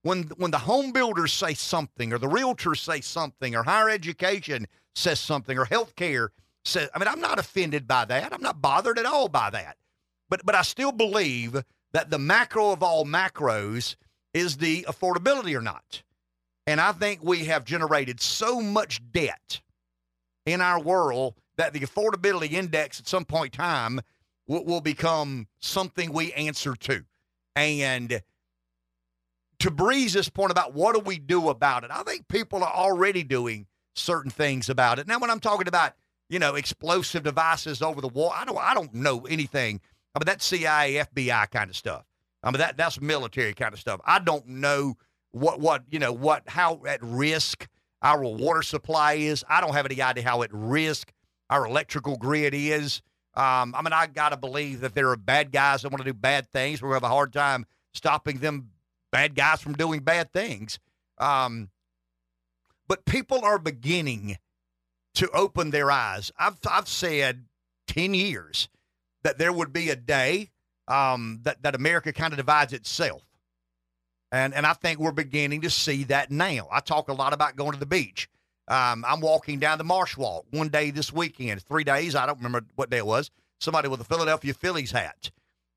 when when the home builders say something, or the realtors say something, or higher education says something, or healthcare says, I mean, I'm not offended by that. I'm not bothered at all by that. But but I still believe that the macro of all macros is the affordability or not. And I think we have generated so much debt in our world that the affordability index at some point in time will, will become something we answer to. And to breeze this point about what do we do about it, I think people are already doing certain things about it. Now, when I'm talking about you know, explosive devices over the wall. I don't I don't know anything. I mean, that's CIA, FBI kind of stuff. I mean, that that's military kind of stuff. I don't know what what you know what how at risk our water supply is. I don't have any idea how at risk our electrical grid is. Um, I mean, I got to believe that there are bad guys that want to do bad things. To have a hard time stopping them bad guys from doing bad things. Um, but people are beginning to open their eyes. I've, I've said 10 years that there would be a day um, that, that America kind of divides itself. And, and I think we're beginning to see that now. I talk a lot about going to the beach. Um, I'm walking down the Marsh Walk one day this weekend, three days. I don't remember what day it was. Somebody with a Philadelphia Phillies hat.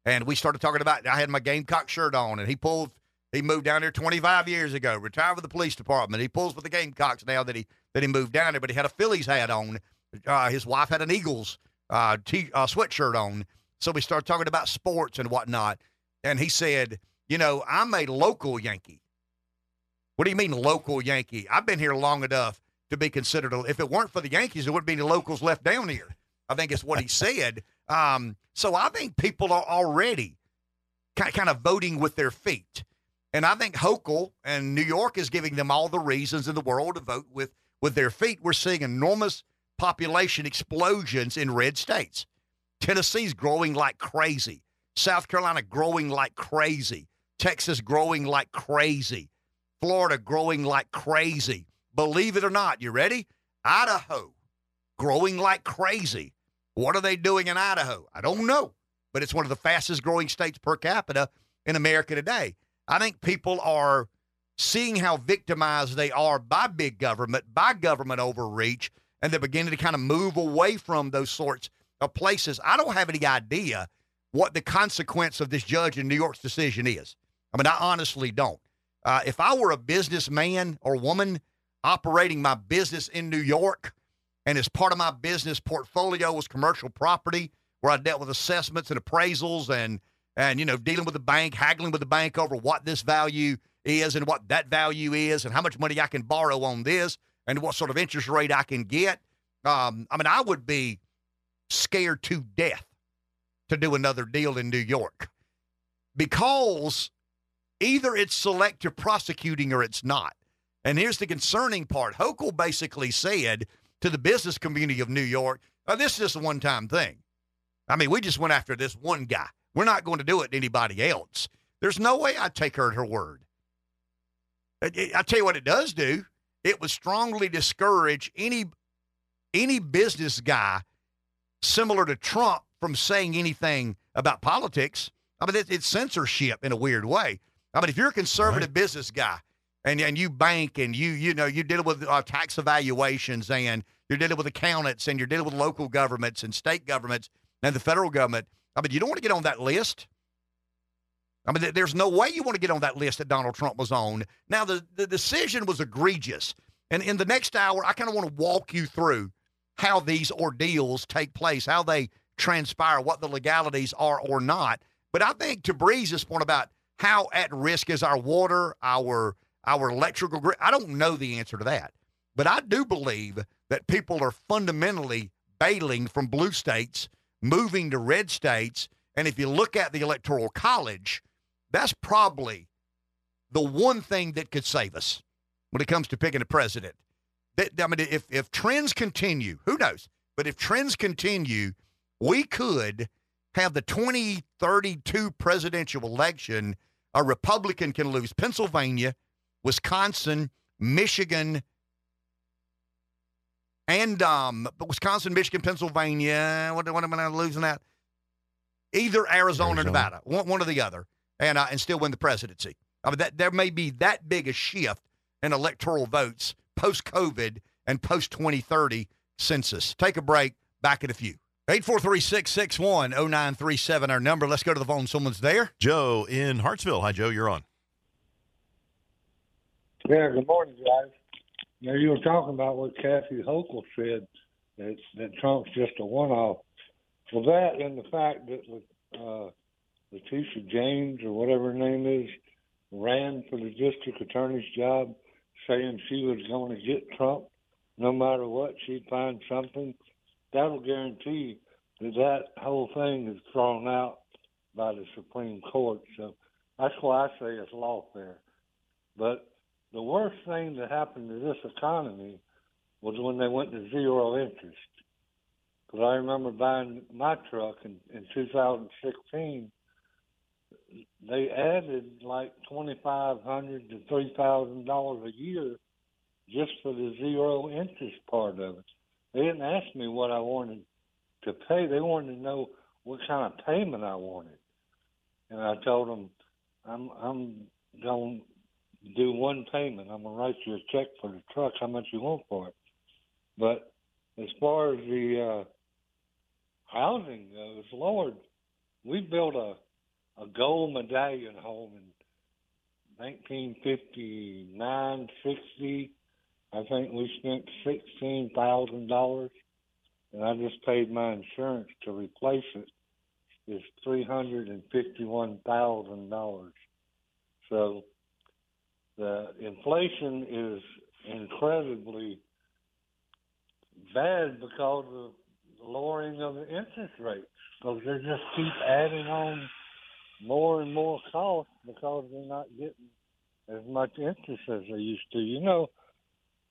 And we started talking about, I had my Gamecock shirt on, and he pulled, he moved down there 25 years ago, retired with the police department. He pulls with the Gamecocks now that he that he moved down there, but he had a Phillies hat on. Uh, his wife had an Eagles uh, t- uh, sweatshirt on. So we started talking about sports and whatnot. And he said, you know, I'm a local Yankee. What do you mean local Yankee? I've been here long enough to be considered. A, if it weren't for the Yankees, there wouldn't be any locals left down here. I think it's what he said. Um, so I think people are already kind of voting with their feet. And I think Hochul and New York is giving them all the reasons in the world to vote with, with their feet. We're seeing enormous population explosions in red states. Tennessee's growing like crazy. South Carolina growing like crazy. Texas growing like crazy. Florida growing like crazy. Believe it or not, you ready? Idaho growing like crazy. What are they doing in Idaho? I don't know, but it's one of the fastest growing states per capita in America today. I think people are seeing how victimized they are by big government, by government overreach, and they're beginning to kind of move away from those sorts of places. I don't have any idea what the consequence of this judge in New York's decision is. I mean, I honestly don't. Uh, if I were a businessman or woman operating my business in New York, and as part of my business portfolio was commercial property, where I dealt with assessments and appraisals and and you know dealing with the bank, haggling with the bank over what this value is and what that value is, and how much money I can borrow on this, and what sort of interest rate I can get. Um, I mean, I would be scared to death to do another deal in New York because either it's selective prosecuting or it's not. And here's the concerning part Hochul basically said to the business community of New York, oh, this is just a one time thing. I mean, we just went after this one guy. We're not going to do it to anybody else. There's no way I'd take her at her word. I, I tell you what it does do. It would strongly discourage any any business guy similar to Trump from saying anything about politics. I mean, it, it's censorship in a weird way. I mean, if you're a conservative right. business guy and and you bank and you you know you deal with uh, tax evaluations and you're dealing with accountants and you're dealing with local governments and state governments and the federal government. I mean, you don't want to get on that list. I mean, there's no way you want to get on that list that Donald Trump was on. Now, the, the decision was egregious. And in the next hour, I kind of want to walk you through how these ordeals take place, how they transpire, what the legalities are or not. But I think to Breeze's point about how at risk is our water, our our electrical grid, I don't know the answer to that. But I do believe that people are fundamentally bailing from blue states, moving to red states. And if you look at the Electoral College, that's probably the one thing that could save us when it comes to picking a president. I mean, if, if trends continue, who knows? But if trends continue, we could have the 2032 presidential election. A Republican can lose Pennsylvania, Wisconsin, Michigan, and um, Wisconsin, Michigan, Pennsylvania. What, what am I losing that? Either Arizona, Arizona. or Nevada, one, one or the other, and uh, and still win the presidency. I mean, that there may be that big a shift in electoral votes post COVID and post 2030 census. Take a break. Back in a few. 843-661-0937, our number. Let's go to the phone. Someone's there. Joe in Hartsville. Hi, Joe. You're on. Yeah, good morning, guys. Now, you were talking about what Kathy Hochul said, that, that Trump's just a one-off. Well, that and the fact that uh, Letitia James, or whatever her name is, ran for the district attorney's job – saying she was going to get Trump no matter what, she'd find something. That'll guarantee that that whole thing is thrown out by the Supreme Court. So that's why I say it's lawfare. But the worst thing that happened to this economy was when they went to zero interest. Because I remember buying my truck in, in 2016 they added like twenty five hundred to three thousand dollars a year just for the zero interest part of it. They didn't ask me what I wanted to pay. They wanted to know what kind of payment I wanted, and I told them I'm I'm going to do one payment. I'm gonna write you a check for the truck. How much you want for it? But as far as the uh, housing goes, Lord, we built a a gold medallion home in 1959, 60. I think we spent sixteen thousand dollars, and I just paid my insurance to replace it. Is three hundred and fifty-one thousand dollars. So the inflation is incredibly bad because of the lowering of the interest rates. Because they just keep adding on more and more cost because they're not getting as much interest as they used to. You know,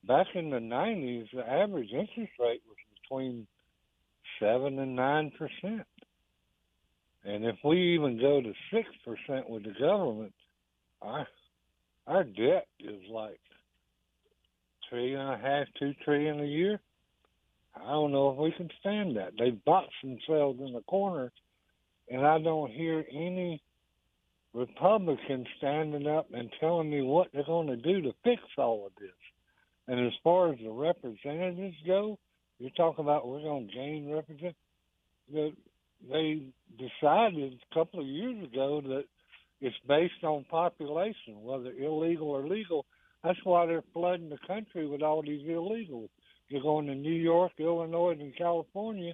back in the 90s, the average interest rate was between 7 and 9 percent. And if we even go to 6% with the government, our, our debt is like three and a half, two trillion a year. I don't know if we can stand that. They box themselves in the corner, and I don't hear any Republicans standing up and telling me what they're going to do to fix all of this. And as far as the representatives go, you're talking about we're going to gain represent. The, they decided a couple of years ago that it's based on population, whether illegal or legal. That's why they're flooding the country with all these illegals. They're going to New York, Illinois, and California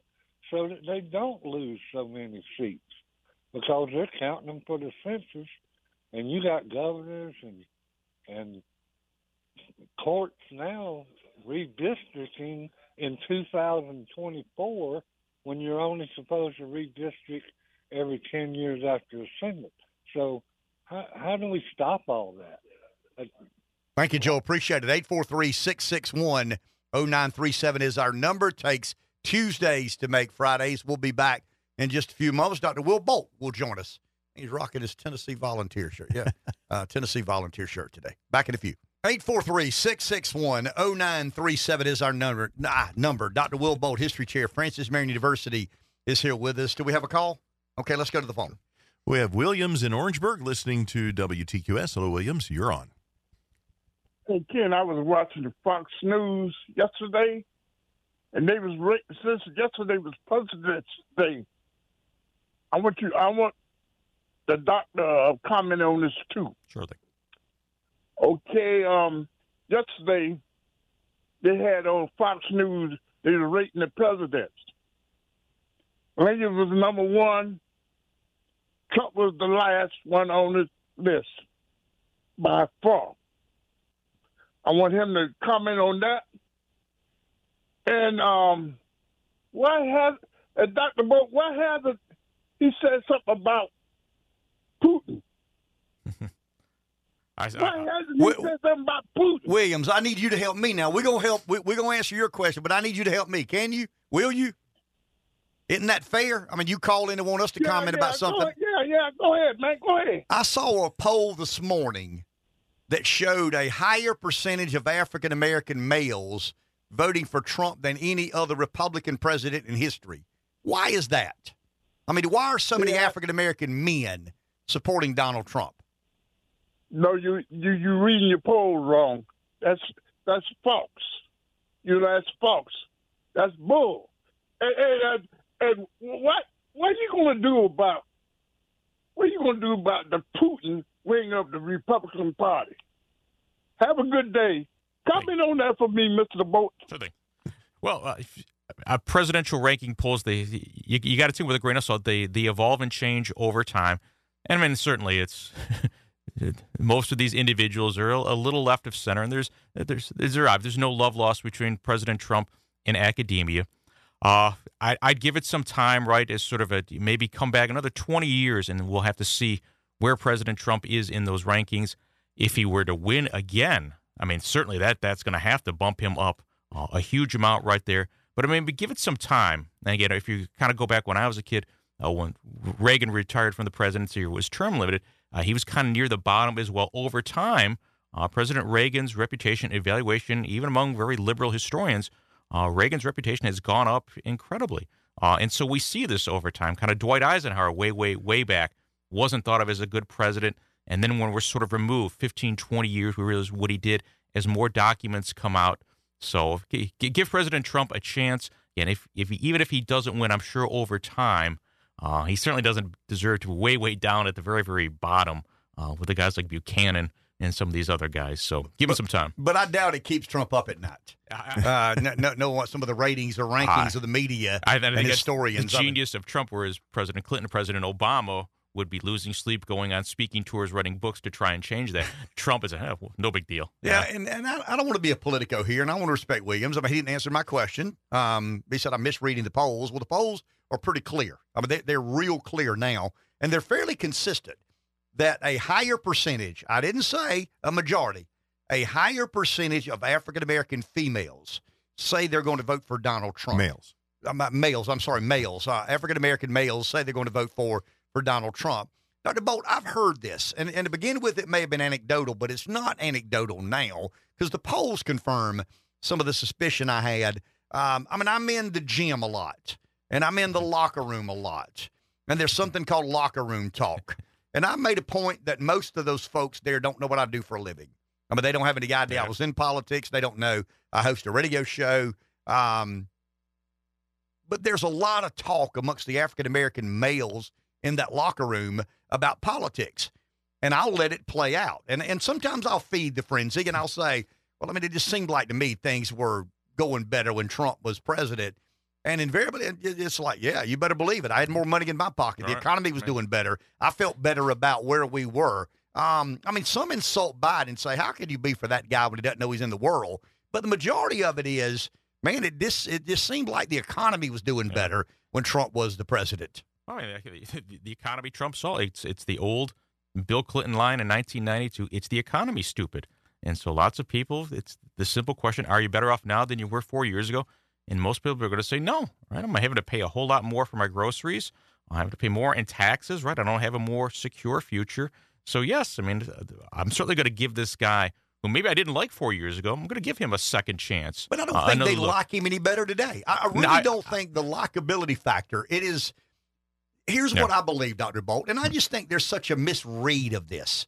so that they don't lose so many seats because they're counting them for the census. And you got governors and and courts now redistricting in 2024 when you're only supposed to redistrict every 10 years after a Senate. So how, how do we stop all that? Thank you, Joe. Appreciate it. 843 661 0937 is our number. Takes Tuesdays to make Fridays. We'll be back in just a few moments. Dr. Will Bolt will join us. He's rocking his Tennessee volunteer shirt. Yeah, uh, Tennessee volunteer shirt today. Back in a few. 843 661 0937 is our number. Nah, number. Dr. Will Bolt, History Chair, Francis Marion University, is here with us. Do we have a call? Okay, let's go to the phone. We have Williams in Orangeburg listening to WTQS. Hello, Williams. You're on. Hey Ken, I was watching the Fox News yesterday, and they was ra- since yesterday was President's Day. I want you. I want the doctor uh, comment on this too. Sure thing. Okay. Um. Yesterday, they had on Fox News. They were rating the presidents. Lincoln was number one. Trump was the last one on the list by far. I want him to comment on that. And um, what has uh, Dr. Bolt? What has it? He said something about Putin. I, Why I, hasn't he Well- said something about Putin? Williams, I need you to help me now. We're gonna help. we- We're gonna answer your question, but I need you to help me. Can you? Will you? Isn't that fair? I mean, you call in and want us to Yeah, comment yeah, about something. ahead. Yeah, yeah. Go ahead, man. Go ahead. I saw a poll this morning that showed a higher percentage of African American males voting for Trump than any other Republican president in history. Why is that? I mean, why are so many Yeah. African American men supporting Donald Trump? No, you you you reading your poll wrong. That's that's false. You know that's false. That's bull. And, and, and, and what what are you going to do about what are you going to do about the Putin wing of the Republican Party? Have a good day. Comment on that for me, Mr. Bolt. sure thing. Well, uh, if- uh, presidential ranking polls, they you, you got to take with a grain of salt. They they evolve and change over time, and I mean certainly it's most of these individuals are a, a little left of center, and there's there's there's there's no love lost between President Trump and academia. Uh, I, I'd give it some time, right, as sort of a maybe come back another 20 years, and we'll have to see where President Trump is in those rankings. If he were to win again, I mean, certainly that that's going to have to bump him up uh, a huge amount right there. But I mean, give it some time. And again, if you kind of go back when I was a kid, uh, when Reagan retired from the presidency or was term limited, uh, he was kind of near the bottom as well. Over time, uh, President Reagan's reputation, evaluation, even among very liberal historians, uh, Reagan's reputation has gone up incredibly. Uh, and so we see this over time. Kind of Dwight Eisenhower, way, way, way back, wasn't thought of as a good president. And then when we're sort of removed 15, 20 years, we realize what he did as more documents come out. So give President Trump a chance. And if, if he, even if he doesn't win, I'm sure over time, uh, he certainly doesn't deserve to be way, way down at the very, very bottom uh, with the guys like Buchanan and some of these other guys. So give him some time. But I doubt it keeps Trump up at night. Uh, no, no, no, some of the ratings or rankings of the media I, I and historians. The I mean, genius of Trump, whereas President Clinton, President Obama would be losing sleep, going on speaking tours, writing books to try and change that. Trump is a oh, no big deal. Yeah, and, and I, I don't want to be a politico here, and I want to respect Williams. I mean, he didn't answer my question. Um, he said I'm misreading the polls. Well, the polls are pretty clear. I mean, they, they're real clear now, and they're fairly consistent that a higher percentage, I didn't say a majority, a higher percentage of African American females say they're going to vote for Donald Trump. Males. Uh, males, I'm sorry, males, uh, African American males say they're going to vote for for Donald Trump. Dr. Bolt, I've heard this, and, and to begin with, it may have been anecdotal, but it's not anecdotal now because the polls confirm some of the suspicion I had. Um, I mean, I'm in the gym a lot, and I'm in the locker room a lot, and there's something called locker room talk. And I made a point that most of those folks there don't know what I do for a living. I mean, they don't have any idea I was in politics. They don't know I host a radio show. Um, but there's a lot of talk amongst the African American males in that locker room about politics. And I'll let it play out. And and sometimes I'll feed the frenzy and I'll say, well, I mean, it just seemed like to me things were going better when Trump was president. And invariably, it's like, yeah, you better believe it. I had more money in my pocket. All the right. economy was Right. doing better. I felt better about where we were. Um, I mean, some insult Biden and say, how could you be for that guy when he doesn't know he's in the world? But the majority of it is, man, it just, it just seemed like the economy was doing Yeah. better when Trump was the president. I mean, the economy trumps all. It's it's the old Bill Clinton line in 1992. It's the economy, stupid. And so lots of people, it's the simple question: Are you better off now than you were four years ago? And most people are going to say no. Right? I'm having to pay a whole lot more for my groceries. I have to pay more in taxes. Right? I don't have a more secure future. So yes, I mean, I'm certainly going to give this guy, who maybe I didn't like four years ago, I'm going to give him a second chance. But I don't Uh, think they look. like him any better today. I, I really No, I- don't think the likability factor. It is. Here's Yeah. what I believe, Doctor Bolt, and I hmm. just think there's such a misread of this.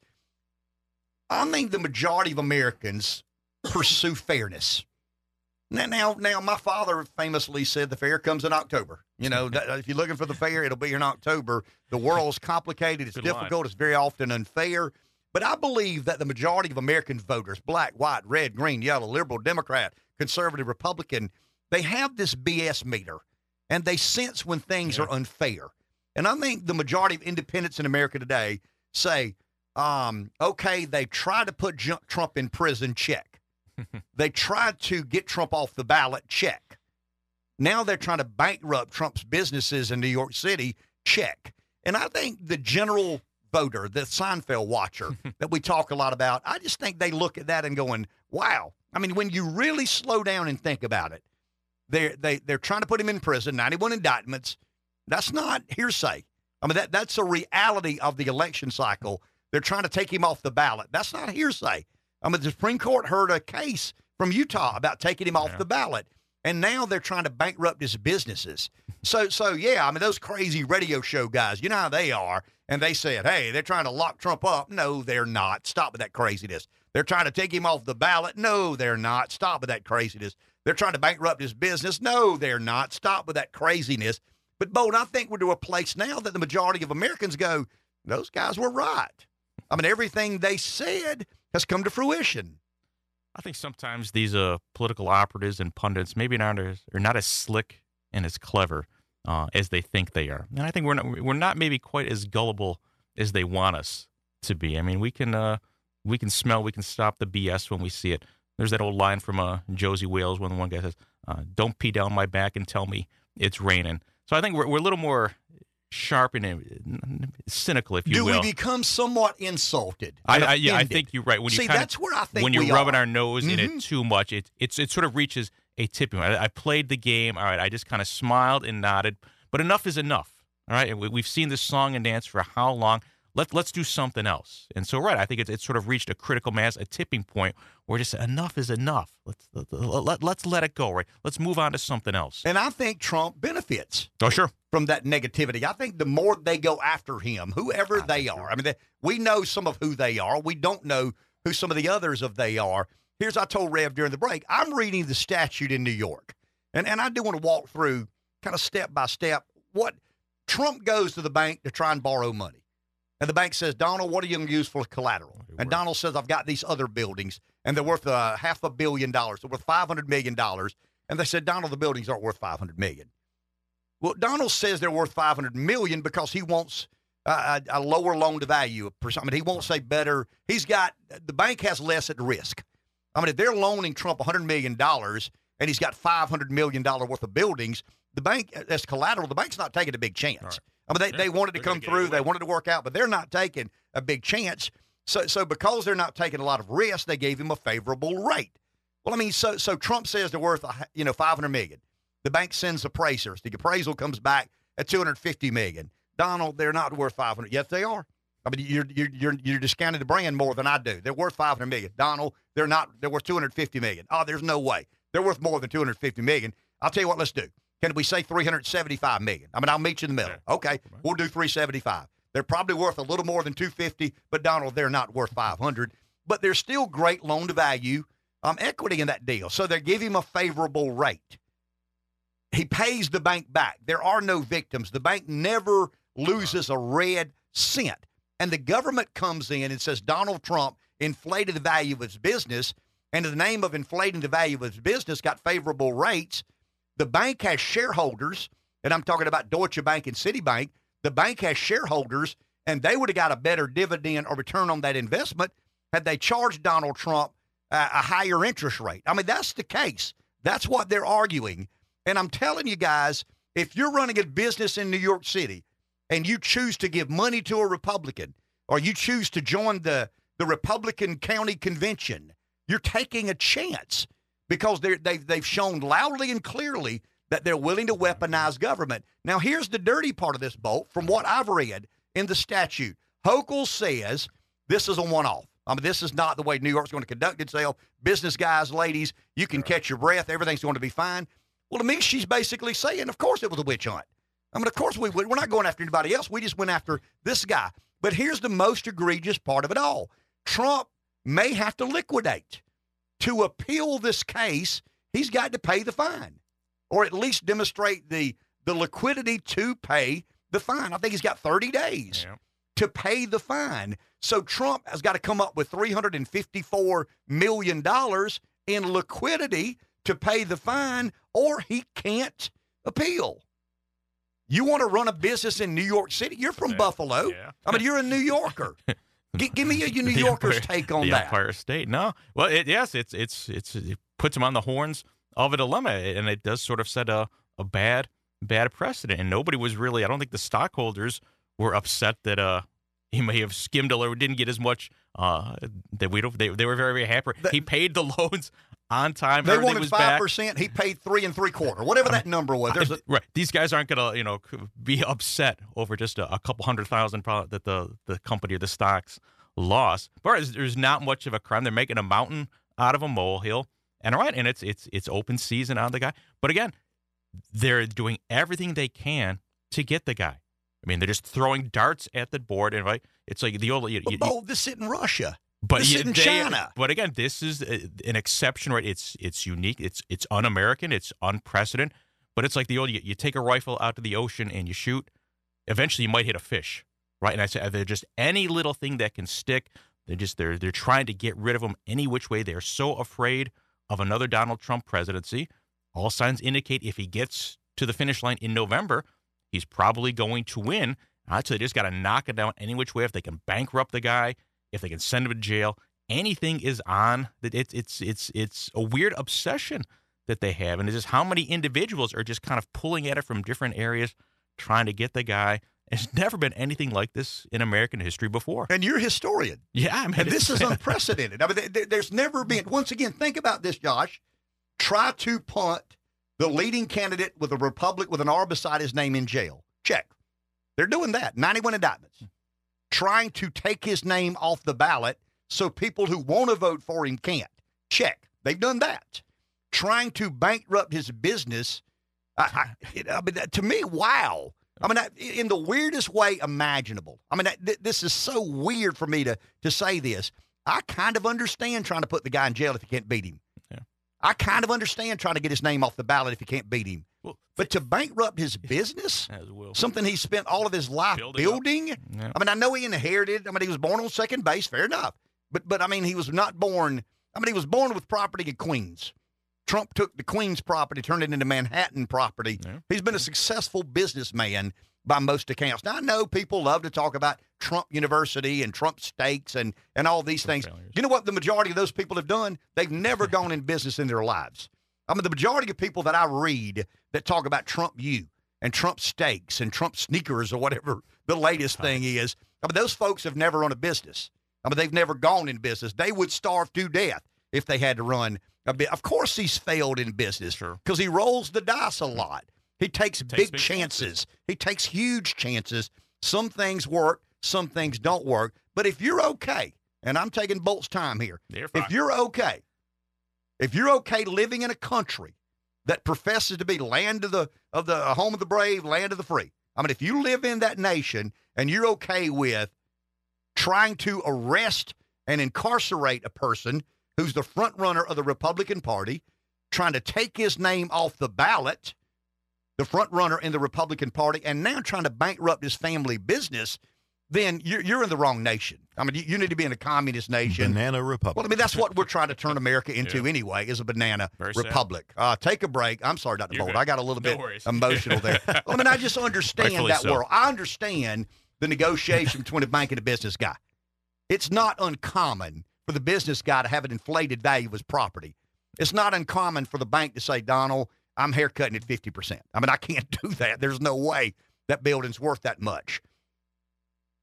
I think the majority of Americans pursue fairness. Now, now, now, my father famously said the fair comes in October. You know, that, if you're looking for the fair, it'll be in October. The world's complicated. It's Good line. difficult. It's very often unfair. But I believe that the majority of American voters, black, white, red, green, yellow, liberal, Democrat, conservative, Republican, they have this BS meter and they sense when things are unfair. And I think the majority of independents in America today say, um, okay, they tried to put Trump in prison, check. they tried to get Trump off the ballot, check. Now they're trying to bankrupt Trump's businesses in New York City, check. And I think the general voter, the Seinfeld watcher that we talk a lot about, I just think they look at that and going, wow. I mean, when you really slow down and think about it, they're, they, they're trying to put him in prison, 91 indictments. That's not hearsay. I mean, that, that's a reality of the election cycle. They're trying to take him off the ballot. That's not hearsay. I mean, the Supreme Court heard a case from Utah about taking him off Yeah. the ballot, and now they're trying to bankrupt his businesses. So, so yeah, I mean, those crazy radio show guys, you know how they are. And they said, hey, they're trying to lock Trump up. No, they're not. Stop with that craziness. They're trying to take him off the ballot. No, they're not. Stop with that craziness. They're trying to bankrupt his business. No, they're not. Stop with that craziness. But, Bo, I think we're to a place now that the majority of Americans go, those guys were right. I mean, everything they said has come to fruition. I think sometimes these uh, political operatives and pundits maybe not as, are not as slick and as clever uh, as they think they are. And I think we're not, we're not maybe quite as gullible as they want us to be. I mean, we can uh, we can smell, we can stop the BS when we see it. There's that old line from uh, Josey Wales when one guy says, uh, "Don't pee down my back and tell me it's raining." So I think we're we're a little more sharp and uh, cynical, if you Do will. we become somewhat insulted? I, I, yeah, I think you're right. When you See, kinda, that's where I think when you're rubbing are. our nose in Mhm. it too much, it it's it sort of reaches a tipping point. I, I played the game. All right, I just kind of smiled and nodded, but enough is enough. All right, and we, we've seen this song and dance for how long? Let let's do something else. And so, right, I think it's it's sort of reached a critical mass, a tipping point where just enough is enough. Let's let, let, let's let it go. Right, let's move on to something else. And I think Trump benefits Oh, sure. from that negativity. I think the more they go after him, whoever they are, I mean, they, we know some of who they are. We don't know who some of the others of they are. Here's I told Rev during the break. I'm reading the statute in New York, and and I do want to walk through kind of step by step what Trump goes to the bank to try and borrow money. And the bank says, Donald, what are you going to use for collateral? And Donald says, I've got these other buildings, and they're worth uh, half a billion dollars. They're worth $500 million. And they said, Donald, the buildings aren't worth $500 million. Well, Donald says they're worth 500 million because he wants a, a lower loan to value. I mean, he won't say better. He's got the bank has less at risk. I mean, if they're loaning Trump $100 million and he's got $500 million worth of buildings, the bank, as collateral, the bank's not taking a big chance. Right. I mean, they, Yeah, they wanted to come through, they wanted to work out, but they're not taking a big chance. So, so because they're not taking a lot of risk, they gave him a favorable rate. Well, I mean, so so Trump says they're worth you know 500 million. The bank sends appraisers. The appraisal comes back at 250 million. Donald, they're not worth 500. Yes, they are. I mean, you're you're you're, you're discounting the brand more than I do. They're worth 500 million. Donald, they're not. They're worth 250 million. Oh, there's no way. They're worth more than 250 million. I'll tell you what. Let's do. Can we say 375 million? I mean, I'll meet you in the middle. Okay, we'll do 375. They're probably worth a little more than 250, but Donald, they're not worth 500. But there's still great loan to value um, equity in that deal. So they give him a favorable rate. He pays the bank back. There are no victims. The bank never loses a red cent. And the government comes in and says Donald Trump inflated the value of his business, and in the name of inflating the value of his business, got favorable rates. The bank has shareholders, and I'm talking about Deutsche Bank and Citibank. The bank has shareholders, and they would have got a better dividend or return on that investment had they charged Donald Trump a, a higher interest rate. I mean, that's the case. That's what they're arguing. And I'm telling you guys, if you're running a business in New York City and you choose to give money to a Republican or you choose to join the, the Republican County Convention, you're taking a chance because they're, they've, they've shown loudly and clearly that they're willing to weaponize government. Now, here's the dirty part of this, Bolt, from what I've read in the statute. Hochul says this is a one off. I mean, this is not the way New York's going to conduct itself. Business guys, ladies, you can catch your breath. Everything's going to be fine. Well, to me, she's basically saying, of course it was a witch hunt. I mean, of course we would. We're not going after anybody else. We just went after this guy. But here's the most egregious part of it all Trump may have to liquidate. To appeal this case, he's got to pay the fine or at least demonstrate the, the liquidity to pay the fine. I think he's got 30 days Yeah. to pay the fine. So Trump has got to come up with $354 million in liquidity to pay the fine, or he can't appeal. You want to run a business in New York City? You're from Yeah. Buffalo. Yeah. I mean, you're a New Yorker. G- give me a New Yorker's Empire- take on the that. Empire State. No, well, it, yes, it's it's it's it puts him on the horns of a dilemma, and it does sort of set a a bad bad precedent. And nobody was really. I don't think the stockholders were upset that uh he may have skimmed a little, didn't get as much. Uh, that we don't. They, they were very very happy. The- he paid the loans on time. They everything wanted five percent. He paid three and three quarter, whatever that number was. There's a, right. These guys aren't going to, you know, be upset over just a, a couple hundred thousand that the the company or the stocks lost. But there's, there's not much of a crime. They're making a mountain out of a molehill, and all right, and it's it's it's open season on the guy. But again, they're doing everything they can to get the guy. I mean, they're just throwing darts at the board, and right, it's like the old. You, you- Bo, this isn't Russia. but This you- isn't they- China. But again, this is uh, an exception, right? It's it's unique. It's it's un-American. It's unprecedented. But it's like the old: you, you take a rifle out to the ocean and you shoot. Eventually, you might hit a fish, right? And I said, they're just any little thing that can stick. They're just they're they're trying to get rid of them any which way. They're so afraid of another Donald Trump presidency. All signs indicate if he gets to the finish line in November, he's probably going to win. I'd say they just got to knock it down any which way. If they can bankrupt the guy, if they can send him to jail, anything is on. That it's it's it's it's a weird obsession that they have, and it's just how many individuals are just kind of pulling at it from different areas, trying to get the guy. There's never been anything like this in American history before. And you're a historian. Yeah, I mean, And this is unprecedented. I mean, there- there, there's never been. Once again, think about this, Josh. Try to punt the leading candidate with a republic with an R beside his name in jail. Check. They're doing that. 91 indictments. Trying to take his name off the ballot so people who want to vote for him can't. Check. They've done that. Trying to bankrupt his business. I, I, I mean, to me, wow. I mean, in the weirdest way imaginable. I mean, th- this is so weird for me to to say this. I kind of understand trying to put the guy in jail if you can't beat him. I kind of understand trying to get his name off the ballot if you can't beat him. Well, But to bankrupt his business, something he spent all of his life building. building yeah. I mean, I know he inherited. I mean, he was born on second base. Fair enough. But but I mean, he was not born. I mean, he was born with property in Queens. Trump took the Queens property, turned it into Manhattan property. Yeah. He's been a successful businessman. By most accounts. Now I know people love to talk about Trump University and Trump steaks and and all these things. failures. You know what the majority of those people have done? They've never gone in business in their lives. I mean, the majority of people that I read that talk about Trump U and Trump steaks and Trump sneakers or whatever the latest thing is, I mean, those folks have never run a business. I mean, they've never gone in business. They would starve to death if they had to run a bit. Of course, he's failed in business Sure. because he rolls the dice a lot. He takes, big, big chances. He takes huge chances. Some things work, some things don't work. But if you're okay, and I'm taking Bolt's time here, You're if you're okay, if you're okay living in a country that professes to be land of the of the uh, home of the brave, land of the free. I mean, if you live in that nation and you're okay with trying to arrest and incarcerate a person who's the front runner of the Republican Party, trying to take his name off the ballot, the front runner in the Republican Party, and now trying to bankrupt his family business, then you're, you're in the wrong nation. I mean, you, you need to be in a communist nation. Banana Republic. Well, I mean, that's what we're trying to turn America into anyway, is a banana Very republic. Uh, take a break. I'm sorry, Dr. You're Bolt. I got a little No bit worries. emotional there. well, I mean, I just understand Rightfully that so. world. I understand the negotiation between a bank and a business guy. It's not uncommon for the business guy to have an inflated value of his property. It's not uncommon for the bank to say, Donald, I'm haircutting at 50%. I mean, I can't do that. There's no way that building's worth that much.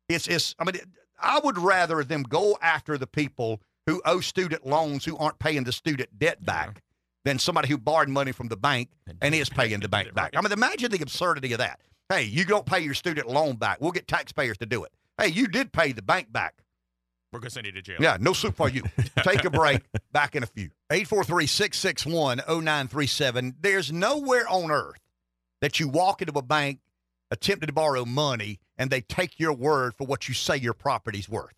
It's, it's I mean, I would rather them go after the people who owe student loans who aren't paying the student debt back than somebody who borrowed money from the bank and is paying the bank back. I mean, imagine the absurdity of that. Hey, you don't pay your student loan back. We'll get taxpayers to do it. Hey, you did pay the bank back. We're gonna send you to jail. Yeah, no soup for you. Take a break. Back in a few. 843 661 0937. There's nowhere on earth that you walk into a bank attempting to borrow money and they take your word for what you say your property's worth.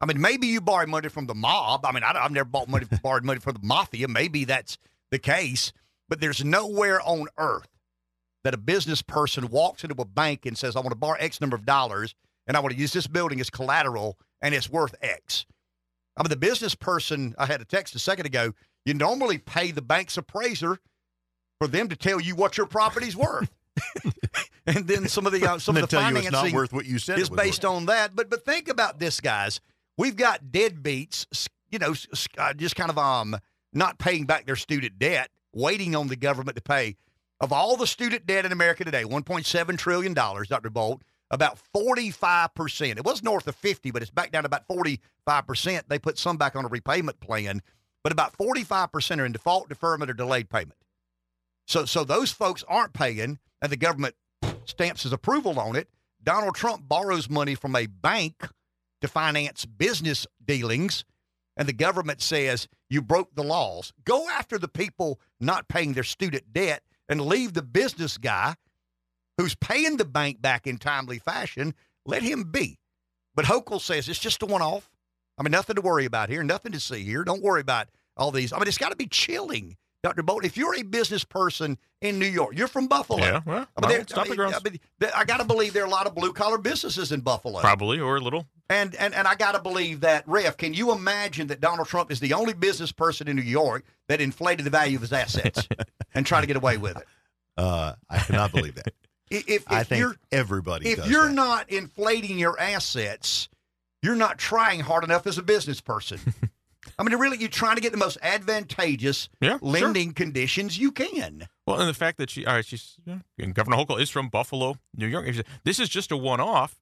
I mean, maybe you borrow money from the mob. I mean, I, have never bought money, borrowed money from the mafia. Maybe that's the case, but there's nowhere on earth that a business person walks into a bank and says, I want to borrow X number of dollars and I want to use this building as collateral and it's worth X. I mean, the business person, I had a text a second ago, you normally pay the bank's appraiser for them to tell you what your property's worth. and then some of the uh, some of the tell you it's not worth what you said is based worth. on that. But but think about this, guys. We've got deadbeats, you know, uh, just kind of um not paying back their student debt, waiting on the government to pay. Of all the student debt in America today, 1.7 trillion dollars, Dr. Bolt, about 45 percent. It was north of 50, but it's back down to about 45 percent. They put some back on a repayment plan, but about 45 percent are in default, deferment, or delayed payment. So so those folks aren't paying, and the government stamps his approval on it. Donald Trump borrows money from a bank to finance business dealings, and the government says you broke the laws. Go after the people not paying their student debt and leave the business guy who's paying the bank back in timely fashion, let him be. But Hochul says it's just a one off. I mean, nothing to worry about here, nothing to see here. Don't worry about all these. I mean, it's got to be chilling, Dr. Bolt. If you're a business person in New York, you're from Buffalo. Yeah, well, I mean, I, mean. I, mean, I got to believe there are a lot of blue collar businesses in Buffalo. Probably or a little. And and and I got to believe that, Ref. Can you imagine that Donald Trump is the only business person in New York that inflated the value of his assets and tried to get away with it? Uh, I cannot believe that. I- If, if I think you're everybody if does you're that. not inflating your assets, you're not trying hard enough as a business person. I mean, really, you're trying to get the most advantageous Yeah, sure. lending conditions you can. Well, and the fact that she, all right, she's yeah, and Governor Hochul is from Buffalo, New York. If you This is just a one-off.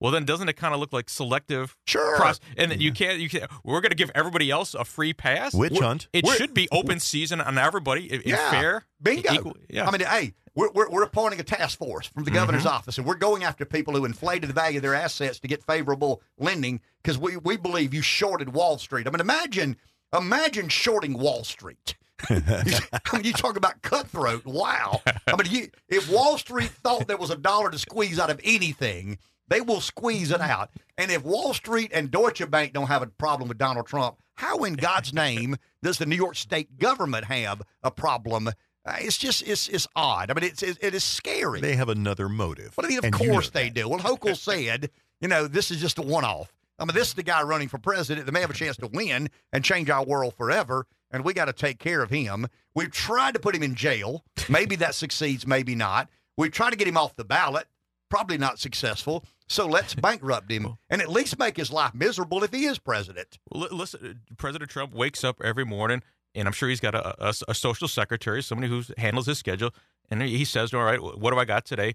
Well, then doesn't it kind of look like selective? Sure. Process? And then you can't, you can't. We're going to give everybody else a free pass. Witch We're- hunt. It We're- should be open season on everybody. i- in Yeah. fair, Bingo. equal- yeah. I mean, hey, we're, we're, we're appointing a task force from the governor's Mm-hmm. office, and we're going after people who inflated the value of their assets to get favorable lending because we, we believe you shorted Wall Street. I mean, imagine imagine shorting Wall Street. I mean, you talk about cutthroat. Wow. I mean, you, if Wall Street thought there was a dollar to squeeze out of anything, they will squeeze it out. And if Wall Street and Deutsche Bank don't have a problem with Donald Trump, how in God's name does the New York State government have a problem? Uh, it's just it's it's odd. I mean, it's it, it is scary. They have another motive. But I mean, of and you know course they do. Well, Hochul said, you know, this is just a one-off. I mean, this is the guy running for president that may have a chance to win and change our world forever, and we got to take care of him. We've tried to put him in jail. Maybe that succeeds, maybe not. We've tried to get him off the ballot. probably not successful. So let's bankrupt him and at least make his life miserable if he is president. Well, listen, President Trump wakes up every morning, and I'm sure he's got a, a, a social secretary, somebody who handles his schedule, and he says, "All right, what do I got today?"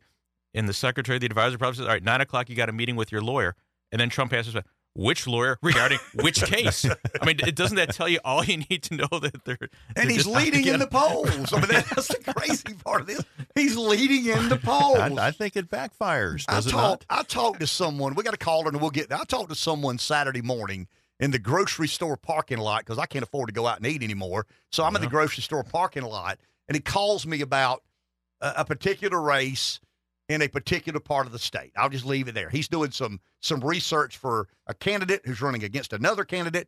And the secretary, the advisor, probably says, "All right, nine o'clock, you got a meeting with your lawyer." And then Trump asks, "Which lawyer regarding which case?" I mean, doesn't that tell you all you need to know that they're And they're he's just out to leading in the polls. I mean, that's the crazy part of this. He's leading in the polls. I, I think it backfires, I does it talked. I talked to someone. We got a caller, and we'll get. I talked to someone Saturday morning in the grocery store parking lot because I can't afford to go out and eat anymore. So I'm in the grocery store parking lot, and he calls me about a, a particular race in a particular part of the state. I'll just leave it there. He's doing some some research for a candidate who's running against another candidate,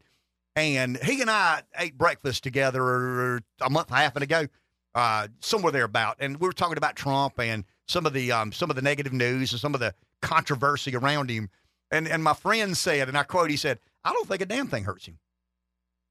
and he and I ate breakfast together a month and a half ago, uh, somewhere thereabout, and we were talking about Trump and some of the um, some of the negative news and some of the controversy around him. And and my friend said, and I quote, he said, "I don't think a damn thing hurts him.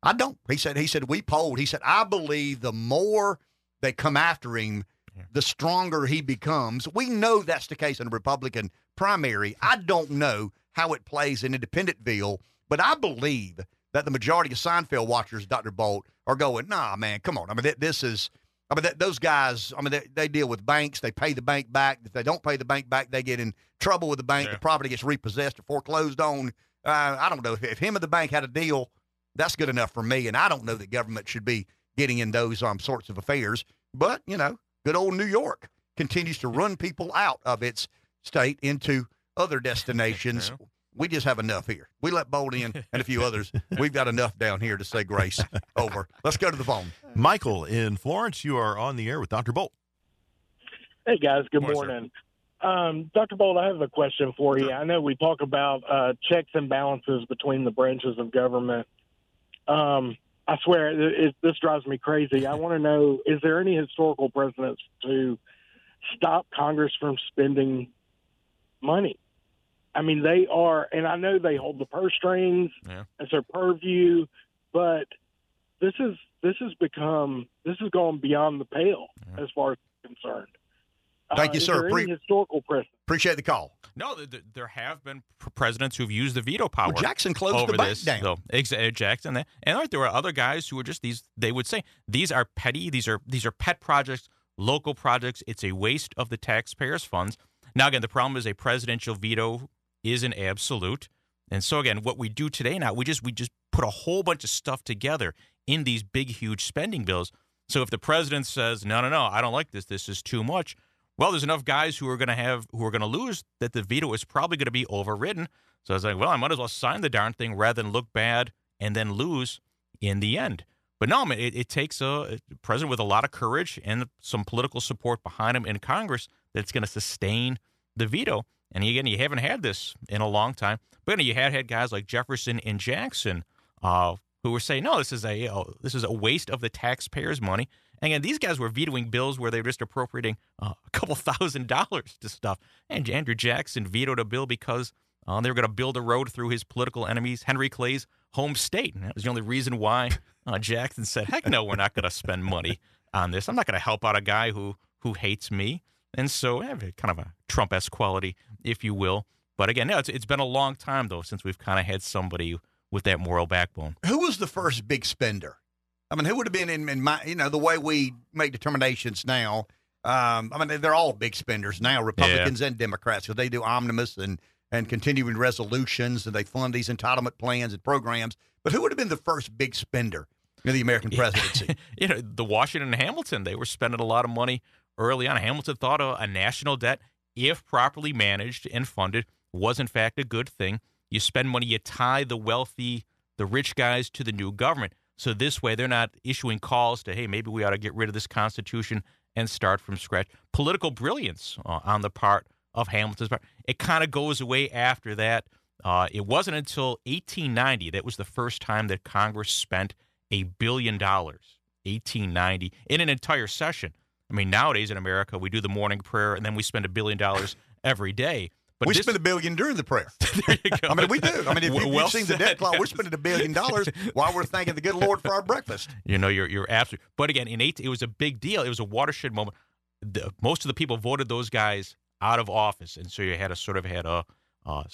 I don't." He said, "He said we polled. He said I believe the more they come after him, the stronger he becomes. We know that's the case in a Republican primary. I don't know how it plays in Independentville, but I believe that the majority of Seinfeld watchers, Dr. Bolt, are going, nah, man, come on. I mean, this is, I mean, th- those guys, I mean, they, they deal with banks. They pay the bank back. If they don't pay the bank back, they get in trouble with the bank. The property gets repossessed or foreclosed on. Uh, I don't know. If, if him and the bank had a deal, that's good enough for me. And I don't know that government should be getting in those um, sorts of affairs. But, you know, good old New York continues to run people out of its state into other destinations. We just have enough here. We let Bolt in and a few others. We've got enough down here to say grace over. Let's go to the phone. Michael in Florence, you are on the air with Dr. Bolt. Hey guys, good Morning, morning. Um, Dr. Bolt, I have a question for you. I know we talk about uh, checks and balances between the branches of government. Um, I swear, it, it, this drives me crazy. I want to know: is there any historical precedents to stop Congress from spending money? I mean, they are, and I know they hold the purse strings. Yeah. It's their purview, but this is this has become this has gone beyond the pale as far as I'm concerned. Thank Uh, you, is sir. Pre- historical precedent? Appreciate the call. No, th- th- there have been presidents who've used the veto power. Well, Jackson closed over the bank this, down. though. Exa- Jackson, and and there were other guys who were just these. They would say these are petty. These are these are pet projects, local projects. It's a waste of the taxpayers' funds. Now, again, the problem is a presidential veto is an absolute, and so again, what we do today now, we just we just put a whole bunch of stuff together in these big, huge spending bills. So if the president says, "No, no, no, I don't like this. This is too much," well, there's enough guys who are going to have who are going to lose that the veto is probably going to be overridden. So I was like, well, I might as well sign the darn thing rather than look bad and then lose in the end. But no, it, it takes a, a president with a lot of courage and some political support behind him in Congress that's going to sustain the veto. And again, you haven't had this in a long time. But you, know, you had had guys like Jefferson and Jackson uh, who were saying, no, this is a uh, this is a waste of the taxpayers' money. And again, these guys were vetoing bills where they were just appropriating uh, a couple thousand dollars to stuff. And Andrew Jackson vetoed a bill because uh, they were going to build a road through his political enemies, Henry Clay's home state. And that was the only reason why uh, Jackson said, heck no, we're not going to spend money on this. I'm not going to help out a guy who, who hates me. And so, eh, kind of a Trump esque quality, if you will. But again, no, it's, it's been a long time, though, since we've kind of had somebody with that moral backbone. Who was the first big spender? I mean, who would have been in, in my, you know, the way we make determinations now? Um, I mean, they're all big spenders now, Republicans and Democrats, because they do omnibus and, and continuing resolutions and they fund these entitlement plans and programs. But who would have been the first big spender in the American presidency? you know, the Washington and Hamilton, they were spending a lot of money early on. Hamilton thought a, a national debt, if properly managed and funded, was in fact a good thing. You spend money, you tie the wealthy, the rich guys to the new government. So this way, they're not issuing calls to, hey, maybe we ought to get rid of this Constitution and start from scratch. Political brilliance uh, on the part of Hamilton's part. It kind of goes away after that. Uh, it wasn't until 1890 that was the first time that Congress spent a billion dollars. 1890 in an entire session. I mean, nowadays in America, we do the morning prayer and then we spend a billion dollars every day. But we spend a billion during the prayer. there you go. I mean, we do. I mean, if you, Well have seen the debt clock, we're spending a billion dollars while we're thanking the good Lord for our breakfast. You know, you're you're absolutely. But again, in eight, it was a big deal. It was a watershed moment. The, most of the people voted those guys out of office, and so you had a sort of had a uh,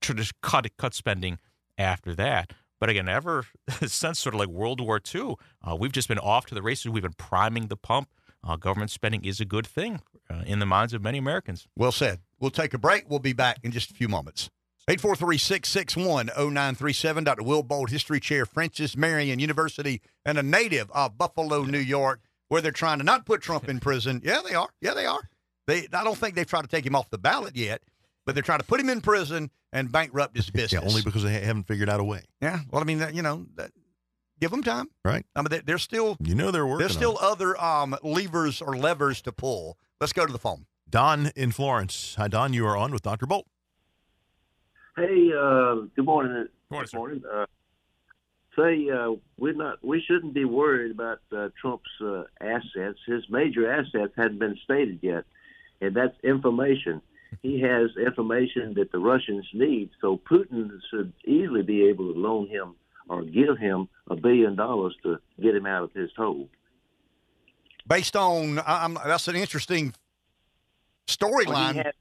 just cut cut spending after that. But again, ever since sort of like World War II, uh, we've just been off to the races. We've been priming the pump. Uh, government spending is a good thing uh, in the minds of many Americans. Well said. We'll take a break. We'll be back in just a few moments. 843-661-0937. Dr. Will Bolt, History Chair, Francis Marion University, and a native of Buffalo, New York, where they're trying to not put Trump in prison. Yeah, they are. Yeah, they are. They, I don't think they've tried to take him off the ballot yet, but they're trying to put him in prison and bankrupt his business. Yeah, only because they haven't figured out a way. Yeah. Well, I mean, that, you know, that, give them time. Right. I mean, they, there's still You know they're working. there's still other um, levers or levers to pull. Let's go to the phone. Don in Florence. Hi, Don. You are on with Dr. Bolt. Hey, uh, good morning. Good morning, sir. Uh, say uh, we're not. We shouldn't be worried about uh, Trump's uh, assets. His major assets hadn't been stated yet, and that's information. He has information that the Russians need, so Putin should easily be able to loan him or give him a billion dollars to get him out of his hole. Based on, I'm, that's an interesting Well, storyline. he, has,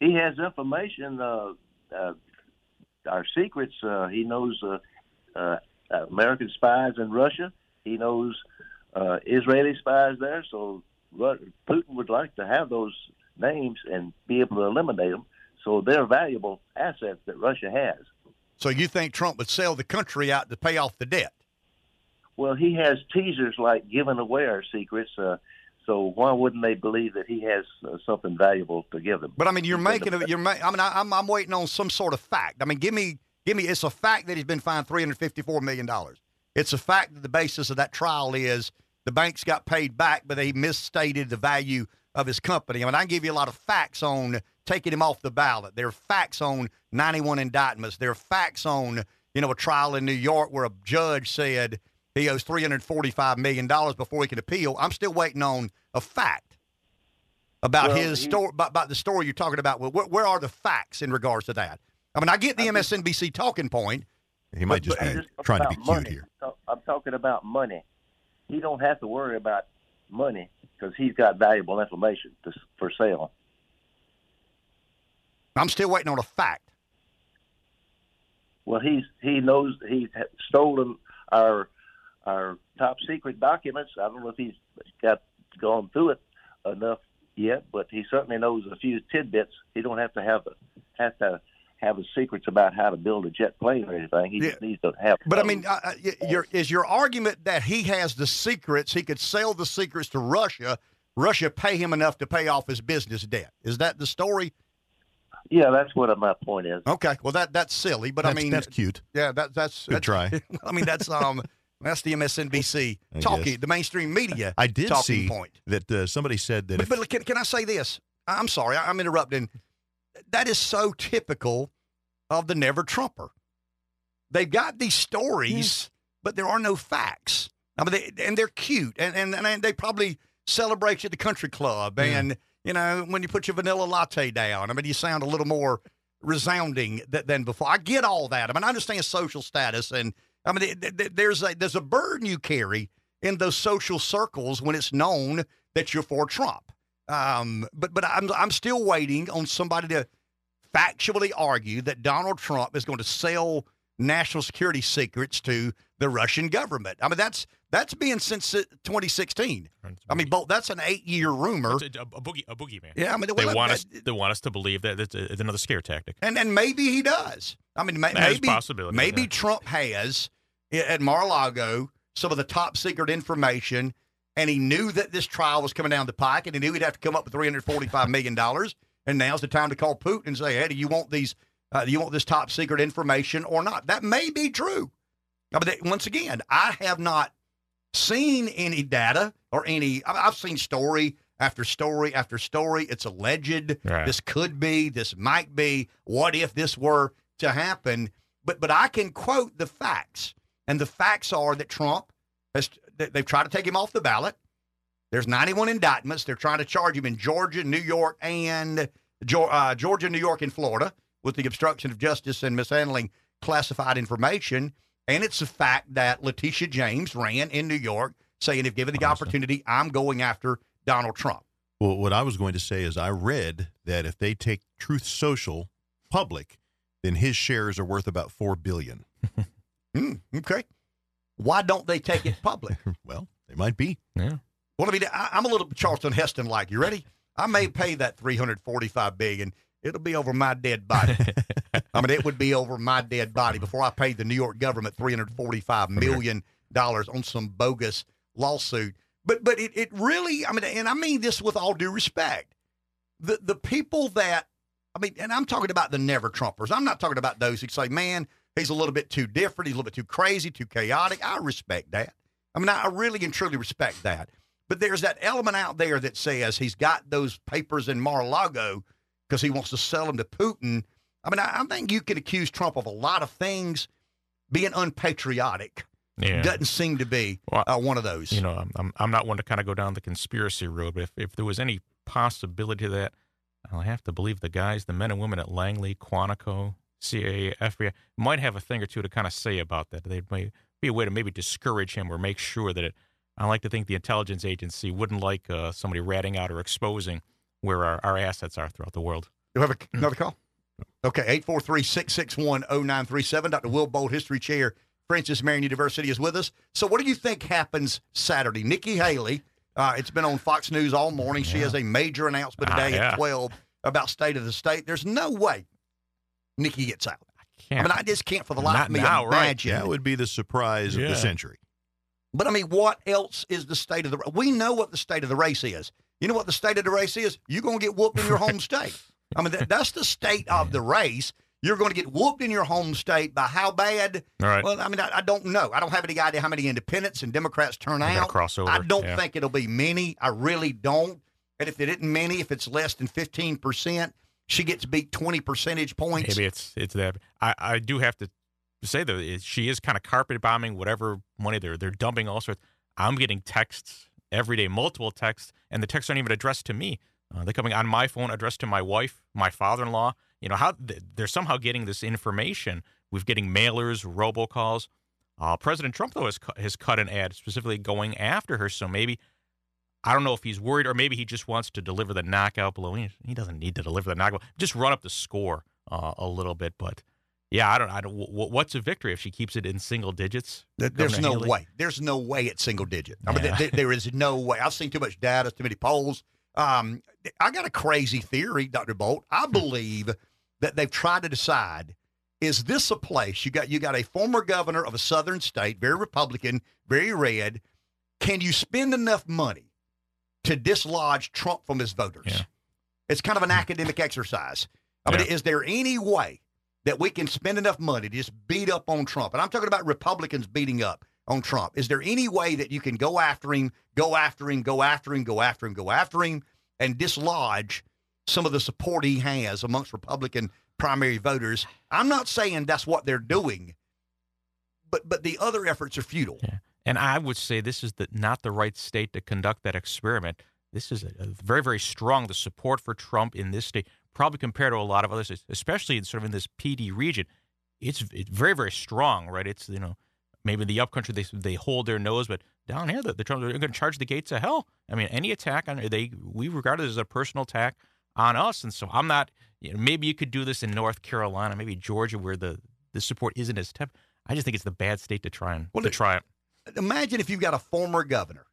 he has information. Uh, uh, our secrets. Uh, he knows uh, uh, American spies in Russia. He knows uh, Israeli spies there. So Putin would like to have those names and be able to eliminate them. So they're valuable assets that Russia has. So you think Trump would sell the country out to pay off the debt? Well, he has teasers like giving away our secrets. Uh, so why wouldn't they believe that he has uh, something valuable to give them? But I mean, you're making a, you're. Ma- I mean, I, I'm I'm waiting on some sort of fact. I mean, give me give me. It's a fact that he's been fined 354 million dollars. It's a fact that the basis of that trial is the banks got paid back, but they misstated the value of his company. I mean, I can give you a lot of facts on taking him off the ballot. There are facts on 91 indictments. There are facts on you know a trial in New York where a judge said he owes 345 million dollars before he can appeal. I'm still waiting on a fact about Well, his story about, about the story you're talking about. Well, where, where are the facts in regards to that? I mean, I get the MSNBC talking point. He might just But be just trying to be about cute here. I'm talking about money. He don't have to worry about money because he's got valuable information to, for sale. I'm still waiting on a fact. Well, he's he knows he's stolen our our top secret documents. I don't know if he's got gone through it enough yet, but he certainly knows a few tidbits. He don't have to have have to have the secrets about how to build a jet plane or anything. He just needs to have. But I mean, uh, your, is your argument that he has the secrets? He could sell the secrets to Russia. Russia pay him enough to pay off his business debt. Is that the story? Yeah, that's what my point is. Okay, well that that's silly, but I mean that's cute. Yeah, that that's Good that's, try. I mean that's um that's the MSNBC I talking, guess. the mainstream media. I did talking see point. that uh, somebody said that But, if, but can, can I say this? I'm sorry, I'm interrupting. That is so typical of the never Trumper. They've got these stories, but there are no facts. I mean, they, and they're cute, and, and and they probably celebrate you at the country club, and you know when you put your vanilla latte down. I mean, you sound a little more resounding th- than before. I get all that. I mean, I understand social status, and I mean, th- th- there's a there's a burden you carry in those social circles when it's known that you're for Trump. Um, but but I'm I'm still waiting on somebody to factually argue that Donald Trump is going to sell national security secrets to the Russian government. I mean, that's that's been since uh, 2016. I mean, both that's an eight year rumor. It's a, a, a boogie, a boogeyman. Yeah, I mean, they well, want us. They want us to believe that it's, it's another scare tactic. And and maybe he does. I mean, may, maybe possibility, maybe yeah. Trump has at Mar-a-Lago some of the top secret information, and he knew that this trial was coming down the pike, and he knew he'd have to come up with three hundred forty-five million dollars. And now's the time to call Putin and say, "Hey, do you want these? Uh, do you want this top secret information or not?" That may be true. But that- once again, I have not seen any data or any. I've seen story after story after story. It's alleged. Right. This could be. This might be. What if this were to happen? But but I can quote the facts, and the facts are that Trump has. they- They've tried to take him off the ballot. There's 91 indictments. They're trying to charge him in Georgia, New York, and uh, Georgia, New York, and Florida with the obstruction of justice and mishandling classified information. And it's a fact that Letitia James ran in New York saying, if given the opportunity, I'm going after Donald Trump. Well, what I was going to say is I read that if they take Truth Social public, then his shares are worth about four billion. Hmm, okay. Why don't they take it public? well, they might be. Yeah. Well, I mean, I, I'm a little Charlton Heston like. You ready? I may pay that 345 billion. It'll be over my dead body. I mean, it would be over my dead body before I paid the New York government 345 million dollars on some bogus lawsuit. But but it, it really, I mean, and I mean this with all due respect. The the people that I mean, and I'm talking about the never Trumpers. I'm not talking about those who say, man, he's a little bit too different, he's a little bit too crazy, too chaotic. I respect that. I mean, I really and truly respect that. But there's that element out there that says he's got those papers in Mar-a-Lago because he wants to sell them to Putin. I mean, I, I think you can accuse Trump of a lot of things being unpatriotic. Yeah. Doesn't seem to be Well, uh, one of those. You know, I'm, I'm not one to kind of go down the conspiracy road, but if, if there was any possibility of that, I'll have to believe the guys, the men and women at Langley, Quantico, CIA, FBI, might have a thing or two to kind of say about that. They might be a way to maybe discourage him or make sure that it. I like to think the intelligence agency wouldn't like uh, somebody ratting out or exposing where our, our assets are throughout the world. You have a, another call? Okay, 843 661 0937. Dr. Will Bolt, History Chair, Francis Marion University, is with us. So, what do you think happens Saturday? Nikki Haley, uh, it's been on Fox News all morning. She has a major announcement Ah, today yeah. at 12 about state of the state. There's no way Nikki gets out. I Can't. mean, I just can't for the life Not of me now, right. imagine. That would be the surprise of the century. But I mean, what else is the state of the? We know what the state of the race is. You know what the state of the race is? You're going to get whooped in your home state. I mean, that, that's the state of the race. You're going to get whooped in your home state by how bad? All right. Well, I mean, I, I don't know. I don't have any idea how many independents and Democrats turn out. cross over, I don't yeah. think it'll be many. I really don't. And if it isn't many, if it's less than 15 percent, she gets beat 20 percentage points. Maybe it's it's that. I, I do have to say though, she is kind of carpet bombing whatever money they're they're dumping all sorts. I'm getting texts every day, multiple texts, and the texts aren't even addressed to me. Uh, they're coming on my phone, addressed to my wife, my father-in-law. You know how they're somehow getting this information. We're getting mailers, robocalls. Uh, President Trump though has has cut an ad specifically going after her. So maybe I don't know if he's worried or maybe he just wants to deliver the knockout blow. He, he doesn't need to deliver the knockout. Just run up the score uh, a little bit. But yeah, I don't. I don't. What's a victory if she keeps it in single digits? There's no Haley? way. There's no way it's single digit. I mean, Yeah. there, there is no way. I've seen too much data, too many polls. Um, I got a crazy theory, Dr. Bolt. I Hmm. believe that they've tried to decide: is this a place you got? You got a former governor of a southern state, very Republican, very red. Can you spend enough money to dislodge Trump from his voters? Yeah. It's kind of an academic exercise. I mean, is there any way that we can spend enough money to just beat up on Trump? And I'm talking about Republicans beating up on Trump. Is there any way that you can go after him, go after him, go after him, go after him, go after him, and dislodge some of the support he has amongst Republican primary voters? I'm not saying that's what they're doing, but but the other efforts are futile. Yeah. And I would say this is the, not the right state to conduct that experiment. This is a, a very, very strong. The support for Trump in this state, probably compared to a lot of other others, especially in sort of in this Pee Dee region, it's, it's very, very strong, right? It's you know maybe in the upcountry they they hold their nose, but down here the, the Trump they're going to charge the gates of hell. I mean, any attack on they we regard it as a personal attack on us, and so I'm not. You know, maybe you could do this in North Carolina, maybe Georgia, where the the support isn't as tough. I just think it's the bad state to try and Well, to try it. Imagine if you've got a former governor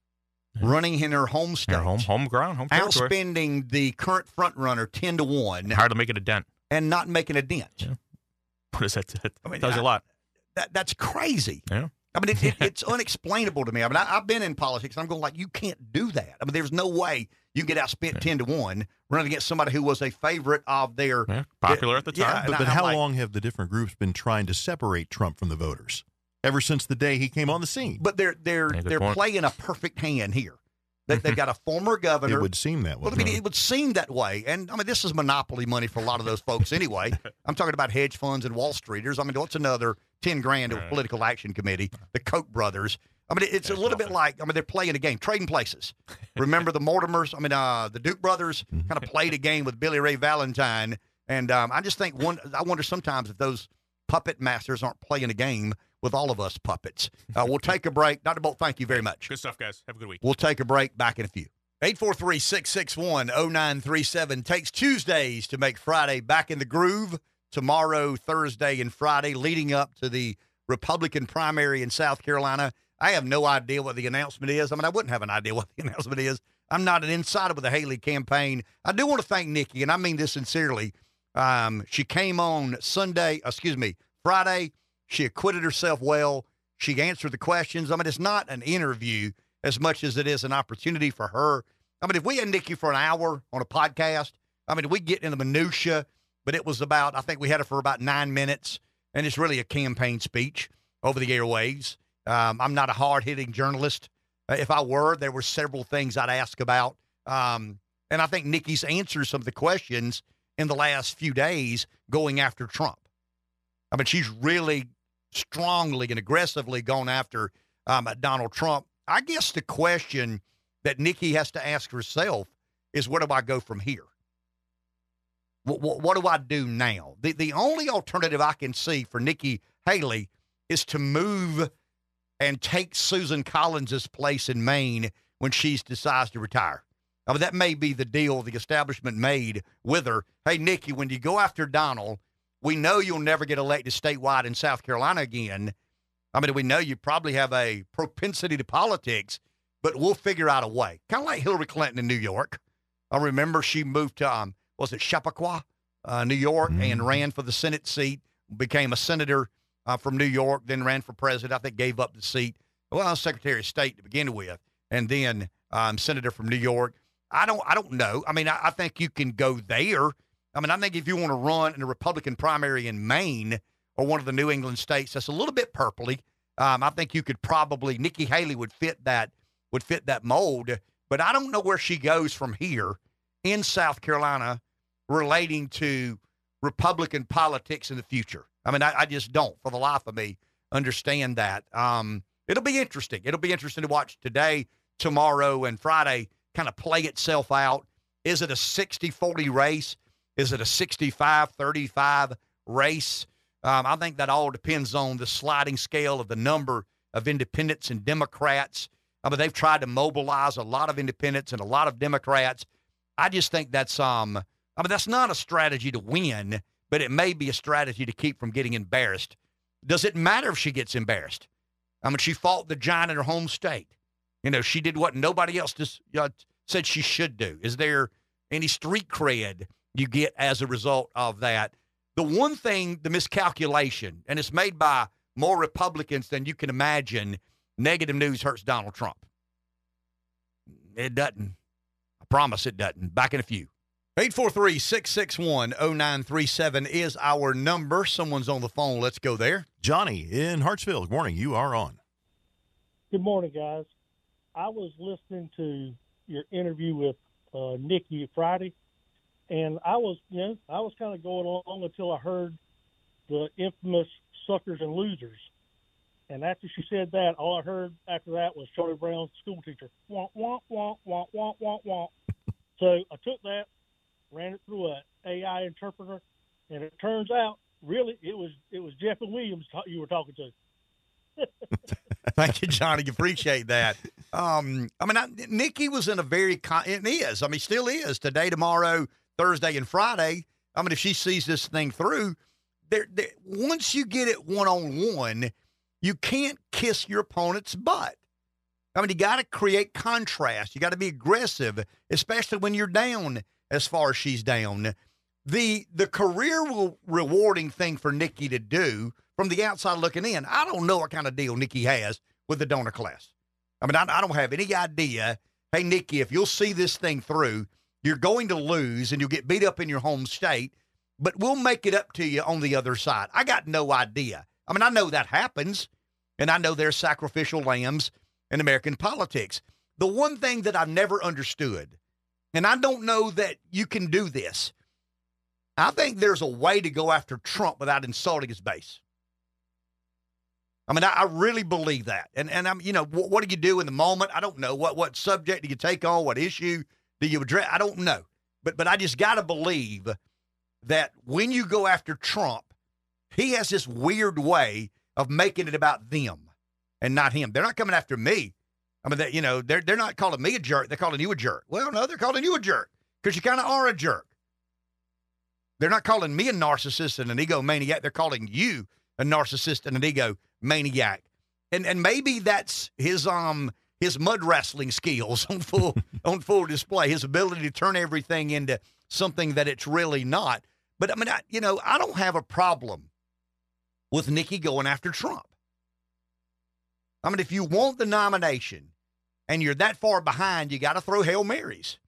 running in her home state, Their home home ground, home territory. outspending the current front runner 10 to 1 Hard to make it a dent. and not making a dent. Yeah. What does that? That I mean, tells you I- a lot. That that's crazy. Yeah. I mean, it, it, it's unexplainable to me. I mean, I, I've been in politics. I'm going like, you can't do that. I mean, there's no way you can get outspent ten to one running against somebody who was a favorite of their. Yeah, popular at the time. and But, but I'm how like- long have the different groups been trying to separate Trump from the voters? Ever since the day he came on the scene. But they're they're Yeah, they're point. playing a perfect hand here. They, they've got a former governor. It would seem that way. Well, I mean, it would seem that way. And I mean, this is monopoly money for a lot of those folks anyway. I'm talking about hedge funds and Wall Streeters. I mean, what's another 10 grand to a political action committee? The Koch brothers. I mean, it's a That's little bit like, I mean, they're playing a game, trading places. Remember the Mortimers? I mean, uh, the Duke brothers kind of played a game with Billy Ray Valentine. And um, I just think one, I wonder sometimes if those puppet masters aren't playing a game with all of us puppets. Uh, we'll take a break. Dr. Bolt, thank you very much. Good stuff, guys. Have a good week. We'll take a break back in a few. 843 661 0937 takes Tuesdays to make Friday back in the groove. Tomorrow, Thursday, and Friday, leading up to the Republican primary in South Carolina. I have no idea what the announcement is. I mean, I wouldn't have an idea what the announcement is. I'm not an insider with the Haley campaign. I do want to thank Nikki, and I mean this sincerely. Um, she came on Sunday, excuse me, Friday. She acquitted herself well. She answered the questions. I mean, it's not an interview as much as it is an opportunity for her. I mean, if we had Nikki for an hour on a podcast, I mean, we get in the minutia, but it was about, I think we had her for about nine minutes, and it's really a campaign speech over the airwaves. Um, I'm not a hard hitting journalist. Uh, if I were, there were several things I'd ask about. Um, and I think Nikki's answered some of the questions in the last few days going after Trump. I mean, she's really strongly and aggressively gone after um, Donald Trump. I guess the question that Nikki has to ask herself is where do I go from here? What, what, what, do I do now? The, the only alternative I can see for Nikki Haley is to move and take Susan Collins's place in Maine when she decides to retire. I mean, that may be the deal the establishment made with her. Hey, Nikki, when you go after Donald, we know you'll never get elected statewide in South Carolina again. I mean, we know you probably have a propensity to politics, but we'll figure out a way. Kind of like Hillary Clinton in New York. I remember she moved to, um, was it Chappaqua, uh, New York, mm-hmm. and ran for the Senate seat, became a senator uh, from New York, then ran for president. I think gave up the seat. Well, Secretary of State to begin with, and then um, senator from New York. I don't, I don't know. I mean, I, I think you can go there. I mean, I think if you want to run in a Republican primary in Maine or one of the New England states that's a little bit purpley, um, I think you could probably Nikki Haley would fit that would fit that mold. But I don't know where she goes from here in South Carolina relating to Republican politics in the future. I mean, I, I just don't, for the life of me, understand that. Um, it'll be interesting. It'll be interesting to watch today, tomorrow, and Friday kind of play itself out. Is it a 60 40 race? Is it a 65 35 race? Um, I think that all depends on the sliding scale of the number of independents and Democrats. I mean, they've tried to mobilize a lot of independents and a lot of Democrats. I just think that's um, I mean, that's not a strategy to win, but it may be a strategy to keep from getting embarrassed. Does it matter if she gets embarrassed? I mean, she fought the giant in her home state. You know, she did what nobody else just, uh, said she should do. Is there any street cred you get as a result of that? The one thing, the miscalculation, and it's made by more Republicans than you can imagine, negative news hurts Donald Trump. It doesn't. I promise it doesn't. Back in a few. 843 661 0937 is our number. Someone's on the phone. Let's go there. Johnny in Hartsville. Good morning. You are on. Good morning, guys. I was listening to your interview with uh, Nikki Friday, and I was, you know, I was kind of going along until I heard the infamous suckers and losers. And after she said that, all I heard after that was Charlie Brown's school teacher. Wah, wah, wah, wah, wah, wah, wah. so I took that, ran it through a AI interpreter, and it turns out really it was it was Jeff and Williams you were talking to. Thank you, Johnny. Appreciate that. Um, I mean, I, Nikki was in a very con- it is. I mean, still is today, tomorrow, Thursday, and Friday. I mean, if she sees this thing through, there, once you get it one on one, you can't kiss your opponent's butt. I mean, you got to create contrast. You got to be aggressive, especially when you're down as far as she's down. The the career rewarding thing for Nikki to do from the outside looking in, I don't know what kind of deal Nikki has with the donor class. I mean, I, I don't have any idea. Hey, Nikki, if you'll see this thing through, you're going to lose and you'll get beat up in your home state, but we'll make it up to you on the other side. I got no idea. I mean, I know that happens, and I know there's sacrificial lambs in American politics. The one thing that I've never understood, and I don't know that you can do this, I think there's a way to go after Trump without insulting his base. I mean, I, I really believe that. And and I'm, you know, what, what do you do in the moment? I don't know. What what subject do you take on? What issue do you address? I don't know. But but I just got to believe that when you go after Trump, he has this weird way of making it about them and not him. They're not coming after me. I mean, they, you know, they're they're not calling me a jerk. They're calling you a jerk. Well, no, they're calling you a jerk because you kind of are a jerk. They're not calling me a narcissist and an egomaniac. They're calling you a narcissist and an egomaniac. And and maybe that's his um his mud wrestling skills on full on full display. His ability to turn everything into something that it's really not. But I mean, I, you know, I don't have a problem with Nikki going after Trump. I mean, if you want the nomination and you're that far behind, you got to throw Hail Marys.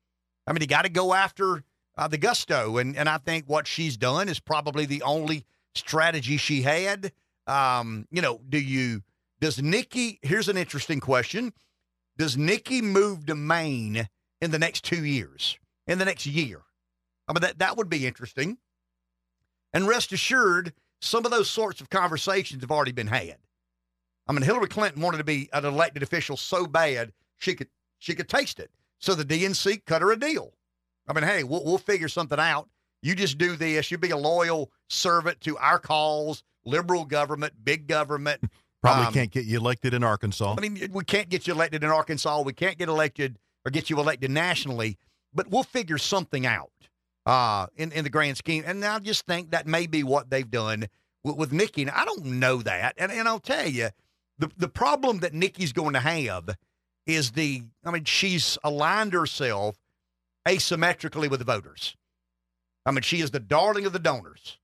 I mean, you got to go after uh, the gusto. And, and I think what she's done is probably the only strategy she had. Um, you know, do you, does Nikki, here's an interesting question. Does Nikki move to Maine in the next two years, in the next year? I mean, that, that would be interesting. And rest assured, some of those sorts of conversations have already been had. I mean, Hillary Clinton wanted to be an elected official so bad she could she could taste it. So the DNC cut her a deal. I mean, hey, we'll, we'll figure something out. You just do this. You be a loyal servant to our cause, liberal government, big government. Probably Um, can't get you elected in Arkansas. I mean, we can't get you elected in Arkansas. We can't get elected or get you elected nationally, but we'll figure something out uh, in in the grand scheme. And I just think that may be what they've done with, with Nikki. And I don't know that. And and I'll tell you, the the problem that Nikki's going to have is the. I mean, she's aligned herself asymmetrically with the voters. I mean, she is the darling of the donors.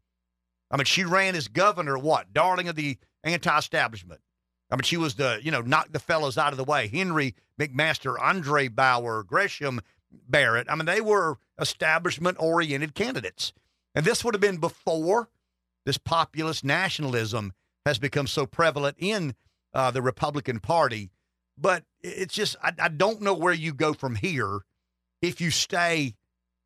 I mean, she ran as governor, what? Darling of the anti-establishment. I mean, she was the, you know, knock the fellows out of the way. Henry McMaster, Andre Bauer, Gresham Barrett. I mean, they were establishment oriented candidates. And this would have been before this populist nationalism has become so prevalent in uh, the Republican Party. But it's just, I, I don't know where you go from here if you stay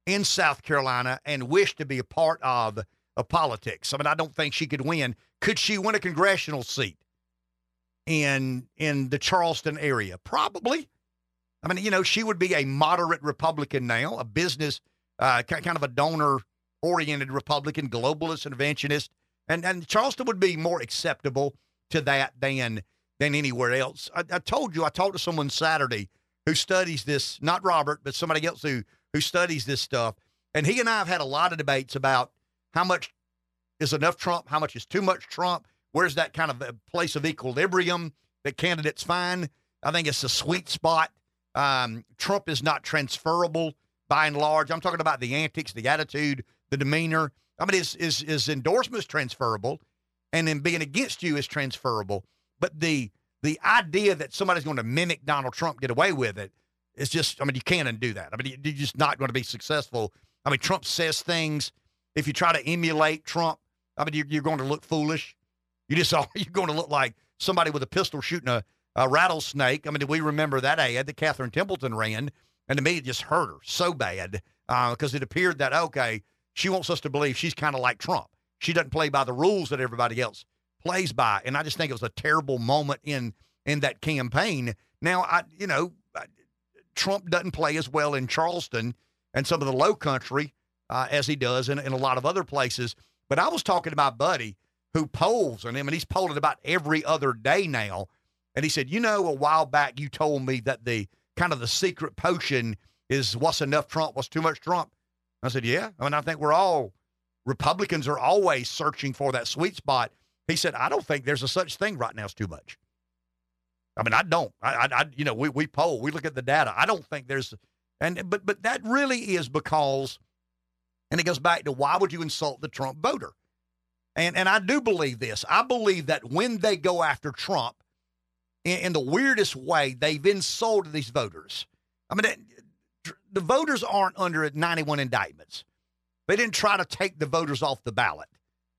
in South Carolina and wish to be a part of, of politics. I mean, I don't think she could win. Could she win a congressional seat in in the Charleston area? Probably. I mean, you know, she would be a moderate Republican now, a business uh, kind of a donor oriented Republican, globalist, interventionist, and and Charleston would be more acceptable to that than than anywhere else. I, I told you, I talked to someone Saturday who studies this, not Robert, but somebody else who who studies this stuff, and he and I have had a lot of debates about how much is enough Trump, how much is too much Trump, where's that kind of place of equilibrium that candidates find. I think it's a sweet spot. Um, Trump is not transferable by and large. I'm talking about the antics, the attitude, the demeanor. I mean, his, his endorsements transferable, and then being against you is transferable. But the the idea that somebody's going to mimic Donald Trump, get away with it, is just. I mean, you can't undo that. I mean, you're just not going to be successful. I mean, Trump says things. If you try to emulate Trump, I mean, you're, going to look foolish. You just are. You're going to look like somebody with a pistol shooting a, a rattlesnake. I mean, we remember that ad that Catherine Templeton ran, and to me, it just hurt her so bad because it appeared that okay, she wants us to believe she's kind of like Trump. She doesn't play by the rules that everybody else plays by, and I just think it was a terrible moment in in that campaign. Now, I you know, Trump doesn't play as well in Charleston and some of the Low Country uh, as he does in, in a lot of other places. But I was talking to my buddy who polls on him, and he's polling about every other day now. And he said, you know, a while back you told me that the kind of the secret potion is what's enough Trump, what's too much Trump. I said, yeah. I mean, I think we're all Republicans are always searching for that sweet spot. He said, I don't think there's a such thing right now as too much. I mean, I don't. I, I, I you know, we we poll, we look at the data. I don't think there's, and but but that really is because, and it goes back to why would you insult the Trump voter? And and I do believe this. I believe that when they go after Trump, in, in the weirdest way, they've insulted these voters. I mean, the voters aren't under 91 indictments. They didn't try to take the voters off the ballot.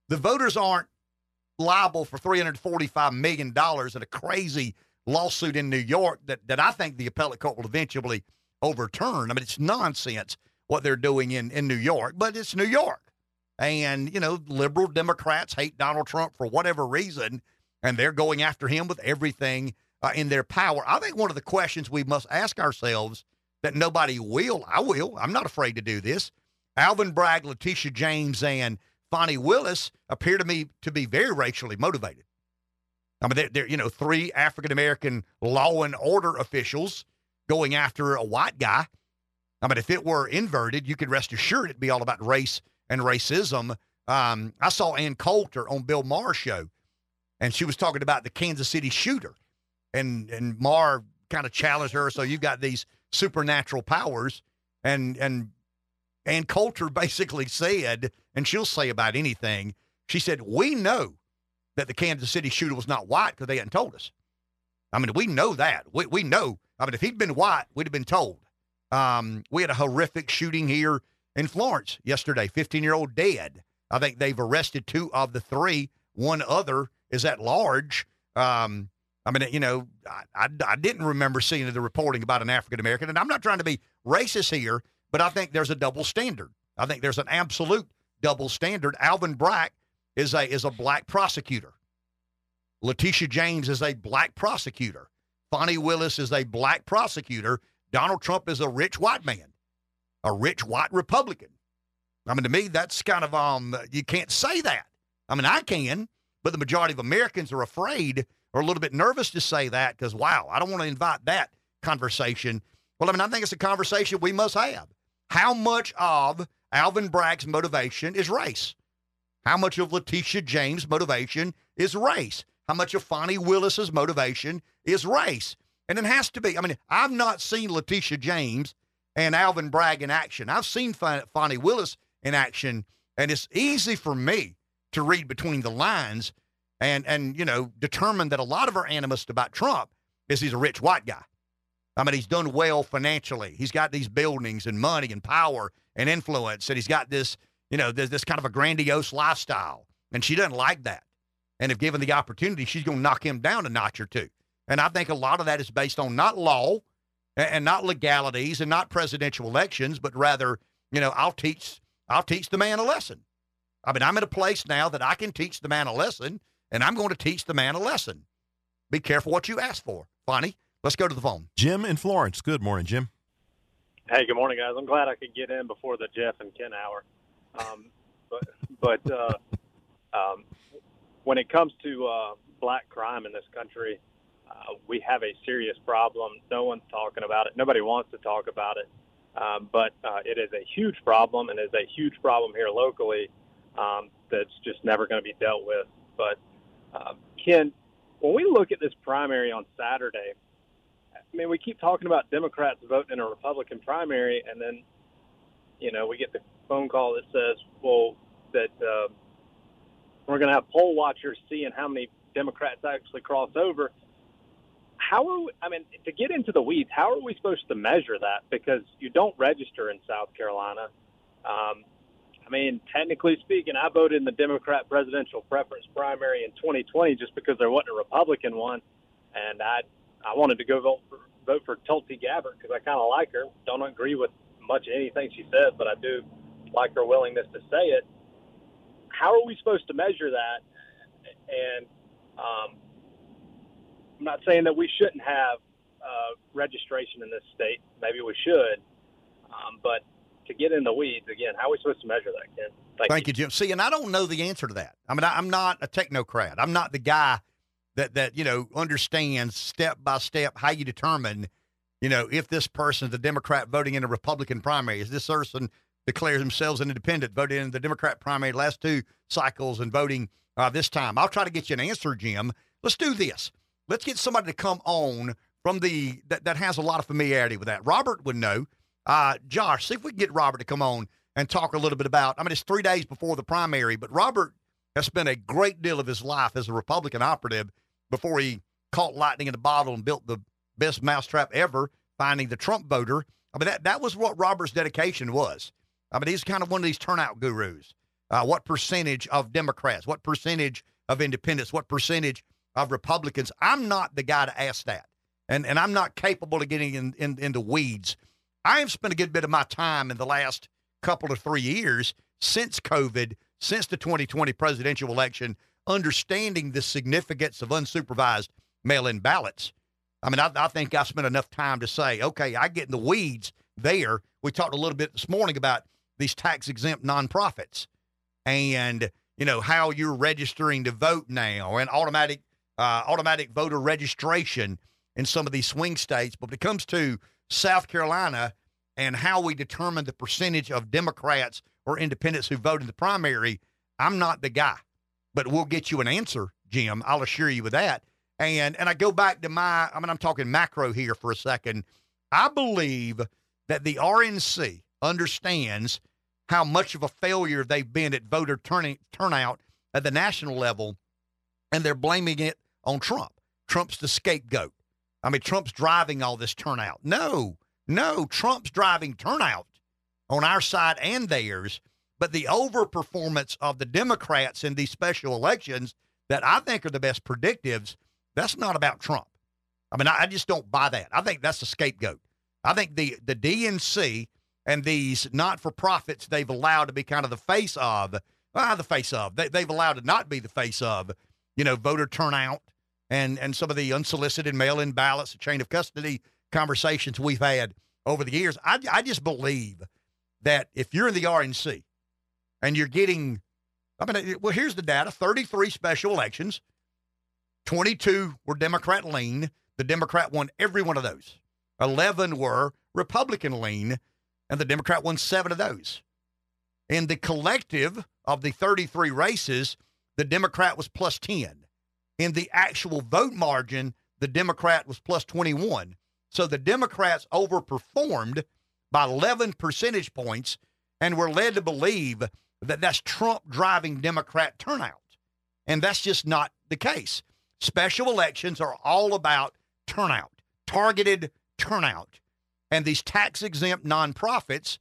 The voters aren't liable for $345 million in a crazy lawsuit in New York that, that I think the appellate court will eventually overturn. I mean, it's nonsense what they're doing in, in New York, but it's New York. And, you know, liberal Democrats hate Donald Trump for whatever reason, and they're going after him with everything uh, in their power. I think one of the questions we must ask ourselves that nobody will, I will, I'm not afraid to do this. Alvin Bragg, Letitia James, and Fani Willis appear to me to be very racially motivated. I mean, they're, they're you know three African American law and order officials going after a white guy. I mean, if it were inverted, you could rest assured it'd be all about race and racism. Um, I saw Ann Coulter on Bill Maher's show, and she was talking about the Kansas City shooter, and and Maher kind of challenged her. So you've got these supernatural powers, and and Ann Coulter basically said, and she'll say about anything. She said, "We know that the Kansas City shooter was not white because they hadn't told us. I mean, we know that. We we know. I mean, if he'd been white, we'd have been told." Um, we had a horrific shooting here in Florence yesterday. 15 year old dead. I think they've arrested two of the three. One other is at large. Um, I mean, you know, I, I, I didn't remember seeing the reporting about an African American, and I'm not trying to be racist here, but I think there's a double standard. I think there's an absolute double standard. Alvin Bragg is a is a black prosecutor. Letitia James is a black prosecutor. Fani Willis is a black prosecutor. Donald Trump is a rich white man, a rich white Republican. I mean, to me, that's kind of um, you can't say that. I mean, I can, but the majority of Americans are afraid or a little bit nervous to say that because, wow, I don't want to invite that conversation. Well, I mean, I think it's a conversation we must have. How much of Alvin Bragg's motivation is race? How much of Letitia James' motivation is race? How much of Fani Willis's motivation is race? And it has to be. I mean, I've not seen Letitia James and Alvin Bragg in action. I've seen Fani Willis in action, and it's easy for me to read between the lines and and you know determine that a lot of our animus about Trump is he's a rich white guy. I mean, he's done well financially. He's got these buildings and money and power and influence, and he's got this you know this, this kind of a grandiose lifestyle. And she doesn't like that. And if given the opportunity, she's going to knock him down a notch or two. And I think a lot of that is based on not law and not legalities and not presidential elections, but rather, you know, I'll teach I'll teach the man a lesson. I mean, I'm in a place now that I can teach the man a lesson, and I'm going to teach the man a lesson. Be careful what you ask for. Bonnie, Let's go to the phone. Jim in Florence. Good morning, Jim. Hey, good morning, guys. I'm glad I could get in before the Jeff and Ken hour. Um, but but uh, um, when it comes to uh, black crime in this country, uh, we have a serious problem. No one's talking about it. Nobody wants to talk about it. Um, but uh, it is a huge problem and is a huge problem here locally um, that's just never going to be dealt with. But um, Ken, when we look at this primary on Saturday, I mean, we keep talking about Democrats voting in a Republican primary, and then, you know, we get the phone call that says, well, that uh, we're going to have poll watchers seeing how many Democrats actually cross over how are we, I mean to get into the weeds? How are we supposed to measure that? Because you don't register in South Carolina. Um, I mean, technically speaking, I voted in the Democrat presidential preference primary in 2020 just because there wasn't a Republican one, and I I wanted to go vote for vote for Tulsi Gabbard because I kind of like her. Don't agree with much anything she says, but I do like her willingness to say it. How are we supposed to measure that? And um, I'm not saying that we shouldn't have uh, registration in this state. Maybe we should. Um, but to get in the weeds again, how are we supposed to measure that, Ken? Thank, Thank you. you. Jim. See, and I don't know the answer to that. I mean, I, I'm not a technocrat. I'm not the guy that that you know understands step by step how you determine, you know, if this person is a Democrat voting in a Republican primary, is this person declares themselves an independent, voted in the Democrat primary last two cycles and voting uh, this time. I'll try to get you an answer, Jim. Let's do this. Let's get somebody to come on from the that, that has a lot of familiarity with that. Robert would know. Uh, Josh, see if we can get Robert to come on and talk a little bit about. I mean, it's three days before the primary, but Robert has spent a great deal of his life as a Republican operative before he caught lightning in a bottle and built the best mousetrap ever, finding the Trump voter. I mean, that, that was what Robert's dedication was. I mean, he's kind of one of these turnout gurus. Uh, what percentage of Democrats, what percentage of independents, what percentage of Republicans. I'm not the guy to ask that. And, and I'm not capable of getting in, in, in the weeds. I have spent a good bit of my time in the last couple of three years since COVID, since the 2020 presidential election, understanding the significance of unsupervised mail in ballots. I mean, I, I think I spent enough time to say, okay, I get in the weeds there. We talked a little bit this morning about these tax exempt nonprofits and, you know, how you're registering to vote now and automatic uh, automatic voter registration in some of these swing states. But when it comes to South Carolina and how we determine the percentage of Democrats or independents who vote in the primary, I'm not the guy. But we'll get you an answer, Jim. I'll assure you of that. And and I go back to my I mean I'm talking macro here for a second. I believe that the RNC understands how much of a failure they've been at voter turning, turnout at the national level, and they're blaming it on Trump. Trump's the scapegoat. I mean, Trump's driving all this turnout. No, no, Trump's driving turnout on our side and theirs. But the overperformance of the Democrats in these special elections that I think are the best predictives, that's not about Trump. I mean, I, I just don't buy that. I think that's a scapegoat. I think the the DNC and these not for profits they've allowed to be kind of the face of, ah, the face of, they, they've allowed to not be the face of, you know, voter turnout and, and some of the unsolicited mail in ballots, the chain of custody conversations we've had over the years. I, I just believe that if you're in the RNC and you're getting, I mean, well, here's the data 33 special elections, 22 were Democrat lean. The Democrat won every one of those. 11 were Republican lean and the Democrat won seven of those. In the collective of the 33 races, the Democrat was plus 10. In the actual vote margin, the Democrat was plus 21. So the Democrats overperformed by 11 percentage points and were led to believe that that's Trump driving Democrat turnout. And that's just not the case. Special elections are all about turnout, targeted turnout and these tax exempt nonprofits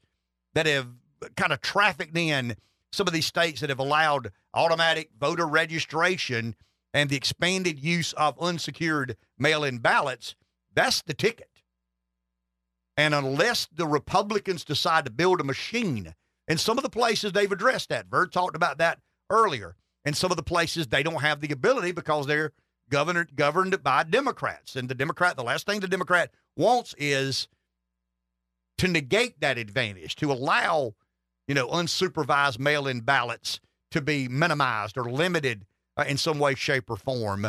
that have kind of trafficked in some of these states that have allowed automatic voter registration and the expanded use of unsecured mail in ballots, that's the ticket. And unless the Republicans decide to build a machine, in some of the places they've addressed that, Bert talked about that earlier. In some of the places they don't have the ability because they're governed governed by Democrats. And the Democrat, the last thing the Democrat wants is to negate that advantage, to allow, you know, unsupervised mail in ballots to be minimized or limited uh, in some way, shape, or form.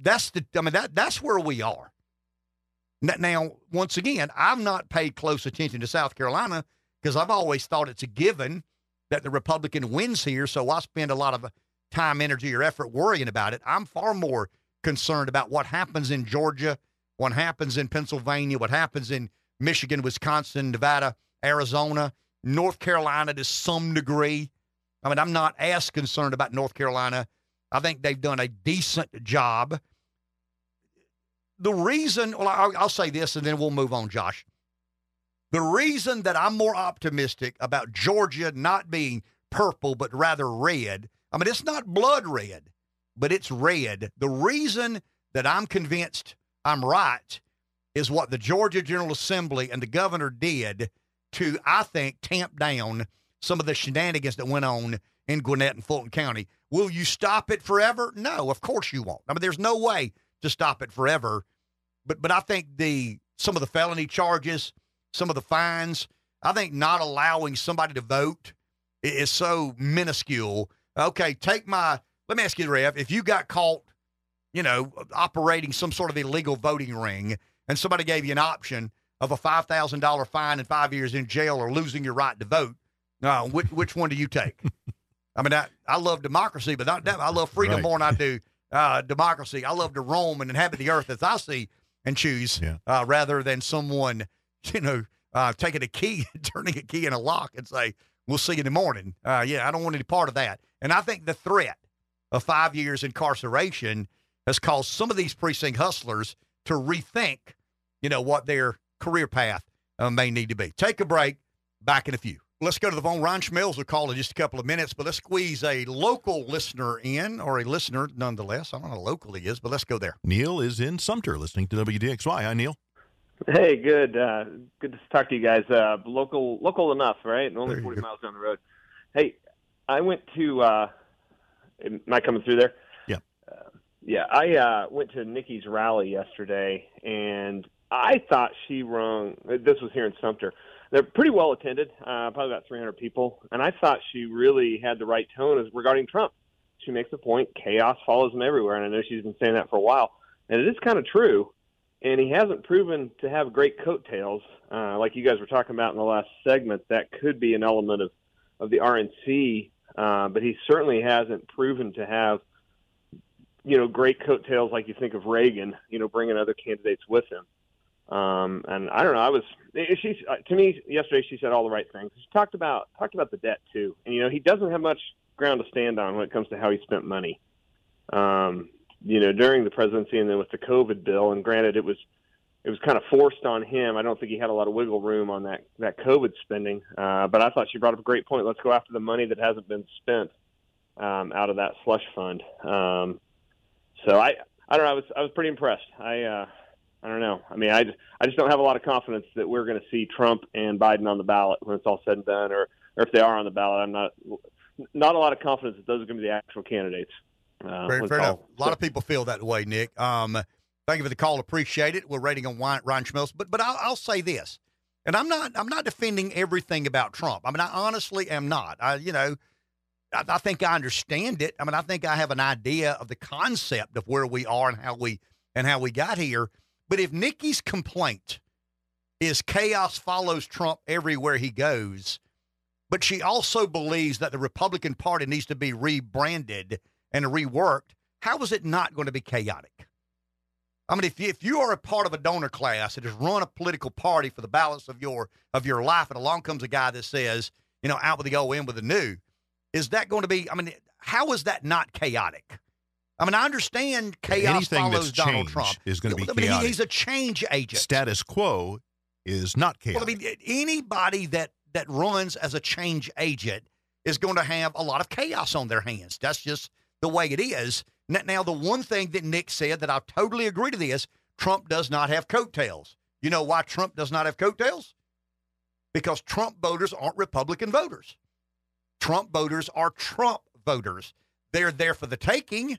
That's the, I mean, that, that's where we are. Now, once again, I've not paid close attention to South Carolina because I've always thought it's a given that the Republican wins here. So I spend a lot of time, energy, or effort worrying about it. I'm far more concerned about what happens in Georgia what happens in Pennsylvania, what happens in Michigan, Wisconsin, Nevada, Arizona, North Carolina to some degree. I mean, I'm not as concerned about North Carolina. I think they've done a decent job. The reason, well, I'll, say this and then we'll move on, Josh. The reason that I'm more optimistic about Georgia not being purple, but rather red, I mean, it's not blood red, but it's red. The reason that I'm convinced I'm right is what the Georgia General Assembly and the governor did to, I think, tamp down some of the shenanigans that went on in Gwinnett and Fulton County. Will you stop it forever? No, of course you won't. I mean, there's no way to stop it forever. But but I think the some of the felony charges, some of the fines, I think not allowing somebody to vote is so minuscule. Okay, take my let me ask you, Rev, if you got caught you know, operating some sort of illegal voting ring, and somebody gave you an option of a five thousand dollar fine and five years in jail or losing your right to vote, uh, which which one do you take? I mean, I, I love democracy, but not, I love freedom right. more than I do uh, democracy. I love to roam and inhabit the earth as I see and choose, yeah. uh, rather than someone, you know, uh, taking a key, turning a key in a lock, and say, "We'll see you in the morning." Uh, yeah, I don't want any part of that. And I think the threat of five years incarceration has caused some of these precinct hustlers to rethink, you know, what their career path uh, may need to be. Take a break. Back in a few. Let's go to the phone. Ron Schmelz will call in just a couple of minutes, but let's squeeze a local listener in, or a listener nonetheless. I don't know how local he is, but let's go there. Neil is in Sumter listening to WDXY. Hi, Neil. Hey, good. Uh, good to talk to you guys. Uh, local, local enough, right? Only 40 miles down the road. Hey, I went to. Uh, am I coming through there? Yeah. Yeah, I uh, went to Nikki's rally yesterday, and I thought she rung. This was here in Sumter. They're pretty well attended, uh, probably about 300 people, and I thought she really had the right tone as regarding Trump. she makes a point. Chaos follows him everywhere, and I know she's been saying that for a while, and it is kind of true. And he hasn't proven to have great coattails, uh, like you guys were talking about in the last segment. That could be an element of of the RNC, uh, but he certainly hasn't proven to have, you know, great coattails like you think of Reagan. You know, bringing other candidates with him. Um, and I don't know. I was she to me yesterday. She said all the right things. She talked about talked about the debt too, and you know he doesn't have much ground to stand on when it comes to how he spent money. Um, you know, during the presidency and then with the COVID bill, and granted it was it was kind of forced on him. I don't think he had a lot of wiggle room on that that COVID spending. Uh, but I thought she brought up a great point. Let's go after the money that hasn't been spent um, out of that slush fund. Um, so I I don't know. I was I was pretty impressed. I uh, I don't know. I mean, I just, I just don't have a lot of confidence that we're going to see Trump and Biden on the ballot when it's all said and done, or or if they are on the ballot. I'm not not a lot of confidence that those are going to be the actual candidates. Uh, fair, fair enough. A lot of people feel that way, Nick. Um, thank you for the call. Appreciate it. We're rating on Ryan Schmelz, but but I'll, I'll, say this, and I'm not I'm not defending everything about Trump. I mean, I honestly am not. I you know. I, I think I understand it. I mean, I think I have an idea of the concept of where we are and how we and how we got here. But if Nikki's complaint is chaos follows Trump everywhere he goes, but she also believes that the Republican Party needs to be rebranded and reworked. How is it not going to be chaotic? I mean, if you, if you are a part of a donor class that has run a political party for the balance of your of your life, and along comes a guy that says, you know, out with the old, in with the new, is that going to be? I mean, how is that not chaotic? I mean, I understand chaos Anything follows Donald Trump. Is going to be I mean, chaotic. he's a change agent. Status quo is not chaos. Well, I mean, anybody that that runs as a change agent is going to have a lot of chaos on their hands. That's just the way it is. Now, the one thing that Nick said that I totally agree to this Trump does not have coattails. You know why Trump does not have coattails? Because Trump voters aren't Republican voters. Trump voters are Trump voters. They're there for the taking,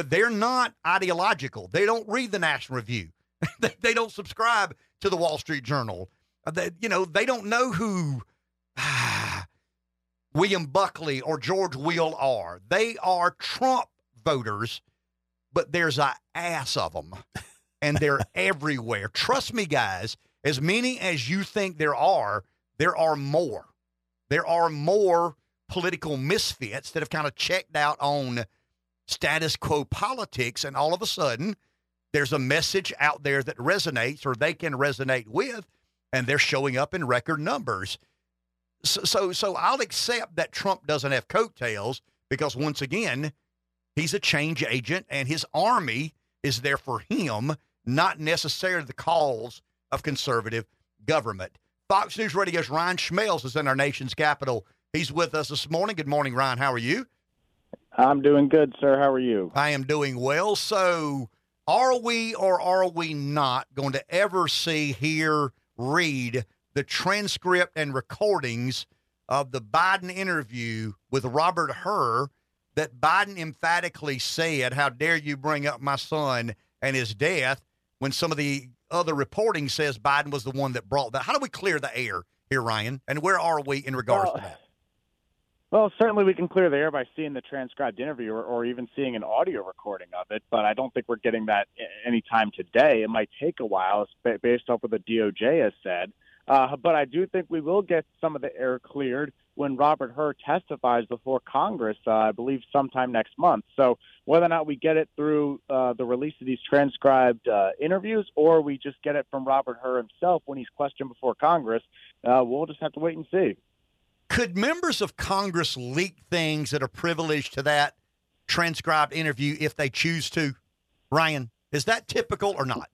but they're not ideological. They don't read the National Review. they don't subscribe to the Wall Street Journal. Uh, they, you know, they don't know who William Buckley or George Will are. They are Trump voters, but there's a ass of them, and they're everywhere. Trust me, guys. As many as you think there are, there are more. There are more political misfits that have kind of checked out on status quo politics, and all of a sudden, there's a message out there that resonates or they can resonate with, and they're showing up in record numbers. So, so, so I'll accept that Trump doesn't have coattails because once again, he's a change agent, and his army is there for him, not necessarily the cause of conservative government. Fox News Radio's Ryan Schmelz is in our nation's capital. He's with us this morning. Good morning, Ryan. How are you? I'm doing good, sir. How are you? I am doing well. So, are we or are we not going to ever see, hear, read the transcript and recordings of the Biden interview with Robert Hur that Biden emphatically said, How dare you bring up my son and his death, when some of the other reporting says Biden was the one that brought that? How do we clear the air here, Ryan? And where are we in regards well, to that? Well, certainly we can clear the air by seeing the transcribed interview or, or, even seeing an audio recording of it, but I don't think we're getting that anytime today. It might take a while based off what the DOJ has said. Uh, but I do think we will get some of the air cleared when Robert Hur testifies before Congress, uh, I believe sometime next month. So whether or not we get it through uh, the release of these transcribed uh, interviews or we just get it from Robert Hur himself when he's questioned before Congress, uh, we'll just have to wait and see. Could members of Congress leak things that are privileged to that transcribed interview if they choose to? Ryan, is that typical or not?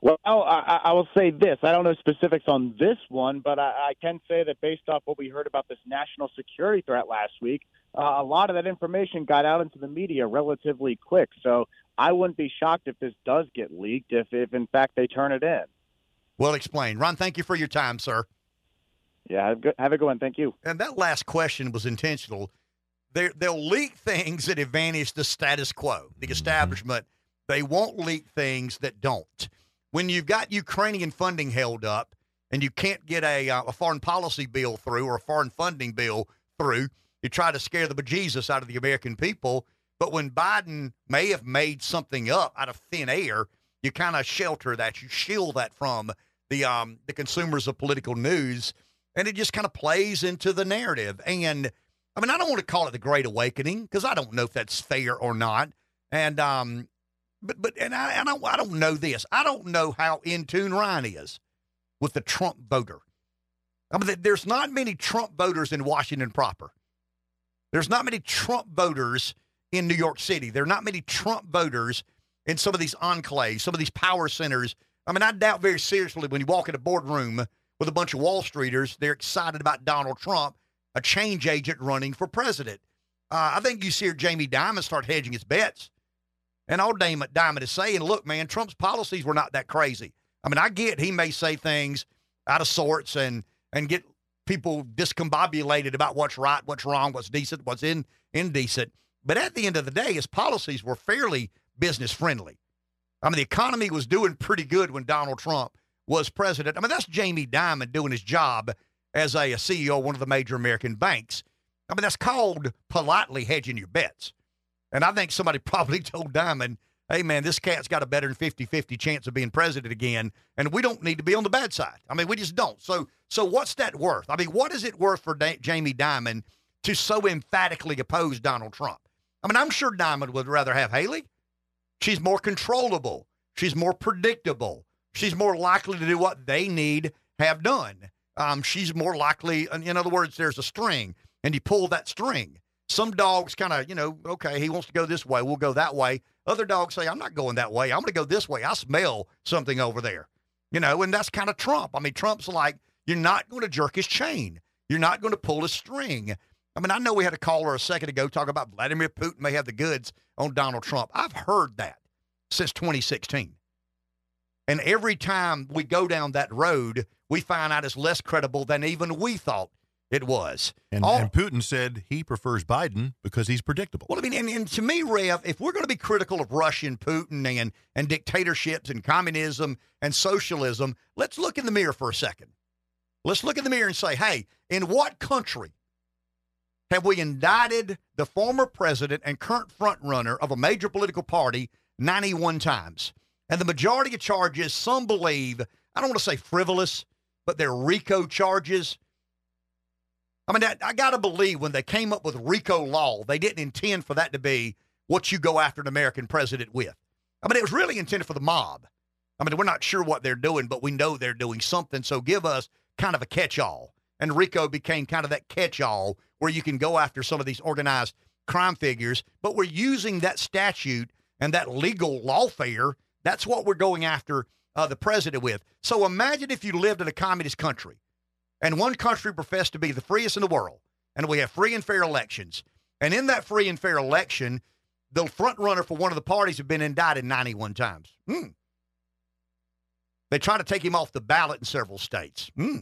Well, I, I will say this. I don't know specifics on this one, but I, I can say that based off what we heard about this national security threat last week, uh, a lot of that information got out into the media relatively quick. So I wouldn't be shocked if this does get leaked, if, if in fact they turn it in. Well explained. Ron, thank you for your time, sir. Yeah, have a good, have a good one. Thank you. And that last question was intentional. they they'll leak things that advantage the status quo, the establishment. They won't leak things that don't when you've got Ukrainian funding held up and you can't get a, uh, a foreign policy bill through or a foreign funding bill through, you try to scare the bejesus out of the American people. But when Biden may have made something up out of thin air, you kind of shelter that, you shield that from the um, the consumers of political news, and it just kind of plays into the narrative. And I mean, I don't want to call it the Great Awakening because I don't know if that's fair or not. And um, but but and I, don't I don't know this. I don't know how in tune Ryan is with the Trump voter. I mean, there's not many Trump voters in Washington proper. There's not many Trump voters in New York City. There are not many Trump voters in some of these enclaves, some of these power centers. I mean, I doubt very seriously when you walk in a boardroom with a bunch of Wall Streeters, they're excited about Donald Trump, a change agent running for president. Uh, I think you see Jamie Dimon start hedging his bets. And all Damon Dimon is saying, look, man, Trump's policies were not that crazy. I mean, I get he may say things out of sorts and and get people discombobulated about what's right, what's wrong, what's decent, what's in indecent. But at the end of the day, his policies were fairly business friendly. I mean, the economy was doing pretty good when Donald Trump was president. I mean, that's Jamie Dimon doing his job as a, CEO of one of the major American banks. I mean, that's called politely hedging your bets. And I think somebody probably told Dimon, hey, man, this cat's got a better than 50 50 chance of being president again. And we don't need to be on the bad side. I mean, we just don't. So, so what's that worth? I mean, what is it worth for da- Jamie Dimon to so emphatically oppose Donald Trump? I mean, I'm sure Dimon would rather have Haley. She's more controllable. She's more predictable. She's more likely to do what they need have done. Um, she's more likely, in other words, there's a string and you pull that string. Some dogs kind of, you know, okay, he wants to go this way. We'll go that way. Other dogs say, I'm not going that way. I'm going to go this way. I smell something over there, you know, and that's kind of Trump. I mean, Trump's like, you're not going to jerk his chain. You're not going to pull his string. I mean, I know we had a caller a second ago talk about Vladimir Putin may have the goods on Donald Trump. I've heard that since 2016. And every time we go down that road, we find out it's less credible than even we thought it was. And, All, and Putin said he prefers Biden because he's predictable. Well, I mean, and, and to me, Rev, if we're going to be critical of Russian Putin and, and dictatorships and communism and socialism, let's look in the mirror for a second. Let's look in the mirror and say, hey, in what country have we indicted the former president and current frontrunner of a major political party 91 times? And the majority of charges, some believe, I don't want to say frivolous, but they're RICO charges. I mean, I, I got to believe when they came up with RICO law, they didn't intend for that to be what you go after an American president with. I mean, it was really intended for the mob. I mean, we're not sure what they're doing, but we know they're doing something. So give us kind of a catch all. And RICO became kind of that catch all where you can go after some of these organized crime figures, but we're using that statute and that legal lawfare. That's what we're going after uh, the president with. So imagine if you lived in a communist country and one country professed to be the freest in the world, and we have free and fair elections. And in that free and fair election, the front runner for one of the parties have been indicted 91 times. Hmm. They try to take him off the ballot in several states. Hmm.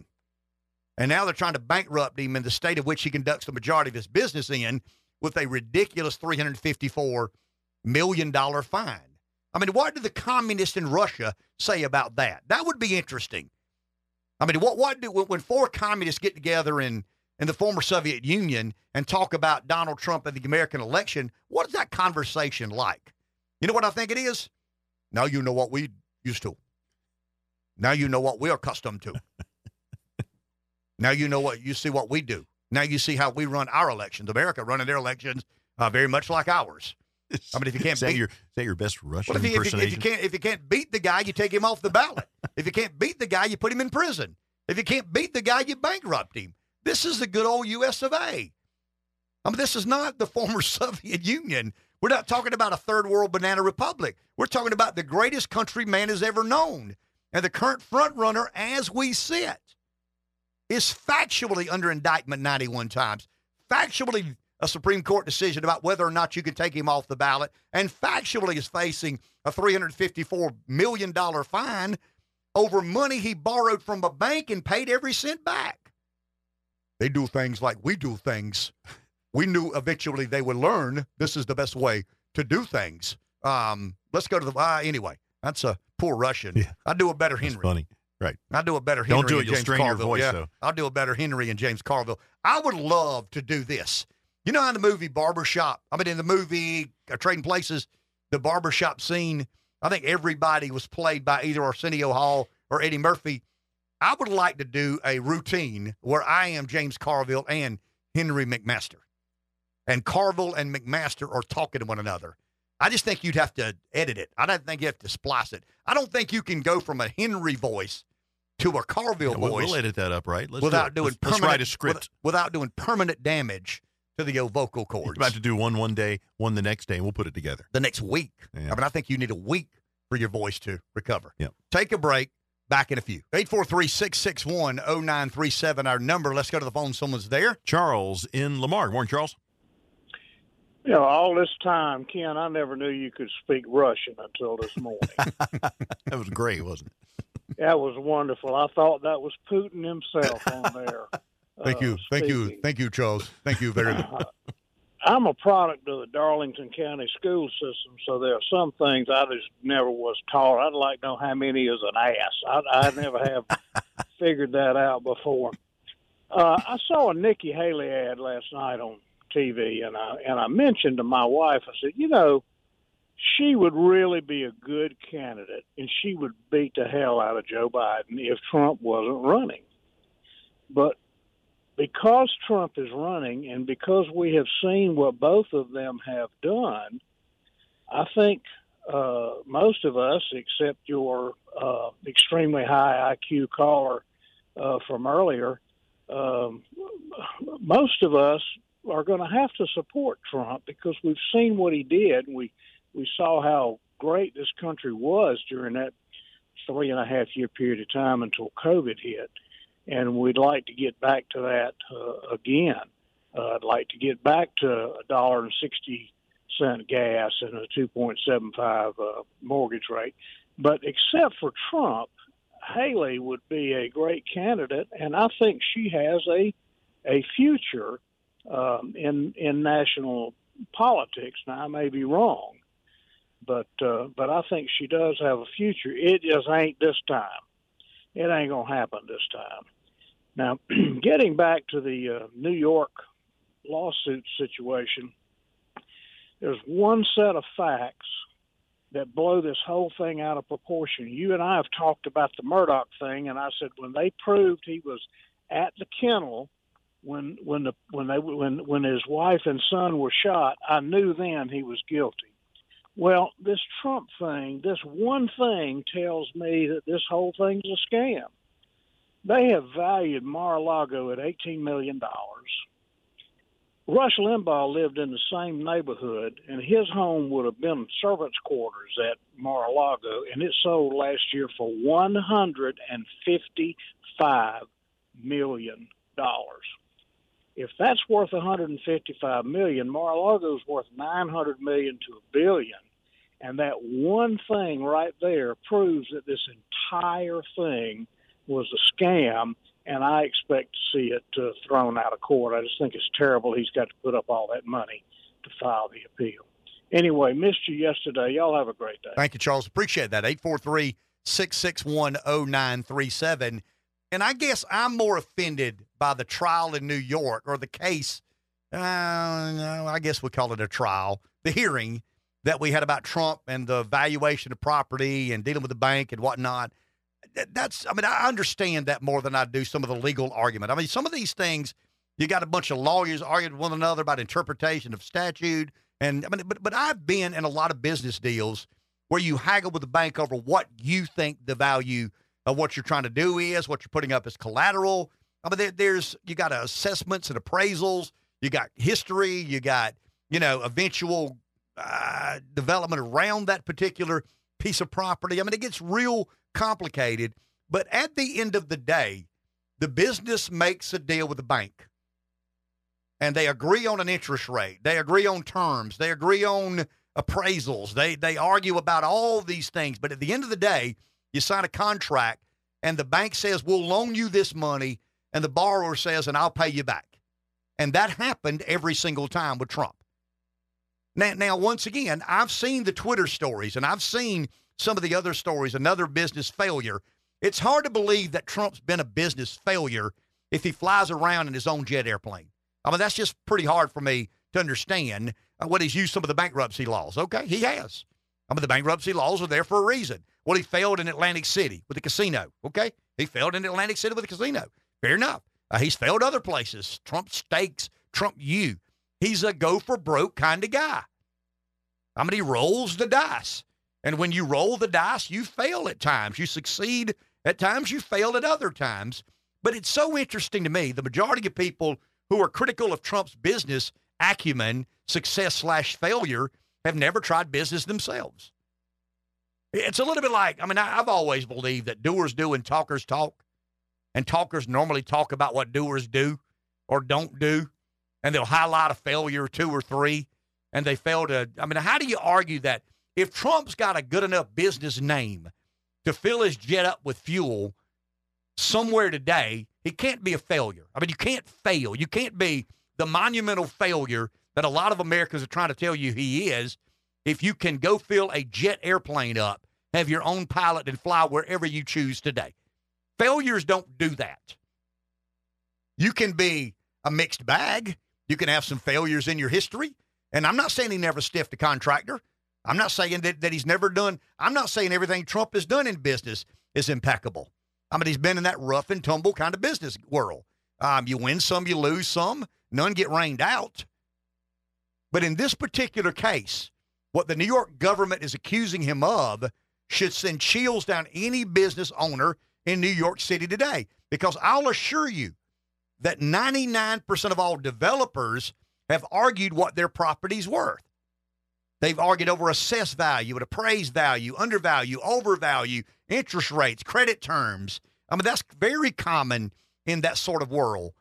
And now they're trying to bankrupt him in the state of which he conducts the majority of his business in with a ridiculous $354 million fine. I mean, what do the communists in Russia say about that? That would be interesting. I mean, what what do when four communists get together in in the former Soviet Union and talk about Donald Trump and the American election? What is that conversation like? You know what I think it is? Now you know what we used to. Now you know what we're accustomed to. Now you know what you see what we do. Now you see how we run our elections. America running their elections uh, very much like ours. I mean, if you can't beat your that your best Russian well, if, you, if, you, if you can't if you can't beat the guy, you take him off the ballot. if you can't beat the guy, you put him in prison. If you can't beat the guy, you bankrupt him. This is the good old U.S. of A. I mean, this is not the former Soviet Union. We're not talking about a third world banana republic. We're talking about the greatest country man has ever known, and the current front runner as we sit is factually under indictment 91 times, factually a Supreme Court decision about whether or not you can take him off the ballot, and factually is facing a $354 million fine over money he borrowed from a bank and paid every cent back. They do things like we do things. We knew eventually they would learn this is the best way to do things. Um, let's go to the uh, anyway. That's a poor Russian. Yeah. I do a better Henry. That's funny. Right. I do a better Henry Don't do it. and You'll James strain your voice, yeah, though. I'll do a better Henry and James Carville. I would love to do this. You know how in the movie Barbershop, I mean, in the movie uh, Trading Places, the barbershop scene, I think everybody was played by either Arsenio Hall or Eddie Murphy. I would like to do a routine where I am James Carville and Henry McMaster. And Carville and McMaster are talking to one another. I just think you'd have to edit it. I don't think you have to splice it. I don't think you can go from a Henry voice to a Carville Yeah, we'll, voice we'll edit that up, right? Let's without do it. doing let's, let's write a script. with- without doing permanent damage to the old vocal cords. He's about to do one one day, one the next day, and we'll put it together. the next week. Yeah. I mean, I think you need a week for your voice to recover. Yep. Take a break. Back in a few. 843 661 0937, our number. Let's go to the phone. Someone's there. Charles in Lamar. Good morning, Charles. You know, all this time, Ken, I never knew you could speak Russian until this morning. That was great, wasn't it? that was wonderful. I thought that was Putin himself on there. Thank uh, you. Thank you. Thank you, Charles. Thank you very much. I'm a product of the Darlington County school system, so there are some things I just never was taught. I'd like to know how many is an ass. I, I never have figured that out before. Uh, I saw a Nikki Haley ad last night on TV, and I and I mentioned to my wife, I said, you know, she would really be a good candidate, and she would beat the hell out of Joe Biden if Trump wasn't running. But because Trump is running and because we have seen what both of them have done, I think uh, most of us, except your uh, extremely high IQ caller uh, from earlier, um, most of us are going to have to support Trump because we've seen what he did. We we saw how great this country was during that three and a half year period of time until COVID hit and we'd like to get back to that uh, again. Uh, I'd like to get back to a dollar and sixty cent gas and a two point seven five uh, mortgage rate. But except for Trump, Haley would be a great candidate, and I think she has a a future um, in in national politics. Now I may be wrong, but uh, but I think she does have a future. It just ain't this time. It ain't gonna happen this time. Now, getting back to the uh, New York lawsuit situation, there's one set of facts that blow this whole thing out of proportion. You and I have talked about the Murdaugh thing, and I said when they proved he was at the kennel when when the when they when when his wife and son were shot, I knew then he was guilty. Well, this Trump thing, this one thing tells me that this whole thing's a scam. They have valued Mar-a-Lago at $18 million. Rush Limbaugh lived in the same neighborhood, and his home would have been servants' quarters at Mar-a-Lago, and it sold last year for $155 million. If that's worth 155 million, Mar-a-Lago's worth 900 million to a billion. And that one thing right there proves that this entire thing was a scam, and I expect to see it uh, thrown out of court. I just think it's terrible he's got to put up all that money to file the appeal. Anyway, missed you yesterday. Y'all have a great day. Thank you, Charles. Appreciate that. 843 661 0937. And I guess I'm more offended by the trial in New York or the case. Uh, I guess we call it a trial. The hearing that we had about Trump and the valuation of property and dealing with the bank and whatnot. That's, I mean, I understand that more than I do some of the legal argument. I mean, some of these things, you got a bunch of lawyers arguing with one another about interpretation of statute. And I mean, but, but I've been in a lot of business deals where you haggle with the bank over what you think the value of what you're trying to do is, what you're putting up as collateral. I mean, there, there's you got assessments and appraisals, you got history, you got you know eventual uh, development around that particular piece of property. I mean, it gets real complicated. But at the end of the day, the business makes a deal with the bank and they agree on an interest rate. They agree on terms. They agree on appraisals. They they argue about all these things. But at the end of the day, you sign a contract, and the bank says we'll loan you this money, and the borrower says, and I'll pay you back. And that happened every single time with Trump. Now, now once again, I've seen the Twitter stories, and I've seen some of the other stories. Another business failure. It's hard to believe that Trump's been a business failure if he flies around in his own jet airplane. I mean, that's just pretty hard for me to understand uh, what he's used some of the bankruptcy laws. Okay, he has. I mean, the bankruptcy laws are there for a reason. Well, he failed in Atlantic City with the casino. Okay, he failed in Atlantic City with the casino. Fair enough. Uh, he's failed other places. Trump steaks, Trump you. He's a go for broke kind of guy. I mean, he rolls the dice. And when you roll the dice, you fail at times. You succeed at times, you fail at other times. But it's so interesting to me. The majority of people who are critical of Trump's business acumen, success slash failure, have never tried business themselves. It's a little bit like, I mean, I, have always believed that doers do and talkers talk. And talkers normally talk about what doers do or don't do. And they'll highlight a failure two or three. And they fail to, I mean, how do you argue that if Trump's got a good enough business name to fill his jet up with fuel somewhere today, he can't be a failure. I mean, you can't fail. You can't be the monumental failure that a lot of Americans are trying to tell you he is if you can go fill a jet airplane up, have your own pilot, and fly wherever you choose today. Failures don't do that. You can be a mixed bag. You can have some failures in your history. And I'm not saying he never stiffed a contractor. I'm not saying that, that he's never done, I'm not saying everything Trump has done in business is impeccable. I mean, he's been in that rough and tumble kind of business world. Um, you win some, you lose some, none get rained out. But in this particular case, what the New York government is accusing him of should send chills down any business owner in New York City today. Because I'll assure you that 99% of all developers have argued what their property's worth. They've argued over assessed value and appraised value, undervalue, overvalue, interest rates, credit terms. I mean, that's very common in that sort of world.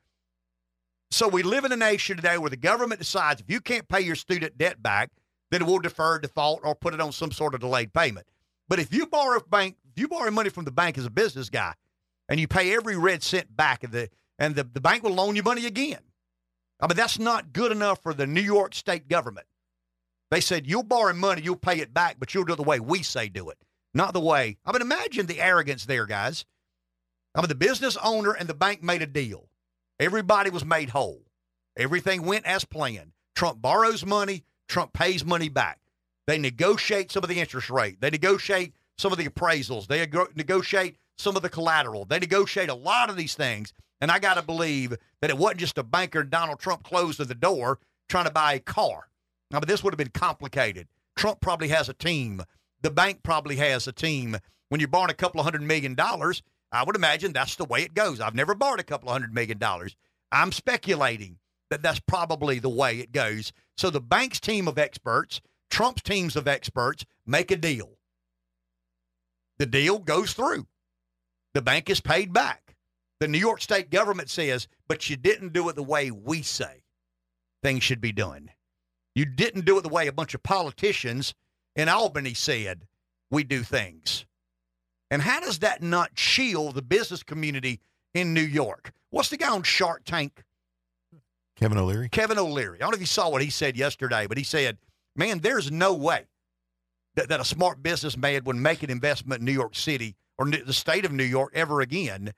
So we live in a nation today where the government decides if you can't pay your student debt back, then we'll defer default or put it on some sort of delayed payment. But if you borrow bank, you borrow money from the bank as a business guy, and you pay every red cent back, and the and the, the bank will loan you money again. I mean, that's not good enough for the New York state government. They said, you'll borrow money, you'll pay it back, but you'll do it the way we say do it, not the way. I mean, imagine the arrogance there, guys. I mean, the business owner and the bank made a deal. Everybody was made whole. Everything went as planned. Trump borrows money, Trump pays money back. They negotiate some of the interest rate. They negotiate some of the appraisals. They negotiate some of the collateral. They negotiate a lot of these things. And I got to believe that it wasn't just a banker Donald Trump closed the door trying to buy a car. Now, but this would have been complicated. Trump probably has a team. The bank probably has a team. When you're borrowing a couple of hundred million dollars, I would imagine that's the way it goes. I've never borrowed a couple of hundred million dollars. I'm speculating that that's probably the way it goes. So the bank's team of experts, Trump's teams of experts, make a deal. The deal goes through. The bank is paid back. The New York state government says, but you didn't do it the way we say things should be done. You didn't do it the way a bunch of politicians in Albany said we do things. And how does that not chill the business community in New York? What's the guy on Shark Tank? Kevin O'Leary. Kevin O'Leary. I don't know if you saw what he said yesterday, but he said, man, there's no way that, that a smart businessman would make an investment in New York City or the state of New York ever again.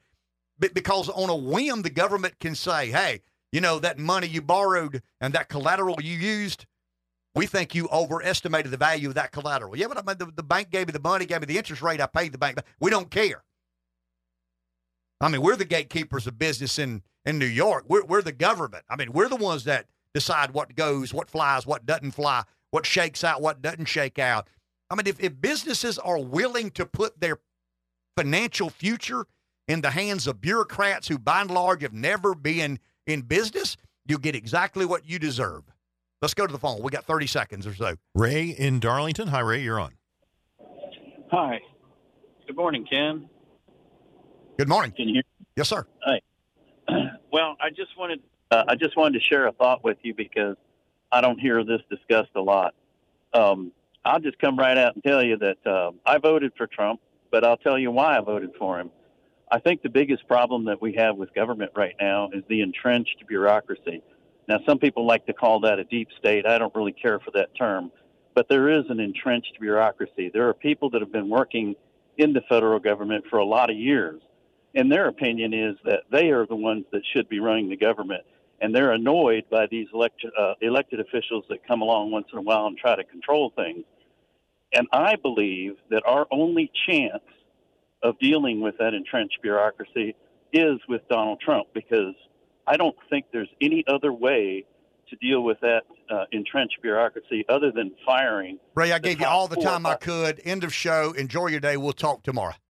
Because on a whim, the government can say, hey, you know, that money you borrowed and that collateral you used, we think you overestimated the value of that collateral. Yeah, but I mean, the, the bank gave me the money, gave me the interest rate, I paid the bank. We don't care. I mean, we're the gatekeepers of business in, in New York. We're, we're the government. I mean, we're the ones that decide what goes, what flies, what doesn't fly, what shakes out, what doesn't shake out. I mean, if, if businesses are willing to put their financial future in the hands of bureaucrats who, by and large, have never been in business, you get exactly what you deserve. Let's go to the phone. We got 30 seconds or so. Ray in Darlington. Hi, Ray. You're on. Hi. Good morning, Ken. Good morning. Can you hear? Me? Yes, sir. Hi. Well, I just wanted uh, I just wanted to share a thought with you because I don't hear this discussed a lot. Um, I'll just come right out and tell you that uh, I voted for Trump, but I'll tell you why I voted for him. I think the biggest problem that we have with government right now is the entrenched bureaucracy. Now, some people like to call that a deep state. I don't really care for that term, but there is an entrenched bureaucracy. There are people that have been working in the federal government for a lot of years, and their opinion is that they are the ones that should be running the government. and they're annoyed by these elect, uh, elected officials that come along once in a while and try to control things. And I believe that our only chance of dealing with that entrenched bureaucracy is with Donald Trump because I don't think there's any other way to deal with that uh, entrenched bureaucracy other than firing. Ray, I gave you all the time I could. End of show. Enjoy your day. We'll talk tomorrow.